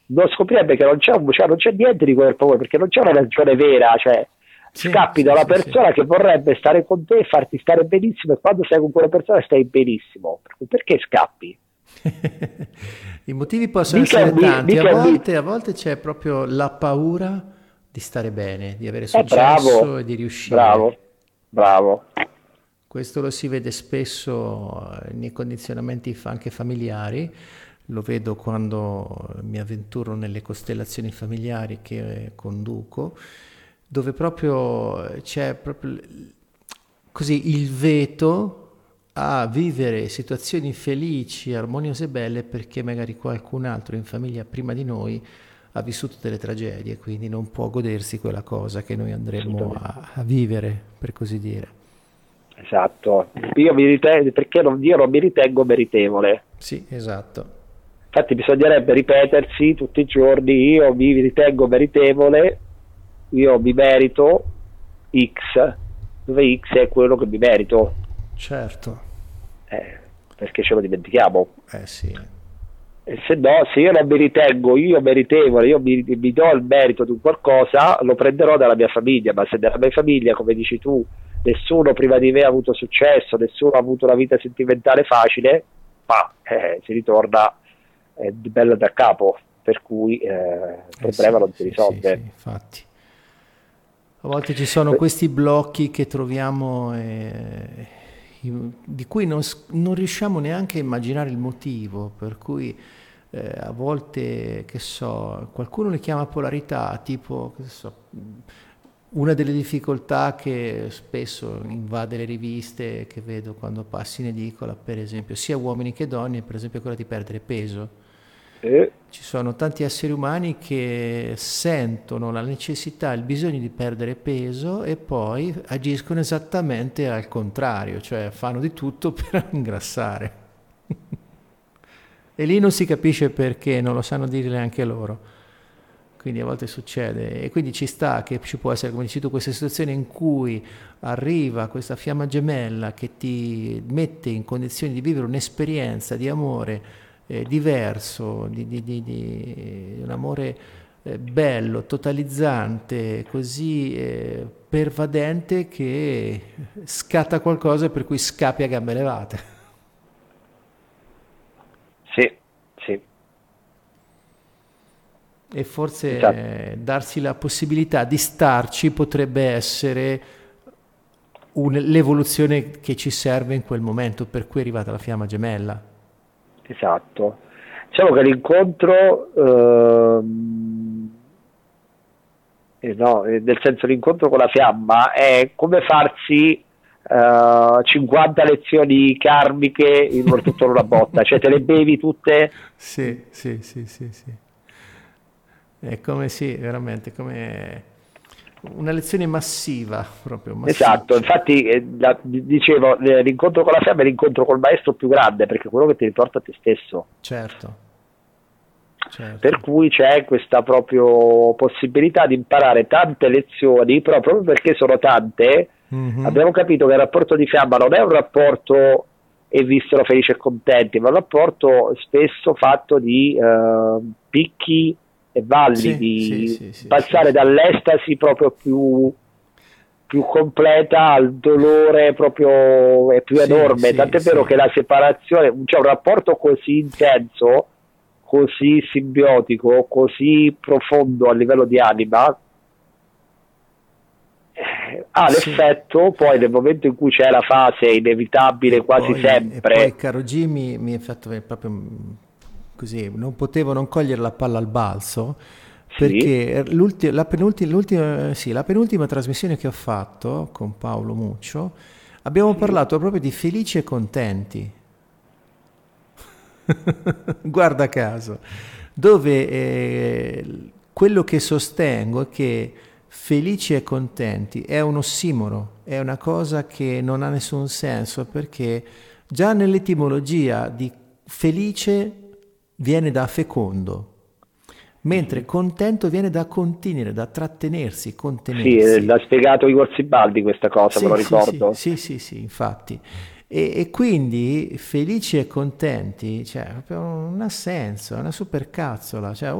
non scoprirebbe che non c'è, un, cioè, non c'è niente di quel paura, perché non c'è una ragione vera, cioè sì, scappi sì, da una sì, persona che vorrebbe stare con te e farti stare benissimo e quando sei con quella persona stai benissimo. Perché scappi? I motivi possono mica essere tanti, a volte, a volte, c'è proprio la paura di stare bene, di avere successo eh, e di riuscire. Bravo, bravo. Questo lo si vede spesso nei condizionamenti anche familiari, lo vedo quando mi avventuro nelle costellazioni familiari che conduco, dove proprio c'è proprio così il veto a vivere situazioni felici, armoniose e belle perché magari qualcun altro in famiglia prima di noi ha vissuto delle tragedie, quindi non può godersi quella cosa che noi andremo a, a vivere, per così dire. Esatto, io mi ritengo, perché non, io non mi ritengo meritevole. Sì, esatto. Infatti bisognerebbe ripetersi tutti i giorni, io mi ritengo meritevole, io mi merito X, dove X è quello che mi merito. Certo. Eh, perché ce lo dimentichiamo. Eh sì. E se no, se io non mi ritengo io meritevole, io mi, mi do il merito di qualcosa, lo prenderò dalla mia famiglia, ma se dalla mia famiglia, come dici tu, nessuno prima di me ha avuto successo, nessuno ha avuto una vita sentimentale facile, ma eh, si ritorna eh, bello da capo, per cui eh, il problema sì, non si risolve. Sì, sì, infatti. A volte ci sono questi blocchi che troviamo eh, di cui non, non, riusciamo neanche a immaginare il motivo, per cui eh, a volte, che so, qualcuno le chiama polarità, tipo, che so, una delle difficoltà che spesso invade le riviste che vedo quando passi in edicola, per esempio, sia uomini che donne, per esempio quella di perdere peso. Eh. Ci sono tanti esseri umani che sentono la necessità, il bisogno di perdere peso e poi agiscono esattamente al contrario, cioè fanno di tutto per ingrassare. e lì non si capisce perché, non lo sanno dire neanche loro. Quindi a volte succede e quindi ci sta che ci può essere, come dici tu, questa situazione in cui arriva questa fiamma gemella che ti mette in condizioni di vivere un'esperienza di amore eh, diverso, di, di, di, di, un amore eh, bello, totalizzante, così eh, pervadente che scatta qualcosa per cui scappi a gambe levate. Sì. E forse esatto. darsi la possibilità di starci potrebbe essere un, l'evoluzione che ci serve in quel momento, per cui è arrivata la fiamma gemella. Esatto. Diciamo che l'incontro, ehm, eh, no, eh, nel senso l'incontro con la fiamma è come farsi eh, 50 lezioni karmiche in tutto una botta, cioè te le bevi tutte? Sì, sì, sì, sì, sì. È come sì, veramente, come una lezione massiva proprio. Massiva. Esatto, infatti eh, la, dicevo, eh, l'incontro con la fiamma è l'incontro col maestro più grande perché è quello che ti riporta a te stesso. Certo. certo. Per cui c'è questa proprio possibilità di imparare tante lezioni, però proprio perché sono tante, mm-hmm. abbiamo capito che il rapporto di fiamma non è un rapporto e vissero felici e contenti, ma un rapporto spesso fatto di eh, picchi e valli sì, di sì, sì, passare dall'estasi proprio più, più, completa al dolore proprio è più enorme. Tant'è vero che la separazione, cioè un rapporto così intenso, così simbiotico, così profondo a livello di anima, eh, ha l'effetto poi nel momento in cui c'è la fase inevitabile quasi poi, sempre. E poi, caro Jimmy, mi ha fatto proprio così, non potevo non cogliere la palla al balzo perché sì. la, penultima, l'ultima, sì, la penultima trasmissione che ho fatto con Paolo Muccio abbiamo sì. parlato proprio di felici e contenti. Guarda caso, dove eh, quello che sostengo è che felici e contenti è un ossimoro, è una cosa che non ha nessun senso perché già nell'etimologia di felice viene da fecondo, mentre contento viene da continuare, da trattenersi, contenersi. Sì, l'ha spiegato Igor Zibaldi questa cosa, sì, me lo ricordo. Sì, sì, sì, sì infatti. E, e, quindi felici e contenti, cioè, non ha senso, è una supercazzola, cioè,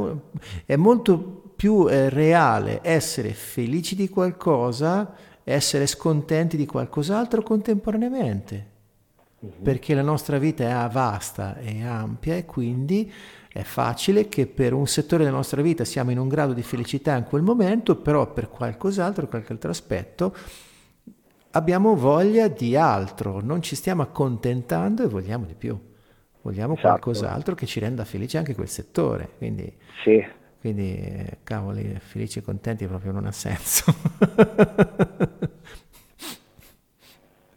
è molto più eh, reale essere felici di qualcosa, essere scontenti di qualcos'altro contemporaneamente. Mhm. perché la nostra vita è vasta e ampia e quindi è facile che per un settore della nostra vita siamo in un grado di felicità in quel momento, però per qualcos'altro, qualche altro aspetto, abbiamo voglia di altro, non ci stiamo accontentando e vogliamo di più. Vogliamo esatto. qualcos'altro che ci renda felici anche quel settore. Quindi, sì. quindi eh, cavoli, felici e contenti proprio non ha senso.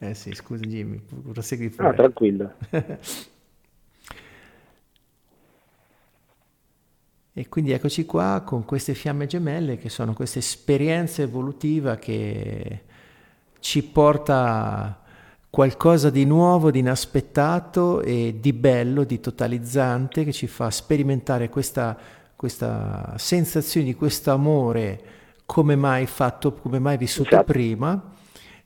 Eh sì, scusa Jimmy, prosegui pure. No, tranquillo. e quindi eccoci qua con queste fiamme gemelle che sono questa esperienza evolutiva che ci porta qualcosa di nuovo, di inaspettato e di bello, di totalizzante, che ci fa sperimentare questa, questa sensazione di questo amore come mai fatto, come mai vissuto esatto. prima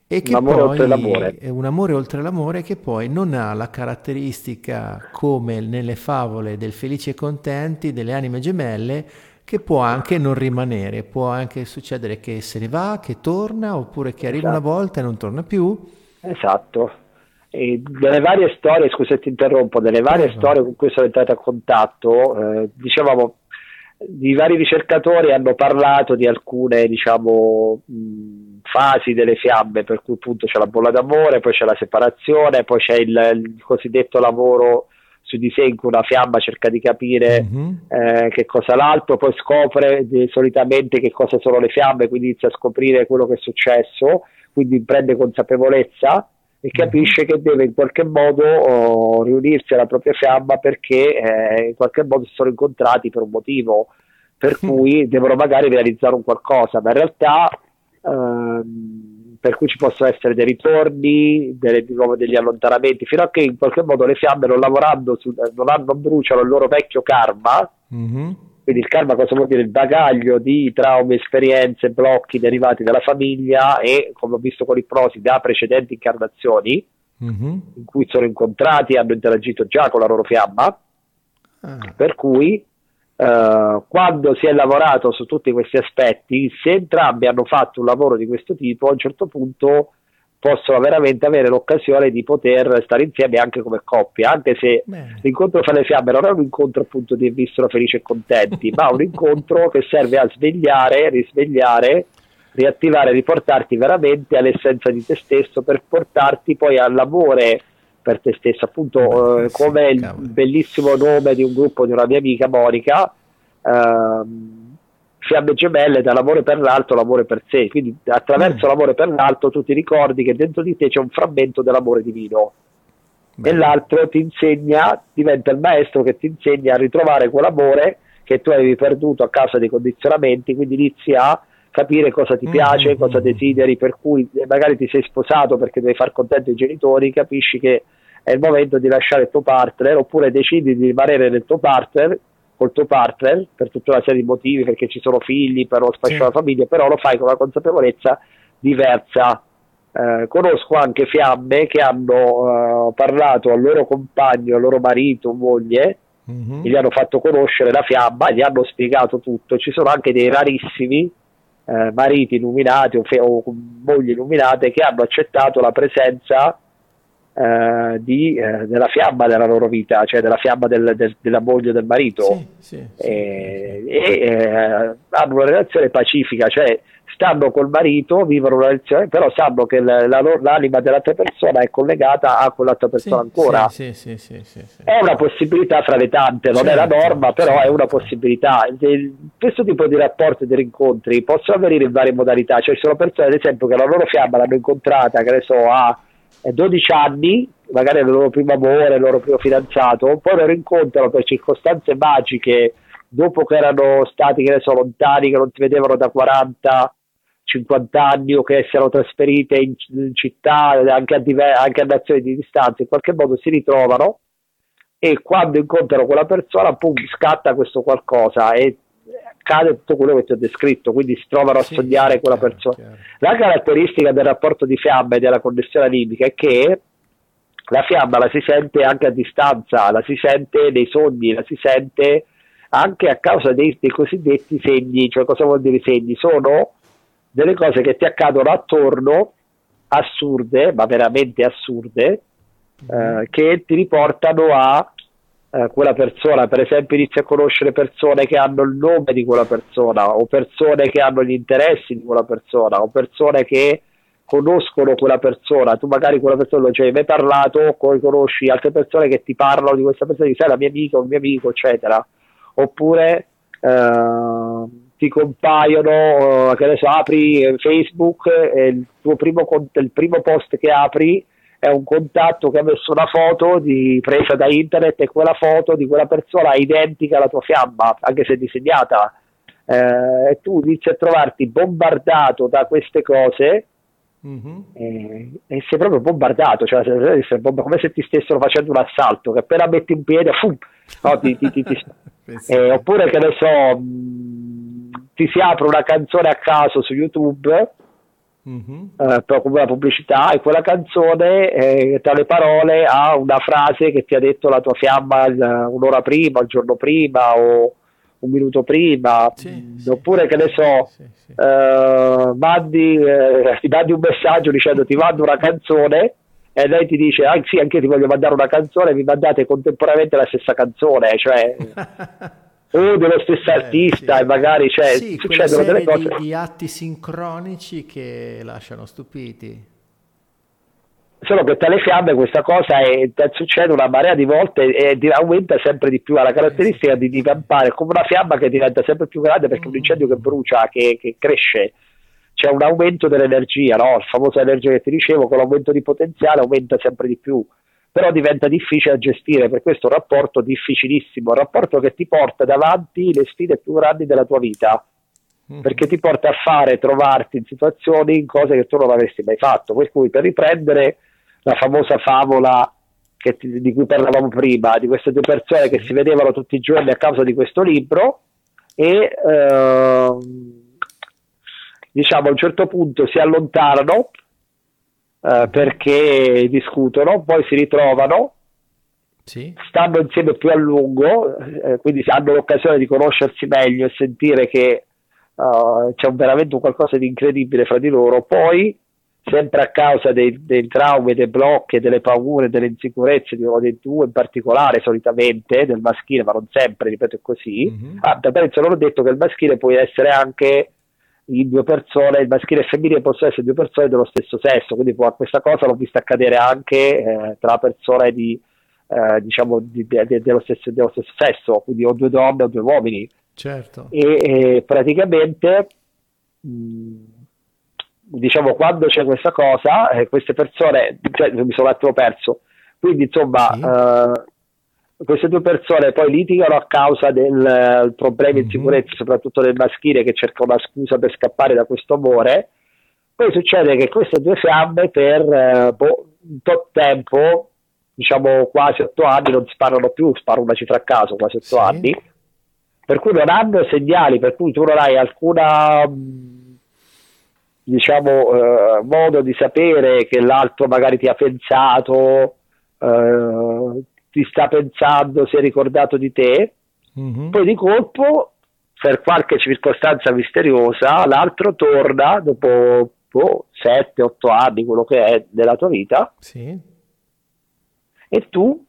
e che un amore poi oltre l'amore. è un amore oltre l'amore che poi non ha la caratteristica come nelle favole del felice e contenti delle anime gemelle che può anche non rimanere, può anche succedere che se ne va, che torna oppure che arriva esatto. una volta e non torna più. Esatto. E delle varie storie, scusa ti interrompo, delle varie Prego. storie con cui sono entrato a contatto, eh, dicevamo i vari ricercatori hanno parlato di alcune diciamo, mh, fasi delle fiamme, per cui appunto c'è la bolla d'amore, poi c'è la separazione, poi c'è il, il cosiddetto lavoro su di sé in cui una fiamma cerca di capire mm-hmm. eh, che cosa l'altro, poi scopre eh, solitamente che cosa sono le fiamme, quindi inizia a scoprire quello che è successo, quindi prende consapevolezza e mhm. capisce che deve in qualche modo oh, riunirsi alla propria fiamma perché eh, in qualche modo si sono incontrati per un motivo per cui devono magari realizzare un qualcosa, ma in realtà ehm, per cui ci possono essere dei ritorni, delle, degli allontanamenti, fino a che in qualche modo le fiamme non lavorando, su, non, hanno, bruciano il loro vecchio karma, mm-hmm. quindi il karma cosa vuol dire? Il bagaglio di traumi, esperienze, blocchi derivati dalla famiglia e, come ho visto con l'ipnosi, da precedenti incarnazioni, mm-hmm. in cui sono incontrati e hanno interagito già con la loro fiamma, ah. per cui Uh, quando si è lavorato su tutti questi aspetti, se entrambi hanno fatto un lavoro di questo tipo, a un certo punto possono veramente avere l'occasione di poter stare insieme anche come coppia, anche se Beh. l'incontro fra le fiamme non è un incontro appunto di vissero felici e contenti, ma un incontro che serve a svegliare, risvegliare, riattivare, riportarti veramente all'essenza di te stesso per portarti poi all'amore per te stesso, appunto eh, come il bellissimo nome di un gruppo di una mia amica Monica, ehm, Fiamme Gemelle, dall'amore per l'alto l'amore per sé, quindi attraverso mm. l'amore per l'alto tu ti ricordi che dentro di te c'è un frammento dell'amore divino. Beh. E l'altro ti insegna, diventa il maestro che ti insegna a ritrovare quell'amore che tu avevi perduto a causa dei condizionamenti, quindi inizi a capire cosa ti piace, mm-hmm. cosa desideri, per cui magari ti sei sposato perché devi far contento i genitori, capisci che è il momento di lasciare il tuo partner oppure decidi di rimanere nel tuo partner col tuo partner per tutta una serie di motivi perché ci sono figli, per lo spazio sì. la famiglia, però lo fai con una consapevolezza diversa. Eh, conosco anche fiamme che hanno eh, parlato al loro compagno, al loro marito, moglie, mm-hmm. gli hanno fatto conoscere la fiamma, gli hanno spiegato tutto. Ci sono anche dei rarissimi eh, mariti illuminati o, fe- o, mogli illuminate che hanno accettato la presenza eh, di, eh, della fiamma della loro vita, cioè della fiamma del, del, della moglie del marito sì, sì, sì, e, e eh, hanno una relazione pacifica, cioè stanno col marito, vivono una relazione, però sanno che la, la, l'anima dell'altra persona è collegata a quell'altra persona ancora. Sì, sì, sì, è una possibilità fra le tante, non certo, è la certo, norma, però certo. è una possibilità. questo tipo di rapporti e di rincontri possono avvenire in varie modalità, cioè ci sono persone ad esempio che la loro fiamma l'hanno incontrata, che ne so, a 12 anni, magari il loro primo amore, il loro primo fidanzato, poi lo rincontrano per circostanze magiche dopo che erano stati, che ne so, lontani, che non si vedevano da 40 50 anni o che si erano trasferite in, in città, anche a, diver- anche a nazioni di distanza, in qualche modo si ritrovano e quando incontrano quella persona, pum, scatta questo qualcosa e accade tutto quello che ti ho descritto, quindi si trovano a sì, sognare sì, quella chiaro, persona. Chiaro. La caratteristica del rapporto di fiamma e della connessione animica è che la fiamma la si sente anche a distanza, la si sente nei sogni, la si sente anche a causa dei, dei cosiddetti segni, cioè cosa vuol dire segni? Sono delle cose che ti accadono attorno, assurde, ma veramente assurde, mm-hmm. eh, che ti riportano a eh, quella persona. Per esempio, inizi a conoscere persone che hanno il nome di quella persona, o persone che hanno gli interessi di quella persona, o persone che conoscono quella persona, tu magari quella persona non ci hai mai parlato, poi conosci altre persone che ti parlano di questa persona, di sai la mia amica, un mio amico, eccetera. Oppure eh, ti compaiono, che adesso apri Facebook e il tuo primo, il primo post che apri è un contatto che ha messo una foto di, presa da internet e quella foto di quella persona è identica alla tua fiamma, anche se disegnata. Eh, e tu inizi a trovarti bombardato da queste cose mm-hmm. e, e, sei proprio bombardato, cioè come se ti stessero facendo un assalto, che appena metti un piede, fum, no, ti, ti, ti, eh, oppure che ne so, ti si apre una canzone a caso su YouTube, mm-hmm. eh, come una pubblicità, e quella canzone eh, tra le parole ha una frase che ti ha detto la tua fiamma un'ora prima, il giorno prima o un minuto prima, sì, oppure sì, che ne so, sì, eh, mandi, eh, ti mandi un messaggio dicendo ti mando una canzone e lei ti dice ah, sì anche io ti voglio mandare una canzone vi mandate contemporaneamente la stessa canzone cioè o dello stesso eh, artista sì. e magari cioè, sì, succedono delle cose di, di atti sincronici che lasciano stupiti. Solo che tra le fiamme questa cosa è, succede una marea di volte e aumenta sempre di più, ha la caratteristica di divampare come una fiamma che diventa sempre più grande perché è un incendio che brucia, che, che cresce, c'è un aumento dell'energia, no? il famoso energia che ti dicevo, con l'aumento di potenziale aumenta sempre di più, però diventa difficile da gestire, per questo è un rapporto difficilissimo, un rapporto che ti porta davanti le sfide più grandi della tua vita mm-hmm. perché ti porta a fare, trovarti in situazioni, in cose che tu non avresti mai fatto. Per cui per riprendere la famosa favola ti, di cui parlavamo prima, di queste due persone che si vedevano tutti i giorni a causa di questo libro e eh, diciamo a un certo punto si allontanano eh, perché discutono, poi si ritrovano sì. stanno insieme più a lungo, eh, quindi hanno l'occasione di conoscersi meglio e sentire che uh, c'è veramente un qualcosa di incredibile fra di loro, poi sempre a causa dei, dei traumi, dei blocchi, delle paure, delle insicurezze di uno dei due in particolare solitamente, del maschile, ma non sempre, ripeto è così, mm-hmm. ah, penso loro detto che il maschile può essere anche in due persone, il maschile e il femminile possono essere due persone dello stesso sesso, quindi può, questa cosa l'ho vista accadere anche eh, tra persone di, eh, diciamo di, di, dello, stesso, dello, stesso, sesso, quindi o due donne o due uomini. Certo. E, e praticamente, mh, diciamo, quando c'è questa cosa, eh, queste persone, cioè, mi sono un attimo perso, quindi insomma, sì. Queste due persone poi litigano a causa del uh, problema di sicurezza, soprattutto del maschile che cerca una scusa per scappare da questo amore. Poi succede che queste due fiamme per uh, boh, un tot tempo, diciamo quasi otto anni, non sparano più, sparo una cifra a caso, quasi otto sì. anni, per cui non hanno segnali, per cui tu non hai alcuna diciamo eh, modo di sapere che l'altro magari ti ha pensato, eh, ti sta pensando, si è ricordato di te, mm-hmm. poi di colpo per qualche circostanza misteriosa l'altro torna dopo boh, 7-8 anni, quello che è della tua vita, sì. e tu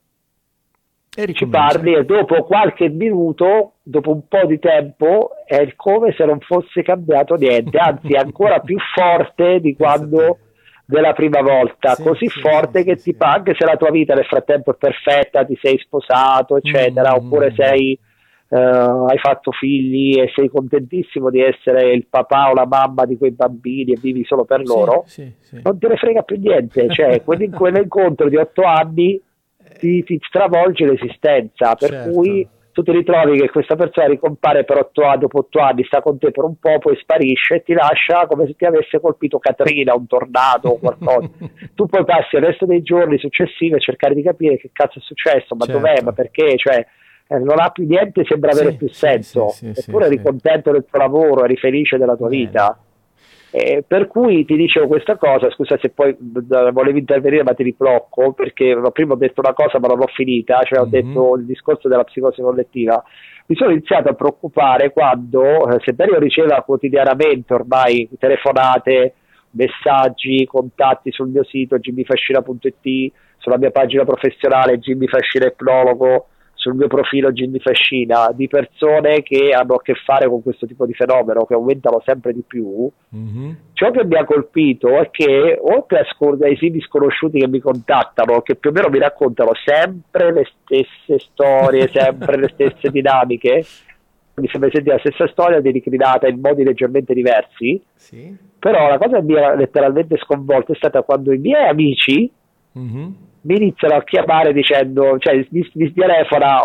e ci parli e dopo qualche minuto, dopo un po' di tempo, è come se non fosse cambiato niente, anzi è ancora più forte di quando della prima volta, sì, così sì, forte sì, che ti fa, anche se la tua vita nel frattempo è perfetta, ti sei sposato, eccetera, mm. oppure sei, uh, hai fatto figli e sei contentissimo di essere il papà o la mamma di quei bambini e vivi solo per loro, non te ne frega più niente, cioè quell'incontro di otto anni ti, ti stravolge l'esistenza, per certo. cui tu ti ritrovi che questa persona ricompare per otto anni, dopo otto anni, sta con te per un po', poi sparisce e ti lascia come se ti avesse colpito Katrina, un tornado o qualcosa. tu poi passi il resto dei giorni successivi a cercare di capire che cazzo è successo, ma certo. dov'è, ma perché, cioè, eh, non ha più niente, sembra sì, avere più senso, sì, sì, eppure eri contento del tuo lavoro, eri felice della tua Bene. vita. Eh, per cui ti dicevo questa cosa, scusa se poi volevi intervenire ma ti riblocco perché prima ho detto una cosa ma non l'ho finita, cioè ho mm-hmm. detto il discorso della psicosi collettiva. Mi sono iniziato a preoccupare quando, eh, sebbene io riceva quotidianamente ormai telefonate, messaggi, contatti sul mio sito jimmyfascina.it, sulla mia pagina professionale Jimmy Fascina Ipnologo, sul mio profilo Ginny Fascina di persone che hanno a che fare con questo tipo di fenomeno che aumentano sempre di più, mm-hmm. ciò che mi ha colpito è che oltre ai siti sconosciuti che mi contattano, che più o meno mi raccontano sempre le stesse storie, sempre le stesse dinamiche, mi sembra sentire la stessa storia declinata in modi leggermente diversi, sì. però la cosa che mi ha letteralmente sconvolto è stata quando i miei amici mm-hmm mi iniziano a chiamare dicendo, cioè mi, mi telefona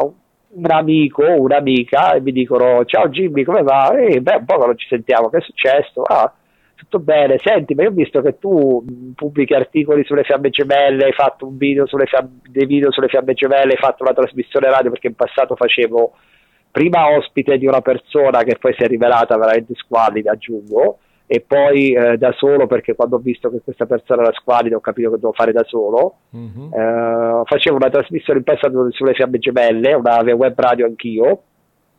un amico o un'amica e mi dicono ciao Jimmy come va? E beh un po' che non ci sentiamo, che è successo? Ah, tutto bene, senti ma io ho visto che tu pubblichi articoli sulle fiamme gemelle, hai fatto un video sulle fiamme, dei video sulle fiamme gemelle, hai fatto una trasmissione radio perché in passato facevo prima ospite di una persona che poi si è rivelata veramente squallida aggiungo e poi eh, da solo perché quando ho visto che questa persona era squalida ho capito che dovevo fare da solo mm-hmm. eh, facevo una trasmissione in passato sulle fiamme gemelle una web radio anch'io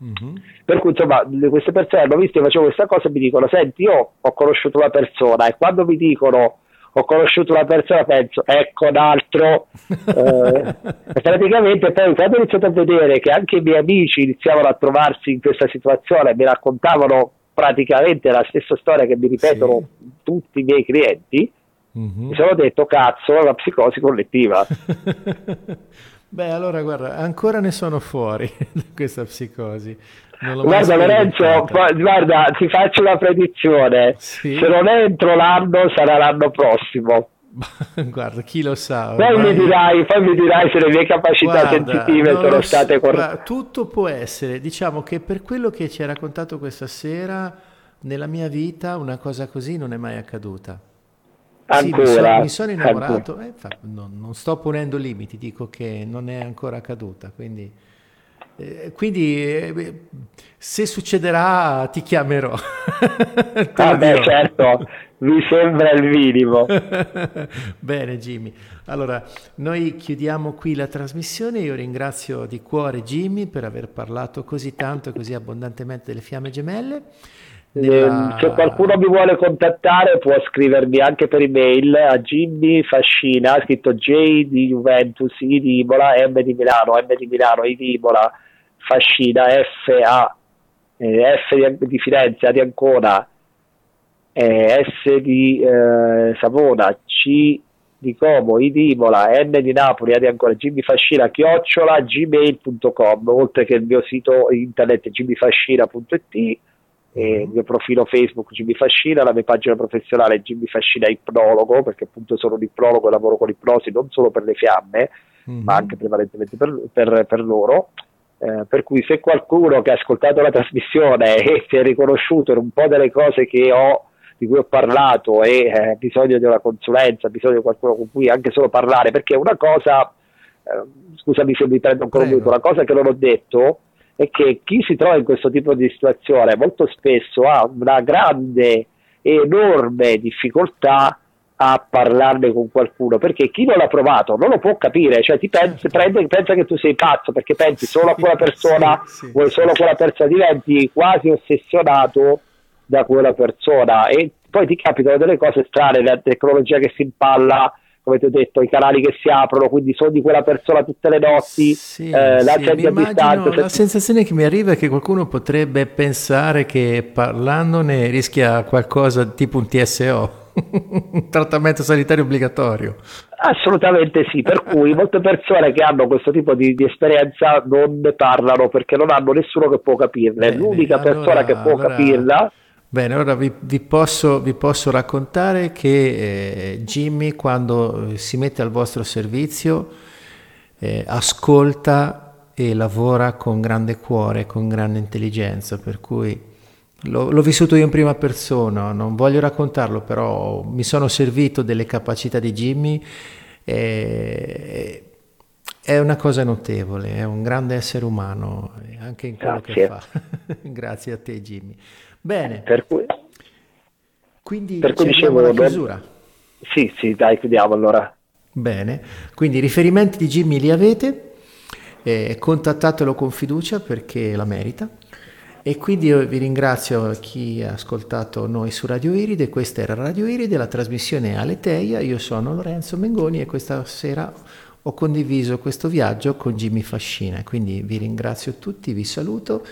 mm-hmm. per cui insomma queste persone hanno visto che facevo questa cosa e mi dicono senti io ho conosciuto una persona e quando mi dicono ho conosciuto una persona penso ecco un altro eh, praticamente poi quando ho iniziato a vedere che anche i miei amici iniziavano a trovarsi in questa situazione mi raccontavano praticamente la stessa storia che mi ripetono sì. tutti i miei clienti, Mm-hmm. Mi sono detto, cazzo, è una psicosi collettiva. Beh, allora guarda, ancora ne sono fuori da questa psicosi. Guarda Lorenzo, guarda, ti faccio una predizione. Sì? Se non è entro l'anno, sarà l'anno prossimo. Guarda, chi lo sa. Poi, mi dirai, poi mi dirai se le mie capacità guarda, sensitive sono state corrette. Tutto può essere. Diciamo che per quello che ci hai raccontato questa sera, nella mia vita una cosa così non è mai accaduta. Ancora, sì, mi, sono, mi sono innamorato, eh, non, non, sto ponendo limiti, dico che non è ancora accaduta, quindi, eh, quindi eh, se succederà ti chiamerò. ah beh, certo, mi sembra il minimo. Bene Jimmy, allora noi chiudiamo qui la trasmissione, io ringrazio di cuore Jimmy per aver parlato così tanto e così abbondantemente delle fiamme gemelle. Nella... Se qualcuno mi vuole contattare può scrivermi anche per email a Jimmy Fascina, scritto J di Juventus, I di Imola, M di Milano, M di Milano, I di Imola, Fascina, F, A, eh, F di, di, Firenze, A di Ancona, eh, S di eh, Savona, C di Como, I di Imola, N di Napoli, A di Ancona, Jimmy Fascina, chiocciola, gmail.com, oltre che il mio sito internet jimmyfascina.it il mio profilo Facebook Jimmy Fascina, la mia pagina professionale Jimmy Fascina Ipnologo, perché appunto sono un ipnologo e lavoro con ipnosi non solo per le fiamme, mm-hmm. ma anche prevalentemente per, per, per loro. Eh, per cui se qualcuno che ha ascoltato la trasmissione e si è riconosciuto in un po' delle cose che ho, di cui ho parlato e eh, bisogno di una consulenza, bisogno di qualcuno con cui anche solo parlare, perché una cosa, eh, scusami se mi prendo ancora un minuto, una cosa che non ho detto è che chi si trova in questo tipo di situazione molto spesso ha una grande e enorme difficoltà a parlarne con qualcuno perché chi non l'ha provato non lo può capire cioè ti pensi, prende, pensa che tu sei pazzo perché pensi solo a quella persona sì, sì, vuoi solo quella persona diventi quasi ossessionato da quella persona e poi ti capitano delle cose strane la tecnologia che si impalla come ti ho detto, i canali che si aprono, quindi sono di quella persona tutte le notti, sì, eh, la sì, gente a distanza. La sensazione che mi arriva è che qualcuno potrebbe pensare che parlandone rischia qualcosa tipo un TSO. un trattamento sanitario obbligatorio. Assolutamente sì, per cui molte persone che hanno questo tipo di, di, esperienza non ne parlano perché non hanno nessuno che può capirle. Bene, L'unica allora, persona che può allora... capirla Bene, ora vi, vi, posso, vi posso, raccontare che eh, Jimmy quando eh, si mette al vostro servizio eh, ascolta e lavora con grande cuore, con grande intelligenza, per cui l'ho, l'ho vissuto io in prima persona, non voglio raccontarlo, però mi sono servito delle capacità di Jimmy. Eh, è una cosa notevole, è un grande essere umano, anche in quello Grazie. che fa. Grazie a te Jimmy. Bene. Per cui, quindi per cui dicevo, la chiusura. Sì, sì, dai, chiudiamo allora. Bene, quindi i riferimenti di Jimmy li avete, eh, contattatelo con fiducia perché la merita. E quindi io vi ringrazio chi ha ascoltato noi su Radio Iride, questa era Radio Iride, la trasmissione è Aleteia, io sono Lorenzo Mengoni e questa sera ho condiviso questo viaggio con Jimmy Fascina, quindi vi ringrazio tutti, vi saluto